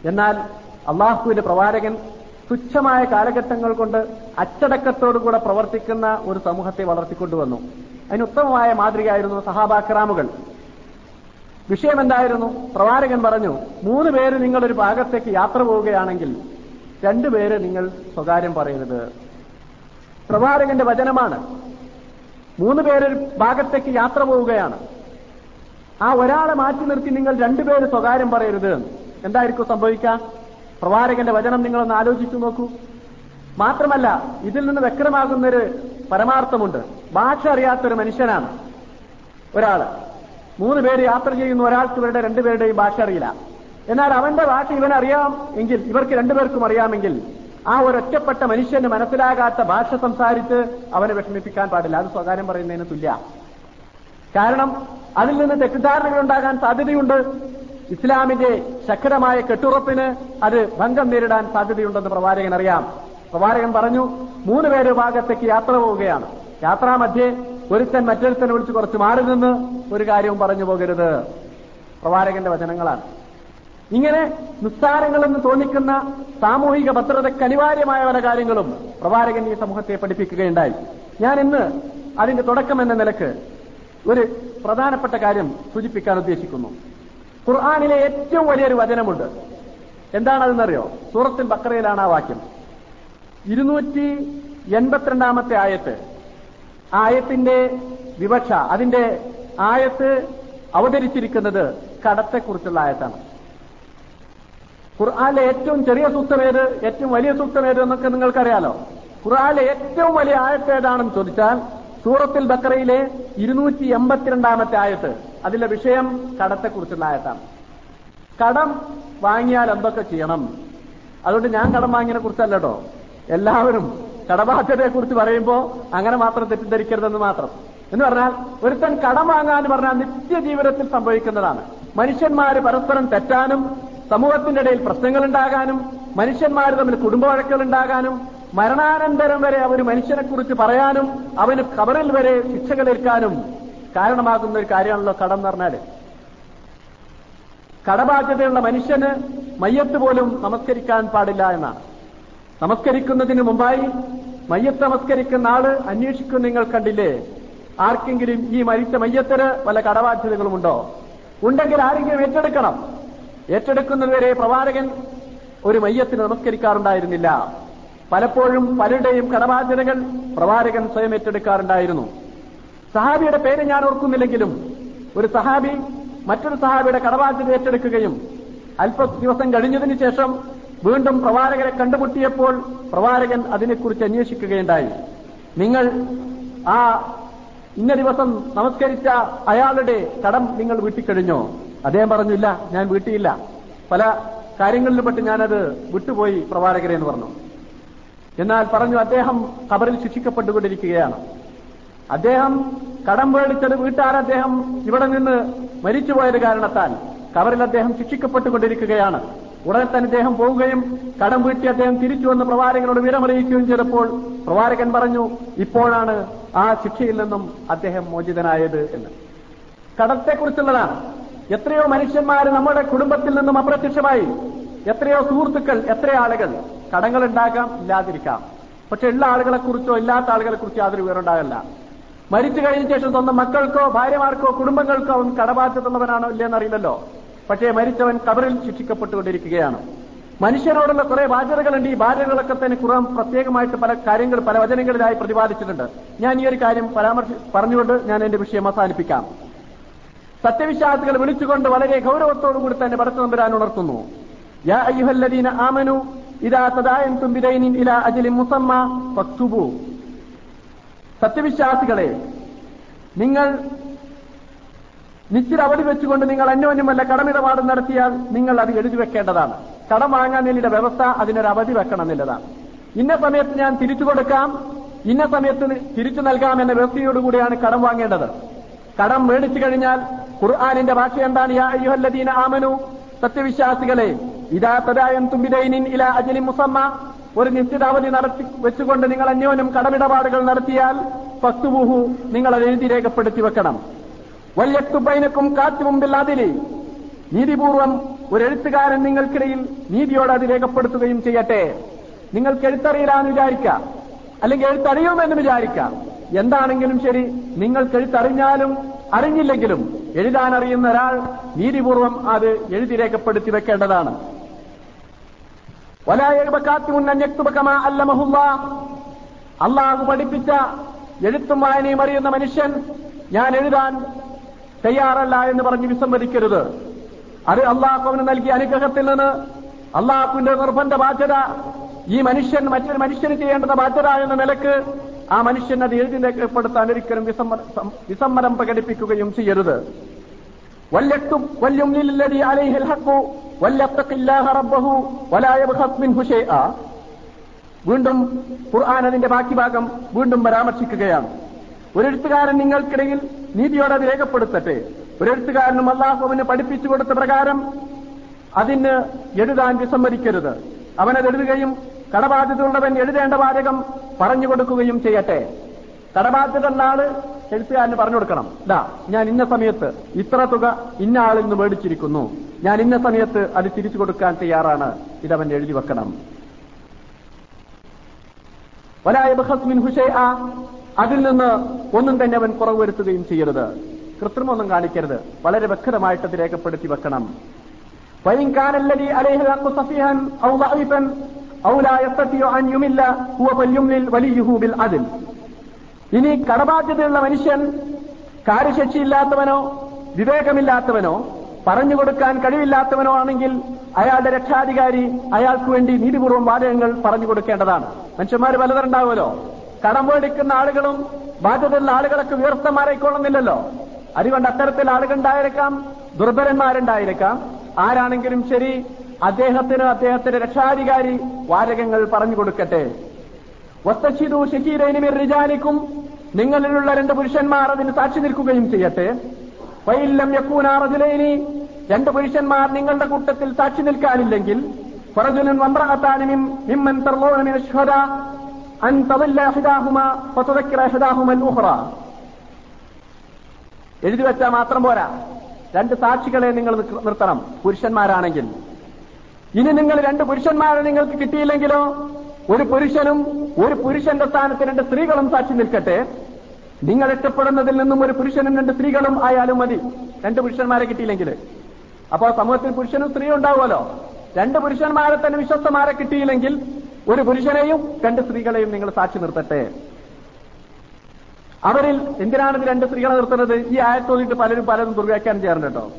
എന്നാൽ അള്ളാഹുവിന്റെ പ്രവാചകൻ തുച്ഛമായ കാലഘട്ടങ്ങൾ കൊണ്ട് അച്ചടക്കത്തോടുകൂടെ പ്രവർത്തിക്കുന്ന ഒരു സമൂഹത്തെ വളർത്തിക്കൊണ്ടുവന്നു. അതിന് ഉത്തമമായ മാതൃകയായിരുന്നു സഹാബാക്രാമുകൾ വിഷയം എന്തായിരുന്നു പ്രവാചകൻ പറഞ്ഞു മൂന്ന് പേര് നിങ്ങളൊരു ഭാഗത്തേക്ക് യാത്ര പോവുകയാണെങ്കിൽ രണ്ടുപേര് നിങ്ങൾ സ്വകാര്യം പറയരുത് പ്രവാചകന്റെ വചനമാണ് മൂന്ന് പേരൊരു ഭാഗത്തേക്ക് യാത്ര പോവുകയാണ്. ആ ഒരാളെ മാറ്റി നിർത്തി നിങ്ങൾ രണ്ടുപേര് സ്വകാര്യം പറയരുത്. എന്തായിരിക്കും സംഭവിക്കുക? പ്രവാചകന്റെ വചനം നിങ്ങളൊന്ന് ആലോചിച്ചു നോക്കൂ. മാത്രമല്ല ഇതിൽ നിന്ന് വ്യക്തമാകുന്നൊരു പരമാർത്ഥമുണ്ട്. ഭാഷ അറിയാത്തൊരു മനുഷ്യനാണ് ഒരാൾ. മൂന്ന് പേര് യാത്ര ചെയ്യുന്ന ഒരാൾക്ക് ഇവരുടെ രണ്ടുപേരുടെയും ഭാഷ അറിയില്ല. എന്നാൽ അവന്റെ ഭാഷ ഇവനറിയാം എങ്കിൽ ഇവർക്ക് രണ്ടുപേർക്കും അറിയാമെങ്കിൽ ആ ഒരൊറ്റപ്പെട്ട മനുഷ്യന് മനസ്സിലാകാത്ത ഭാഷ സംസാരിച്ച് അവനെ വിഷമിപ്പിക്കാൻ പാടില്ല. അത് സ്വകാര്യം പറയുന്നതിന് തുല്യ. കാരണം അതിൽ നിന്ന് തെറ്റിദ്ധാരണകൾ ഉണ്ടാകാൻ സാധ്യതയുണ്ട്. ഇസ്ലാമിന്റെ ശക്തമായ കെട്ടുറപ്പിന് അത് ഭംഗം നേരിടാൻ സാധ്യതയുണ്ടെന്ന് പ്രവാചകൻ അറിയാം പ്രവാചകൻ പറഞ്ഞു മൂന്ന് പേര് ഭാഗത്തേക്ക് യാത്ര പോവുകയാണ്. യാത്രാമധ്യേ ഒരുത്തൻ മറ്റൊരുത്തനെ വിളിച്ച് കുറച്ച് മാറി നിന്ന് ഒരു കാര്യവും പറഞ്ഞു പോകരുത്. പ്രവാചകന്റെ വചനങ്ങളാണ്. ഇങ്ങനെ നിസ്സാരങ്ങളെന്ന് തോന്നിക്കുന്ന സാമൂഹിക ഭദ്രതയ്ക്ക് അനിവാര്യമായ പല കാര്യങ്ങളും പ്രവാചകൻ ഈ സമൂഹത്തെ പഠിപ്പിക്കുകയുണ്ടായി. ഞാൻ ഇന്ന് അതിന്റെ തുടക്കം എന്ന നിലയ്ക്ക് ഒരു പ്രധാനപ്പെട്ട കാര്യം സൂചിപ്പിക്കാൻ ഉദ്ദേശിക്കുന്നു. ഖുർആാനിലെ ഏറ്റവും വലിയൊരു വചനമുണ്ട്. എന്താണതെന്നറിയോ? സൂറത്തുൽ ബക്കറയിലാണ് ആ വാക്യം. ഇരുന്നൂറ്റി എൺപത്തിരണ്ടാമത്തെ ആയത്ത്. ആയത്തിന്റെ വിവക്ഷ അതിന്റെ ആയത്ത് അവതരിച്ചിരിക്കുന്നത് കടത്തെക്കുറിച്ചുള്ള ആയത്താണ്. ഖുർആാനിലെ ഏറ്റവും ചെറിയ സൂക്തം ഏത്? ഏറ്റവും വലിയ സൂക്തം ഏത് എന്നൊക്കെ നിങ്ങൾക്കറിയാലോ? ഖുർആാനിലെ ഏറ്റവും വലിയ ആയത്ത് ഏതാണെന്ന് ചോദിച്ചാൽ സൂറത്തിൽ ബക്കറയിലെ ഇരുന്നൂറ്റി എൺപത്തിരണ്ടാമത്തെ ആയത്ത്. അതിലെ വിഷയം കടത്തെക്കുറിച്ചുള്ള ആയത്താണ്. കടം വാങ്ങിയാൽ എന്തൊക്കെ ചെയ്യണം? അതുകൊണ്ട് ഞാൻ കടം വാങ്ങിയതിനെ കുറിച്ചല്ലോ എല്ലാവരും കടബാധ്യതയെ കുറിച്ച് പറയുമ്പോൾ അങ്ങനെ മാത്രം തെറ്റിദ്ധരിക്കരുതെന്ന് മാത്രം. എന്ന് പറഞ്ഞാൽ ഒരുത്തൻ കടം വാങ്ങാൻ പറഞ്ഞാൽ നിത്യജീവിതത്തിൽ സംഭവിക്കുന്നതാണ്. മനുഷ്യന്മാര് പരസ്പരം തെറ്റാനും സമൂഹത്തിന്റെ ഇടയിൽ പ്രശ്നങ്ങൾ ഉണ്ടാകാനും മനുഷ്യന്മാർ തമ്മിൽ കുടുംബ വഴക്കുകൾ ഉണ്ടാകാനും മരണാനന്തരം വരെ അവർ മനുഷ്യനെ കുറിച്ച് പറയാനും അവന് കബറിൽ വരെ ശിക്ഷകളേൽക്കാനും കാരണമാകുന്ന ഒരു കാര്യമാണല്ലോ കടം എന്ന് പറഞ്ഞാൽ. കടബാധ്യതയുള്ള മനുഷ്യന് മയ്യത്ത് പോലും നമസ്കരിക്കാൻ പാടില്ല എന്നാണ്. നമസ്കരിക്കുന്നതിന് മുമ്പായി മയ്യത്ത് നമസ്കരിക്കുന്ന ആൾ അന്വേഷിക്കും നിങ്ങൾ കണ്ടില്ലേ? ആർക്കെങ്കിലും ഈ മരിച്ച മയ്യത്തിന് വല്ല കടബാധ്യതകളുമുണ്ടോ? ഉണ്ടെങ്കിൽ ആരെങ്കിലും ഏറ്റെടുക്കണം. ഏറ്റെടുക്കുന്നതുവരെ പ്രവാചകൻ ഒരു മയ്യത്തിന് നമസ്കരിക്കാറുണ്ടായിരുന്നില്ല. പലപ്പോഴും പലരുടെയും കടബാധ്യതകൾ പ്രവാചകൻ സ്വയം ഏറ്റെടുക്കാറുണ്ടായിരുന്നു. സഹാബിയുടെ പേര് ഞാൻ ഓർക്കുന്നില്ലെങ്കിലും ഒരു സഹാബി മറ്റൊരു സഹാബിയുടെ കടബാധ്യത ഏറ്റെടുക്കുകയും അല്പ ദിവസം കഴിഞ്ഞതിന് ശേഷം വീണ്ടും പ്രവാചകരെ കണ്ടുമുട്ടിയപ്പോൾ പ്രവാചകൻ അതിനെക്കുറിച്ച് അന്വേഷിക്കുകയുണ്ടായി. നിങ്ങൾ ആ ഇന്ന ദിവസം നമസ്കരിച്ച അയാളുടെ കടം നിങ്ങൾ വീട്ടിക്കഴിഞ്ഞോ? അദ്ദേഹം പറഞ്ഞില്ല ഞാൻ വീട്ടിയില്ല. പല കാര്യങ്ങളിലും പെട്ട് ഞാനത് വിട്ടുപോയി പ്രവാചകരെ എന്ന് പറഞ്ഞു. എന്നാൽ പറഞ്ഞു അദ്ദേഹം കബറിൽ ശിക്ഷിക്കപ്പെട്ടുകൊണ്ടിരിക്കുകയാണ്. അദ്ദേഹം കടം മേടിച്ചത് വീട്ടാർ അദ്ദേഹം ഇവിടെ നിന്ന് മരിച്ചുപോയത് കാരണത്താൽ കബറിൽ അദ്ദേഹം ശിക്ഷിക്കപ്പെട്ടുകൊണ്ടിരിക്കുകയാണ്. ഉടനെ തന്നെ അദ്ദേഹം പോവുകയും കടം വീട്ടി അദ്ദേഹം തിരിച്ചു വന്ന് പ്രവാചകനോട് വിരമറിയിക്കുകയും ചെയ്തപ്പോൾ പ്രവാചകൻ പറഞ്ഞു ഇപ്പോഴാണ് ആ ശിക്ഷയിൽ നിന്നും അദ്ദേഹം മോചിതനായത് എന്ന്. കടത്തെക്കുറിച്ചുള്ളതാണ്. എത്രയോ മനുഷ്യന്മാർ നമ്മുടെ കുടുംബത്തിൽ നിന്നും അപ്രത്യക്ഷമായി. എത്രയോ സുഹൃത്തുക്കൾ എത്ര ആളുകൾ. കടങ്ങൾ ഉണ്ടാകാം ഇല്ലാതിരിക്കാം. പക്ഷെ ഉള്ള ആളുകളെക്കുറിച്ചോ ഇല്ലാത്ത ആളുകളെ കുറിച്ചോ യാതൊരു വിവരമുണ്ടാകില്ല. മരിച്ചു കഴിഞ്ഞ ശേഷം സ്വന്തം മക്കൾക്കോ ഭാര്യമാർക്കോ കുടുംബങ്ങൾക്കോ അവൻ കടബാധ്യതയുള്ളവനാണോ ഇല്ലെന്ന് അറിയില്ലല്ലോ. പക്ഷേ മരിച്ചവൻ കബറിൽ ശിക്ഷിക്കപ്പെട്ടുകൊണ്ടിരിക്കുകയാണ്. മനുഷ്യരോടുള്ള കുറെ ബാധ്യതകളുണ്ട് ഈ ബാധ്യതകളൊക്കെ തന്നെ കുറവ് പ്രത്യേകമായിട്ട് പല കാര്യങ്ങൾ പല വചനങ്ങളിലായി പ്രതിപാദിച്ചിട്ടുണ്ട്. ഞാൻ ഈ ഒരു കാര്യം പരാമർശി പറഞ്ഞുകൊണ്ട് ഞാൻ എന്റെ വിഷയം അവസാനിപ്പിക്കാം. സത്യവിശ്വാസികൾ വിളിച്ചുകൊണ്ട് വളരെ ഗൗരവത്തോടുകൂടി തന്നെ പടച്ചു നമ്പരാൻ ഉണർത്തുന്നു. യാ അയ്യുഹല്ലദീന ആമനു ഇലാ അജലി സത്യവിശ്വാസികളെ നിങ്ങൾ നിശ്ചിത അവധി വെച്ചുകൊണ്ട് നിങ്ങൾ അന്യോന്യം അന്യോന്യമല്ല കടമിടപാട് നടത്തിയാൽ നിങ്ങൾ അത് എഴുതി വെക്കേണ്ടതാണ്. കടം വേണ്ടിയുടെ വ്യവസ്ഥ അതിനൊരു അവധി വെക്കണം എന്നുള്ളതാണ് ഇന്ന സമയത്ത് ഞാൻ തിരിച്ചു കൊടുക്കാം ഇന്ന സമയത്ത് തിരിച്ചു നൽകാം എന്ന വ്യവസ്ഥയോടുകൂടിയാണ് കടം വാങ്ങേണ്ടത്. കടം മേടിച്ചു കഴിഞ്ഞാൽ ഖുർആാനിന്റെ ഭാഷ എന്താണ്? യാ അയ്യുഹല്ലദീന ആമനു. സത്യവിശ്വാസികളെ ഇതാ തദായം തുമ്പിതൈനിൻ ഇല അജലി മുസമ്മ. ഒരു നിശ്ചിത അവധി നടത്തി വെച്ചുകൊണ്ട് നിങ്ങൾ അന്യോന്യം കടമിടപാടുകൾ നടത്തിയാൽ പത്തുബുഹു നിങ്ങൾ അത് എഴുതി രേഖപ്പെടുത്തി വെക്കണം. വല്യത്തുബൈനക്കും കാത്തു മുമ്പിൽ അതിലെ നീതിപൂർവം ഒരു എഴുത്തുകാരൻ നിങ്ങൾക്കിടയിൽ നീതിയോട് അത് രേഖപ്പെടുത്തുകയും ചെയ്യട്ടെ. നിങ്ങൾക്ക് എഴുത്തറിയില്ലാന്ന് വിചാരിക്കാം. അല്ലെങ്കിൽ എഴുത്തറിയുമെന്ന് വിചാരിക്കാം. എന്താണെങ്കിലും ശരി നിങ്ങൾക്ക് എഴുത്തറിഞ്ഞാലും അറിഞ്ഞില്ലെങ്കിലും എഴുതാൻ അറിയുന്ന ഒരാൾ നീതിപൂർവം അത് എഴുതി രേഖപ്പെടുത്തി വെക്കേണ്ടതാണ്. അള്ളാഹു പഠിപ്പിച്ച എഴുത്തും വായനയും അറിയുന്ന മനുഷ്യൻ ഞാൻ എഴുതാൻ തയ്യാറല്ല എന്ന് പറഞ്ഞ് വിസമ്മതിക്കരുത്. അത് അള്ളാഹുവിന് നൽകിയ അനുഗ്രഹത്തിൽ നിന്ന് അള്ളാഹുവിന്റെ നിർബന്ധ ബാധ്യത ഈ മനുഷ്യൻ മറ്റൊരു മനുഷ്യന് ചെയ്യേണ്ടത് ബാധ്യത എന്ന നിലയ്ക്ക് ആ മനുഷ്യൻ അത് എഴുതി രേഖപ്പെടുത്താൻ ഒരിക്കലും വിസമ്മതം പ്രകടിപ്പിക്കുകയും ചെയ്യരുത്. വീണ്ടും ഖുർആൻ അതിന്റെ ബാക്കി ഭാഗം വീണ്ടും പരാമർശിക്കുകയാണ്. ഒരു എഴുത്തുകാരൻ നിങ്ങൾക്കിടയിൽ നീതിയോടെ അത് രേഖപ്പെടുത്തട്ടെ. ഒരു എഴുത്തുകാരനും അള്ളാഹുവിന് പഠിപ്പിച്ചു കൊടുത്ത പ്രകാരം അതിന് എഴുതാൻ വിസമ്മതിക്കരുത്. അവനത് എഴുതുകയും കടബാധ്യതയുള്ളവൻ എഴുതേണ്ട വാചകം പറഞ്ഞു കൊടുക്കുകയും ചെയ്യട്ടെ. കടബാധ്യത ഉള്ള ആൾ എഴുത്തുകാരന് പറഞ്ഞു കൊടുക്കണം. ഇതാ ഞാൻ ഇന്ന സമയത്ത് ഇത്ര തുക ഇന്ന ആളിൽ നിന്ന് മേടിച്ചിരിക്കുന്നു. ഞാൻ ഇന്ന സമയത്ത് അത് തിരിച്ചു കൊടുക്കാൻ തയ്യാറാണ്. ഇതവൻ എഴുതി വെക്കണം. അതിൽ നിന്ന് ഒന്നും തന്നെ അവൻ കുറവ് വരുത്തുകയും ചെയ്യരുത്. കൃത്രിമൊന്നും കാണിക്കരുത്. വളരെ വ്യക്തമായിട്ട് അത് രേഖപ്പെടുത്തി വെക്കണം. ഇനി കടബാധ്യതയുള്ള മനുഷ്യൻ കാര്യശേഷിയില്ലാത്തവനോ വിവേകമില്ലാത്തവനോ പറഞ്ഞു കൊടുക്കാൻ കഴിവില്ലാത്തവനോ ആണെങ്കിൽ അയാളുടെ രക്ഷാധികാരി അയാൾക്ക് വേണ്ടി നീതിപൂർവം വാചകങ്ങൾ പറഞ്ഞു കൊടുക്കേണ്ടതാണ്. മനുഷ്യന്മാർ പലതരുണ്ടാവുമല്ലോ കടം മേടിക്കുന്ന ആളുകളും ബാധ്യതയുള്ള ആളുകളൊക്കെ വ്യവസ്ഥമാരായിക്കൊള്ളുന്നില്ലല്ലോ അതുകൊണ്ട് അത്തരത്തിൽ ആളുകളുണ്ടായിരിക്കാം ദുർബലന്മാരുണ്ടായിരിക്കാം. ആരാണെങ്കിലും ശരി അദ്ദേഹത്തിന് അദ്ദേഹത്തിന്റെ രക്ഷാധികാരി വാചകങ്ങൾ പറഞ്ഞു കൊടുക്കട്ടെ. വസ്തശിതു ഷഹീരൈനിമിർ റിജാലിക്കും നിങ്ങളിലുള്ള രണ്ട് പുരുഷന്മാർ അതിന് സാക്ഷി നിൽക്കുകയും ചെയ്യട്ടെ. വൈല്ലം യക്കൂനാറജുലൈനി രണ്ട് പുരുഷന്മാർ നിങ്ങളുടെ കൂട്ടത്തിൽ സാക്ഷി നിൽക്കാനില്ലെങ്കിൽ ഫറജുലൻ വമ്രഅത്താനിമിം എഴുതി വെച്ചാൽ മാത്രം പോരാ. രണ്ട് സാക്ഷികളെ നിങ്ങൾ നിർത്തണം. പുരുഷന്മാരാണെങ്കിൽ. ഇനി നിങ്ങൾ രണ്ട് പുരുഷന്മാരെ നിങ്ങൾക്ക് കിട്ടിയില്ലെങ്കിലോ? ഒരു പുരുഷനും ഒരു പുരുഷന്റെ സ്ഥാനത്ത് രണ്ട് സ്ത്രീകളും സാക്ഷി നിൽക്കട്ടെ. നിങ്ങൾ ഇഷ്ടപ്പെടുന്നതിൽ നിന്നും ഒരു പുരുഷനും രണ്ട് സ്ത്രീകളും ആയാലും മതി. രണ്ട് പുരുഷന്മാരെ കിട്ടിയില്ലെങ്കിൽ. അപ്പോ സമൂഹത്തിൽ പുരുഷനും സ്ത്രീയും ഉണ്ടാവുമല്ലോ. രണ്ട് പുരുഷന്മാരെ തന്നെ വിശ്വസ്തമാരെ കിട്ടിയില്ലെങ്കിൽ ഒരു പുരുഷനെയും രണ്ട് സ്ത്രീകളെയും നിങ്ങൾ സാക്ഷി നിർത്തട്ടെ. അവരിൽ എന്തിനാണ് ഇത് രണ്ട് സ്ത്രീകളെ നിർത്തുന്നത്? ഈ ആയത്തോന്നിട്ട് പലരും പലരും ദുർവ്യാഖ്യാനം ചെയ്യാറുണ്ട് കേട്ടോ.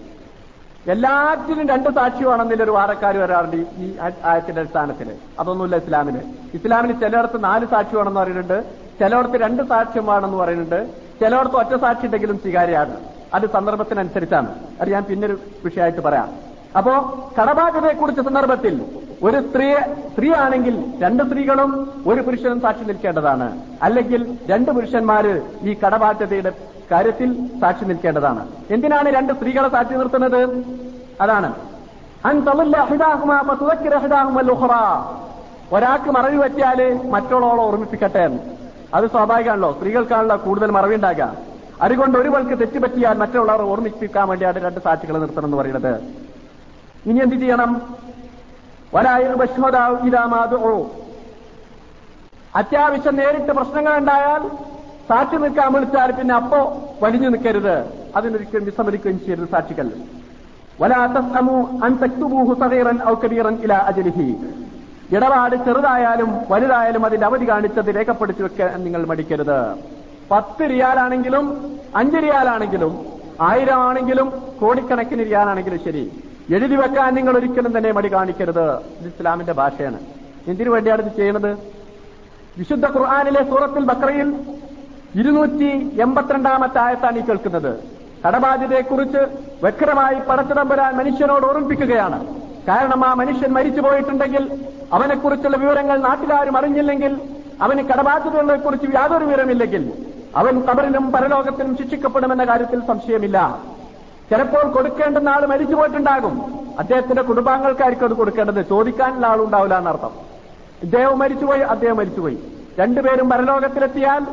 എല്ലാറ്റിനും രണ്ട് സാക്ഷിയാണെന്നില്ല ഒരു വാദക്കാർ വരാറുണ്ട് ഈ ആയത്തിന്റെ അടിസ്ഥാനത്തിൽ അതൊന്നുമില്ല ഇസ്ലാമിന് ഇസ്ലാമിന് ചിലയിടത്ത് നാല് സാക്ഷിയാണെന്ന് പറയുന്നുണ്ട്. ചിലയിടത്ത് രണ്ട് സാക്ഷ്യമാണെന്ന് പറയുന്നുണ്ട്. ചിലയിടത്ത് ഒറ്റ സാക്ഷി ഉണ്ടെങ്കിലും സ്വീകാര്യമാണ് അത് സന്ദർഭത്തിനനുസരിച്ചാണ്. അത് ഞാൻ പിന്നൊരു വിഷയമായിട്ട് പറയാം. അപ്പോ കടബാധ്യതയെക്കുറിച്ച് സന്ദർഭത്തിൽ ഒരു സ്ത്രീയെ സ്ത്രീ ആണെങ്കിൽ രണ്ട് സ്ത്രീകളും ഒരു പുരുഷനും സാക്ഷി നിൽക്കേണ്ടതാണ്. അല്ലെങ്കിൽ രണ്ട് പുരുഷന്മാര് ഈ കടബാധ്യതയുടെ കാര്യത്തിൽ സാക്ഷി നിൽക്കേണ്ടതാണ്. എന്തിനാണ് രണ്ട് സ്ത്രീകളെ സാക്ഷി നിർത്തുന്നത്? അതാണ്. ഒരാൾക്ക് മറവി പറ്റിയാൽ മറ്റുള്ളവളെ ഓർമ്മിപ്പിക്കട്ടെ. അത് സ്വാഭാവികമാണല്ലോ. സ്ത്രീകൾക്കാണല്ലോ കൂടുതൽ മറവി ഉണ്ടാകുക അതുകൊണ്ട് ഒരുവൾക്ക് തെറ്റുപറ്റിയാൽ മറ്റുള്ളവരെ ഓർമ്മിപ്പിക്കാൻ വേണ്ടിയാണ് രണ്ട് സാക്ഷികളെ നിർത്തണം എന്ന് പറയുന്നത്. ഇനി എന്ത് ചെയ്യണം? വരായോ അത്യാവശ്യം നേരിട്ട് പ്രശ്നങ്ങൾ ഉണ്ടായാൽ സാക്ഷി നിൽക്കാൻ വിളിച്ചാൽ പിന്നെ അപ്പോ വലിഞ്ഞു നിൽക്കരുത്. അതിനൊരിക്കലും വിസമ്മതിക്കുകയും ചെയ്യരുത് സാക്ഷികൾ. ഇടപാട് ചെറുതായാലും വലുതായാലും അതിന്റെ അവധി കാണിച്ചത് രേഖപ്പെടുത്തി വെക്കാൻ നിങ്ങൾ മടിക്കരുത്. പത്ത് റിയാലാണെങ്കിലും അഞ്ച് റിയാലാണെങ്കിലും ആയിരം ആണെങ്കിലും കോടിക്കണക്കിന് റിയാലാണെങ്കിലും ശരി. എഴുതി വെക്കാൻ നിങ്ങൾ ഒരിക്കലും തന്നെ മടി കാണിക്കരുത്. ഇത് ഇസ്ലാമിന്റെ ഭാഷയാണ്. എന്തിനു വേണ്ടിയാണ് ഇത് ചെയ്യുന്നത്? വിശുദ്ധ ഖുർആാനിലെ സൂറത്തിൽ ബക്രയിൽ ഇരുന്നൂറ്റി എൺപത്തിരണ്ടാമത്തെ ആയത്താണ് ഈ കേൾക്കുന്നത്. കടബാധ്യതയെക്കുറിച്ച് വ്യക്തമായി പടച്ചിടമ്പരാൻ മനുഷ്യനോട് ഓർമ്മിപ്പിക്കുകയാണ്. കാരണം ആ മനുഷ്യൻ മരിച്ചു പോയിട്ടുണ്ടെങ്കിൽ അവനെക്കുറിച്ചുള്ള വിവരങ്ങൾ നാട്ടുകാരും അറിഞ്ഞില്ലെങ്കിൽ അവന് കടബാധ്യതകളെക്കുറിച്ച് യാതൊരു വിവരമില്ലെങ്കിൽ അവൻ കബറിലും പരലോകത്തിലും ശിക്ഷിക്കപ്പെടുമെന്ന കാര്യത്തിൽ സംശയമില്ല. ചിലപ്പോൾ കൊടുക്കേണ്ടുന്ന ആൾ മരിച്ചു പോയിട്ടുണ്ടാകും. അദ്ദേഹത്തിന്റെ കുടുംബാംഗങ്ങൾക്കായിരിക്കും അത് കൊടുക്കേണ്ടത്. ചോദിക്കാനുള്ള ആളുണ്ടാവില്ല എന്നർത്ഥം. ഇദ്ദേഹം മരിച്ചുപോയി അദ്ദേഹം മരിച്ചുപോയി. രണ്ടുപേരും പരലോകത്തിലെത്തിയാൽ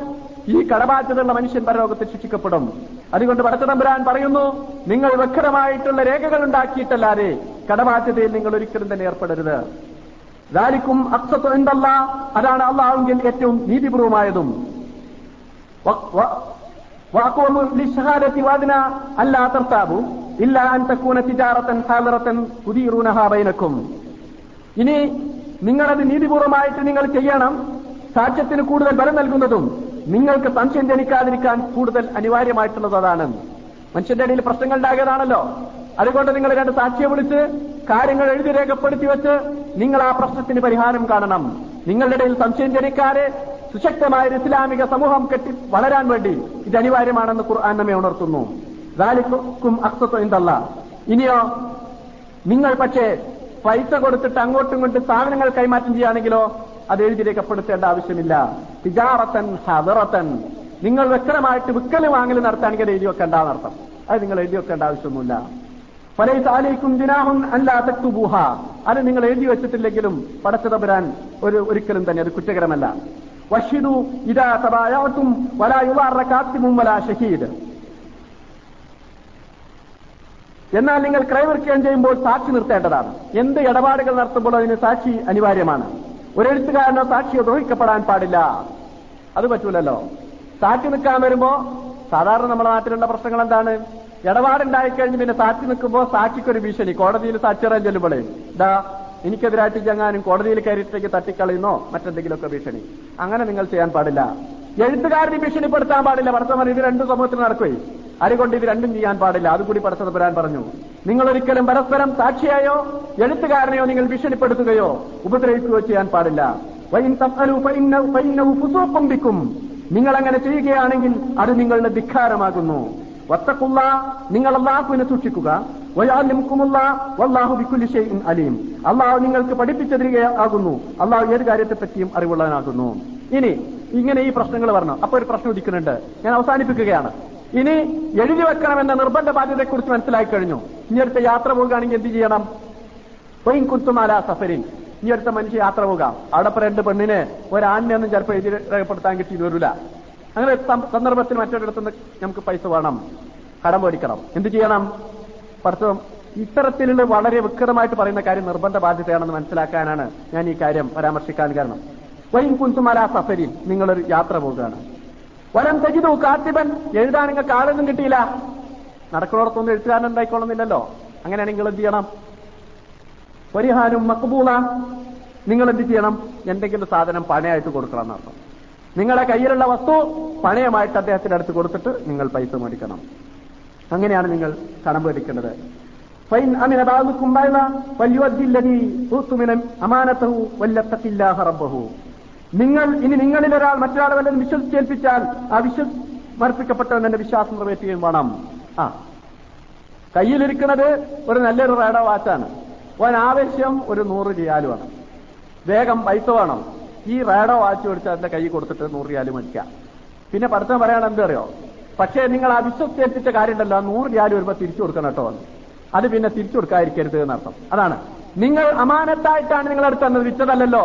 ഈ കടബാധ്യതയുള്ള മനുഷ്യൻ പരലോകത്തിൽ ശിക്ഷിക്കപ്പെടും. അതുകൊണ്ട് വടച്ചതമ്പുരാൻ പറയുന്നു നിങ്ങൾ വ്യക്തമായിട്ടുള്ള രേഖകൾ ഉണ്ടാക്കിയിട്ടല്ലാതെ കടബാധ്യതയിൽ നിങ്ങൾ ഒരിക്കലും തന്നെ ഏർപ്പെടരുത്. ദാലിക്കും എന്തല്ല അതാണ് അള്ളാഹുങ്കിൽ ഏറ്റവും നീതിപൂർവമായതും. واقوم للشهادة وادنا ألا ترتابوا إلا أن تكون تجارة حاضرة تديرونها بينكم ഇനി നിങ്ങളത് നീതിപൂർവമായിട്ട് നിങ്ങൾ ചെയ്യണം സാക്ഷ്യത്തിന് കൂടുതൽ ബലം നൽകുന്നതും നിങ്ങൾക്ക് സംശയം ജനിക്കാതിരിക്കാൻ കൂടുതൽ അനിവാര്യമായിട്ടുള്ളത് അതാണ് മനുഷ്യന്റെ ഇടയിൽ പ്രശ്നങ്ങൾ ഉണ്ടാകിയതാണല്ലോ അതുകൊണ്ട് നിങ്ങൾ രണ്ട് സാക്ഷിയെ വിളിച്ച് കാര്യങ്ങൾ എഴുതി രേഖപ്പെടുത്തി വെച്ച് നിങ്ങൾ ആ പ്രശ്നത്തിന് പരിഹാരം കാണണം നിങ്ങളുടെ ഇടയിൽ സംശയം ജനിക്കാതെ സുശക്തമായ ഒരു ഇസ്ലാമിക സമൂഹം കെട്ടി വളരാൻ വേണ്ടി ഇത് അനിവാര്യമാണെന്ന് ഖുർആൻ നമ്മെ ഉണർത്തുന്നു. ദാലിക്കും അക്സത്വം എന്തല്ല ഇനിയോ നിങ്ങൾ പക്ഷേ പൈസ കൊടുത്തിട്ട് അങ്ങോട്ടും ഇങ്ങോട്ടും സാധനങ്ങൾ കൈമാറ്റം ചെയ്യുകയാണെങ്കിലോ അത് എഴുതി രേഖപ്പെടുത്തേണ്ട ആവശ്യമില്ല. തിജാറത്തൻ ഹദറത്തൻ. നിങ്ങൾ വ്യക്തമായിട്ട് വിക്കൽ വാങ്ങൽ നടത്താണെങ്കിൽ എഴുതി വെക്കേണ്ട നടത്തം അത് നിങ്ങൾ എഴുതി വെക്കേണ്ട ആവശ്യമൊന്നുമില്ല പല താലേക്കും ദിനാഹും അല്ലാ തക്തുബൂഹ. അത് നിങ്ങൾ എഴുതി വെച്ചിട്ടില്ലെങ്കിലും പടച്ചതപുരാൻ ഒരു ഒരിക്കലും തന്നെ അത് കുറ്റകരമല്ല. വഷിദു ഇതാ തബായാത്തും വലാ കാത്തിമും വലാ ഷഹീദ്. എന്നാൽ നിങ്ങൾ ക്രയവിക്രയം ചെയ്യുമ്പോൾ സാക്ഷി നിർത്തേണ്ടതാണ്. എന്ത് ഇടപാടുകൾ നടത്തുമ്പോൾ അതിന് സാക്ഷി അനിവാര്യമാണ്. ഒരെഴുത്തുകാരനോ സാക്ഷിയോ ദ്രോഹിക്കപ്പെടാൻ പാടില്ല. അത് പറ്റൂലല്ലോ. സാക്ഷി നിൽക്കാൻ വരുമ്പോ സാധാരണ നമ്മുടെ നാട്ടിലുള്ള പ്രശ്നങ്ങൾ എന്താണ്? ഇടപാടുണ്ടായിക്കഴിഞ്ഞ് പിന്നെ സാക്ഷി നിൽക്കുമ്പോൾ സാക്ഷിക്കൊരു ഭീഷണി. കോടതിയിൽ സാക്ഷി അറിയാൻ ചെല്ലുമ്പോഴേ ഇതാ എനിക്കെതിരായിട്ട് ചങ്ങാനും കോടതിയിൽ കയറിയിട്ടേക്ക് തട്ടിക്കളയുന്നോ? മറ്റെന്തെങ്കിലുമൊക്കെ ഭീഷണി. അങ്ങനെ നിങ്ങൾ ചെയ്യാൻ പാടില്ല. എഴുത്തുകാരനെ ഭീഷണിപ്പെടുത്താൻ പാടില്ല. ഭർത്തമാർ ഇത് രണ്ടു സമൂഹത്തിൽ നടക്കുകയും. അതുകൊണ്ട് ഇത് രണ്ടും ചെയ്യാൻ പാടില്ല. അതുകൂടി പടച്ചത് വരാൻ പറഞ്ഞു. നിങ്ങൾ ഒരിക്കലും പരസ്പരം സാക്ഷിയായോ? എഴുത്തുകാരനെയോ നിങ്ങൾ ഭീഷണിപ്പെടുത്തുകയോ? ഉപദ്രവിക്കുകയോ ചെയ്യാൻ പാടില്ല. നിങ്ങൾ അങ്ങനെ ചെയ്യുകയാണെങ്കിൽ അത് നിങ്ങളുടെ ധിക്കാരമാകുന്നു. വത്തക്കുള്ള നിങ്ങൾ അള്ളാഹുവിനെ സൂക്ഷിക്കുക. വല്ലാഹു അലീം. അള്ളാഹു നിങ്ങൾക്ക് പഠിപ്പിച്ചു തരികയാകുന്നു അള്ളാഹു ഏത് കാര്യത്തെപ്പറ്റിയും അറിവുള്ളവനാകുന്നു. ഇനി ഇങ്ങനെ ഈ പ്രശ്നങ്ങൾ പറഞ്ഞു അപ്പൊ ഒരു പ്രശ്നം ഉദിക്കുന്നുണ്ട്. ഞാൻ അവസാനിപ്പിക്കുകയാണ്. ഇനി എഴുതി വെക്കണമെന്ന നിർബന്ധ ബാധ്യതയെക്കുറിച്ച് മനസ്സിലാക്കി കഴിഞ്ഞു. ഇനി അടുത്ത യാത്ര പോകുകയാണെങ്കിൽ എന്ത് ചെയ്യണം? പൊയിൻ കുത്തുമാല സഫരിൻ. ഇനി അടുത്ത മനുഷ്യ യാത്ര പോകാം. അവിടെ രണ്ട് പെണ്ണിനെ ഒരാണിനെ ഒന്നും ചിലപ്പോൾ എഴുതി രേഖപ്പെടുത്താൻ കിട്ടി വരില്ല അങ്ങനെ സന്ദർഭത്തിൽ സന്ദർഭത്തിൽ മറ്റൊരിടത്തുനിന്ന് നമുക്ക് പൈസ വേണം. കടം മേടിക്കണം. എന്ത് ചെയ്യണം? പഠിത്തം. ഇത്തരത്തിലുള്ള വളരെ വ്യക്തമായിട്ട് പറയുന്ന കാര്യം നിർബന്ധ ബാധ്യതയാണെന്ന് മനസ്സിലാക്കാനാണ് ഞാൻ ഈ കാര്യം പരാമർശിക്കാൻ കാരണം. വൈം കുന്തുമാല സഫരി നിങ്ങളൊരു യാത്ര പോകുകയാണ് വരം തെജിതു കാത്തിബൻ എഴുതാൻ നിങ്ങൾക്ക് ആളൊന്നും കിട്ടിയില്ല. നടക്കുന്നിടത്തൊന്നും എഴുത്തുകാരൻ ഉണ്ടായിക്കൊള്ളുന്നില്ലല്ലോ. അങ്ങനെയാണെങ്കിൽ എന്ത് ചെയ്യണം? പരിഹാരം മക്ബൂള. നിങ്ങൾ എന്ത് ചെയ്യണം? എന്തെങ്കിലും സാധനം പണയായിട്ട് കൊടുക്കണം എന്നർത്ഥം. നിങ്ങളുടെ കയ്യിലുള്ള വസ്തു പണയമായിട്ട് അദ്ദേഹത്തിന്റെ അടുത്ത് കൊടുത്തിട്ട് നിങ്ങൾ പൈസ മേടിക്കണം. അങ്ങനെയാണ് നിങ്ങൾ കടം മേടിക്കേണ്ടത്. നിങ്ങൾ ഇനി നിങ്ങളിൽ ഒരാൾ മറ്റൊരാളെ വല്ലതും വിശ്വസിച്ചേൽപ്പിച്ചാൽ ആ വിശ്വസിമർപ്പിക്കപ്പെട്ടവൻ എന്റെ വിശ്വാസം നിറവേറ്റുകയും വേണം. ആ. കയ്യിലിരിക്കുന്നത് ഒരു നല്ലൊരു റേഡ വാച്ചാണ്. ഓൻ ആവശ്യം ഒരു നൂറ് റിയാലുമാണ്. വേഗം പൈസ വേണം. ഈ റേഡോ വാച്ച് മേടിച്ച് അതിന്റെ കൈ കൊടുത്തിട്ട് നൂറ് റിയാൽ മേടിക്കാം. പിന്നെ പഠിത്തം പറയണം എന്തറിയോ പക്ഷേ നിങ്ങൾ ആ വിശ്വസിച്ചേൽപ്പിച്ച കാര്യമുണ്ടല്ലോ നൂറ് റിയാൽ വരുമ്പോൾ തിരിച്ചു കൊടുക്കണം കേട്ടോ. അത് പിന്നെ തിരിച്ചു കൊടുക്കാതിരിക്കരുത് എന്നർത്ഥം. അതാണ്. നിങ്ങൾ അമാനത്തായിട്ടാണ് നിങ്ങൾ അടുത്ത് തന്നത്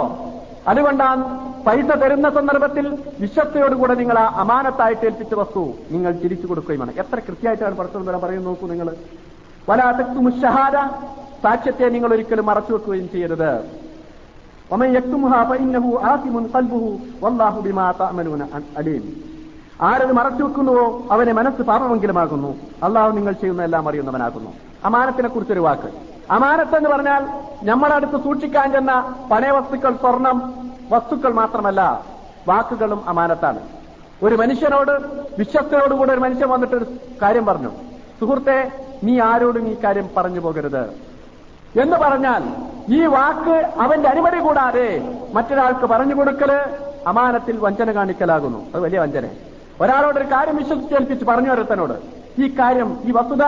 അതുകൊണ്ടാണ് പൈസ തരുന്ന സന്ദർഭത്തിൽ വിശ്വസ്തയോടുകൂടെ നിങ്ങൾ ആ അമാനത്തായിട്ട് ഏൽപ്പിച്ച വസ്തു നിങ്ങൾ തിരിച്ചു കൊടുക്കുകയും വേണം. എത്ര കൃത്യമായിട്ടാണ് വരാൻ പറയുന്നത് നോക്കൂ നിങ്ങൾ. വലാത്തക്തു മുഷഹാദ സാക്ഷ്യത്തെ നിങ്ങൾ ഒരിക്കലും മറച്ചു വെക്കുകയും ചെയ്യരുത്. ഒമൻ യക്തുമുഹ ഫഇന്നഹു ആസിമുൻ ഖൽബുഹു വല്ലാഹു ബിമാ തഅമലൂന അലീം ആരത് മറച്ചു വെക്കുന്നുവോ? അവനെ മനസ്സ് പാപമെങ്കിലുമാകുന്നു അള്ളാഹു നിങ്ങൾ ചെയ്യുന്ന എല്ലാം അറിയുന്നവനാകുന്നു. അമാനത്തിനെ കുറിച്ചൊരു വാക്ക്. അമാനത്ത് എന്ന് പറഞ്ഞാൽ നമ്മുടെ അടുത്ത് സൂക്ഷിക്കാൻ ചെന്ന പണയവസ്തുക്കൾ സ്വർണം വസ്തുക്കൾ മാത്രമല്ല വാക്കുകളും അമാനത്താണ്. ഒരു മനുഷ്യനോട് വിശ്വസ്തയോടുകൂടെ ഒരു മനുഷ്യൻ വന്നിട്ട് ഒരു കാര്യം പറഞ്ഞു. സുഹൃത്തെ നീ ആരോടും ഈ കാര്യം പറഞ്ഞു പോകരുത്. എന്ന് പറഞ്ഞാൽ ഈ വാക്ക് അവന്റെ അനുമതി കൂടാതെ മറ്റൊരാൾക്ക് പറഞ്ഞു കൊടുക്കൽ അമാനത്തിൽ വഞ്ചന കാണിക്കലാകുന്നു. അത് വലിയ വഞ്ചന. ഒരാളോട് ഒരു കാര്യം വിശ്വസിച്ചേൽപ്പിച്ച് പറഞ്ഞു ഒരുത്തനോട് ഈ കാര്യം ഈ വസ്തുത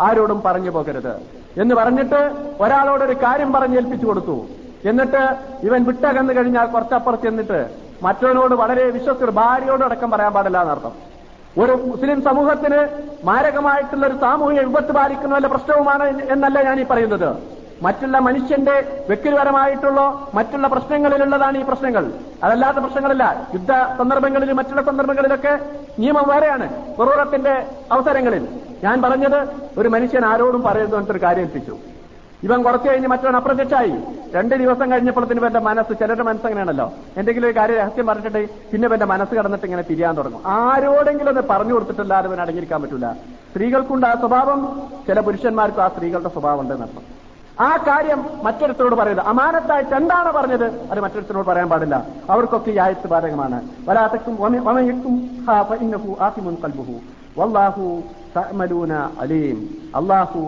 ആരോടും പറഞ്ഞു പോകരുത്. എന്ന് പറഞ്ഞിട്ട് ഒരാളോട് ഒരു കാര്യം പറഞ്ഞേൽപ്പിച്ചു കൊടുത്തു. എന്നിട്ട് ഇവൻ വിട്ടകന്നു കഴിഞ്ഞാൽ കുറച്ചപ്പുറത്ത് ചെന്നിട്ട് മറ്റവനോട് വളരെ വിശ്വസ്തർ ഭാര്യയോട് അടക്കം പറയാൻ പാടില്ല എന്നർത്ഥം. ഒരു മുസ്ലിം സമൂഹത്തിന് മാരകമായിട്ടുള്ള ഒരു സാമൂഹിക വിപത്ത് ബാധിക്കുന്ന വല്ല പ്രശ്നവുമാണ് എന്നല്ല ഞാൻ ഈ പറയുന്നത്. മറ്റുള്ള മനുഷ്യന്റെ വ്യക്തിപരമായിട്ടുള്ള മറ്റുള്ള പ്രശ്നങ്ങളിലുള്ളതാണ് ഈ പ്രശ്നങ്ങൾ. അതല്ലാത്ത പ്രശ്നങ്ങളില്ല. യുദ്ധ സന്ദർഭങ്ങളിലും മറ്റുള്ള സന്ദർഭങ്ങളിലൊക്കെ നിയമം വേറെയാണ്. കുറൂറത്തിന്റെ അവസരങ്ങളിൽ. ഞാൻ പറഞ്ഞത് ഒരു മനുഷ്യൻ ആരോടും പറയുന്നു എന്നിട്ടൊരു കാര്യം എത്തിച്ചു. ഇവൻ കുറച്ചു കഴിഞ്ഞ് മറ്റവൻ അപ്രത്യക്ഷമായി രണ്ട് ദിവസം കഴിഞ്ഞപ്പോഴത്തിന് ഇവന്റെ മനസ്സ് ചിലരുടെ മനസ്സ് അങ്ങനെയാണല്ലോ എന്തെങ്കിലും ഒരു കാര്യം രഹസ്യം പറഞ്ഞിട്ട് പിന്നെ ഇവന്റെ മനസ്സ് കടന്നിട്ട് ഇങ്ങനെ തിരിയാൻ തുടങ്ങും. ആരോടെങ്കിലും അത് പറഞ്ഞു കൊടുത്തിട്ടല്ലാതെ ഇവൻ അടങ്ങിയിരിക്കാൻ പറ്റില്ല സ്ത്രീകൾക്കുണ്ട് ആ സ്വഭാവം. ചില പുരുഷന്മാർക്കും ആ സ്ത്രീകളുടെ സ്വഭാവം ഉണ്ട് എന്നർത്ഥം ആ കാര്യം മറ്റൊരുത്തരോട് പറയരുത്. അമാനത്തായിട്ട് എന്താണ് പറഞ്ഞത്? അത് മറ്റൊരുത്തരോട് പറയാൻ പാടില്ല. അവർക്കൊക്കെ ഈ ആയത്ത് ബാധകമാണ്. വലാത്തക്കും വല്ലാഹു തഅമലൂന അലീം. അള്ളാഹു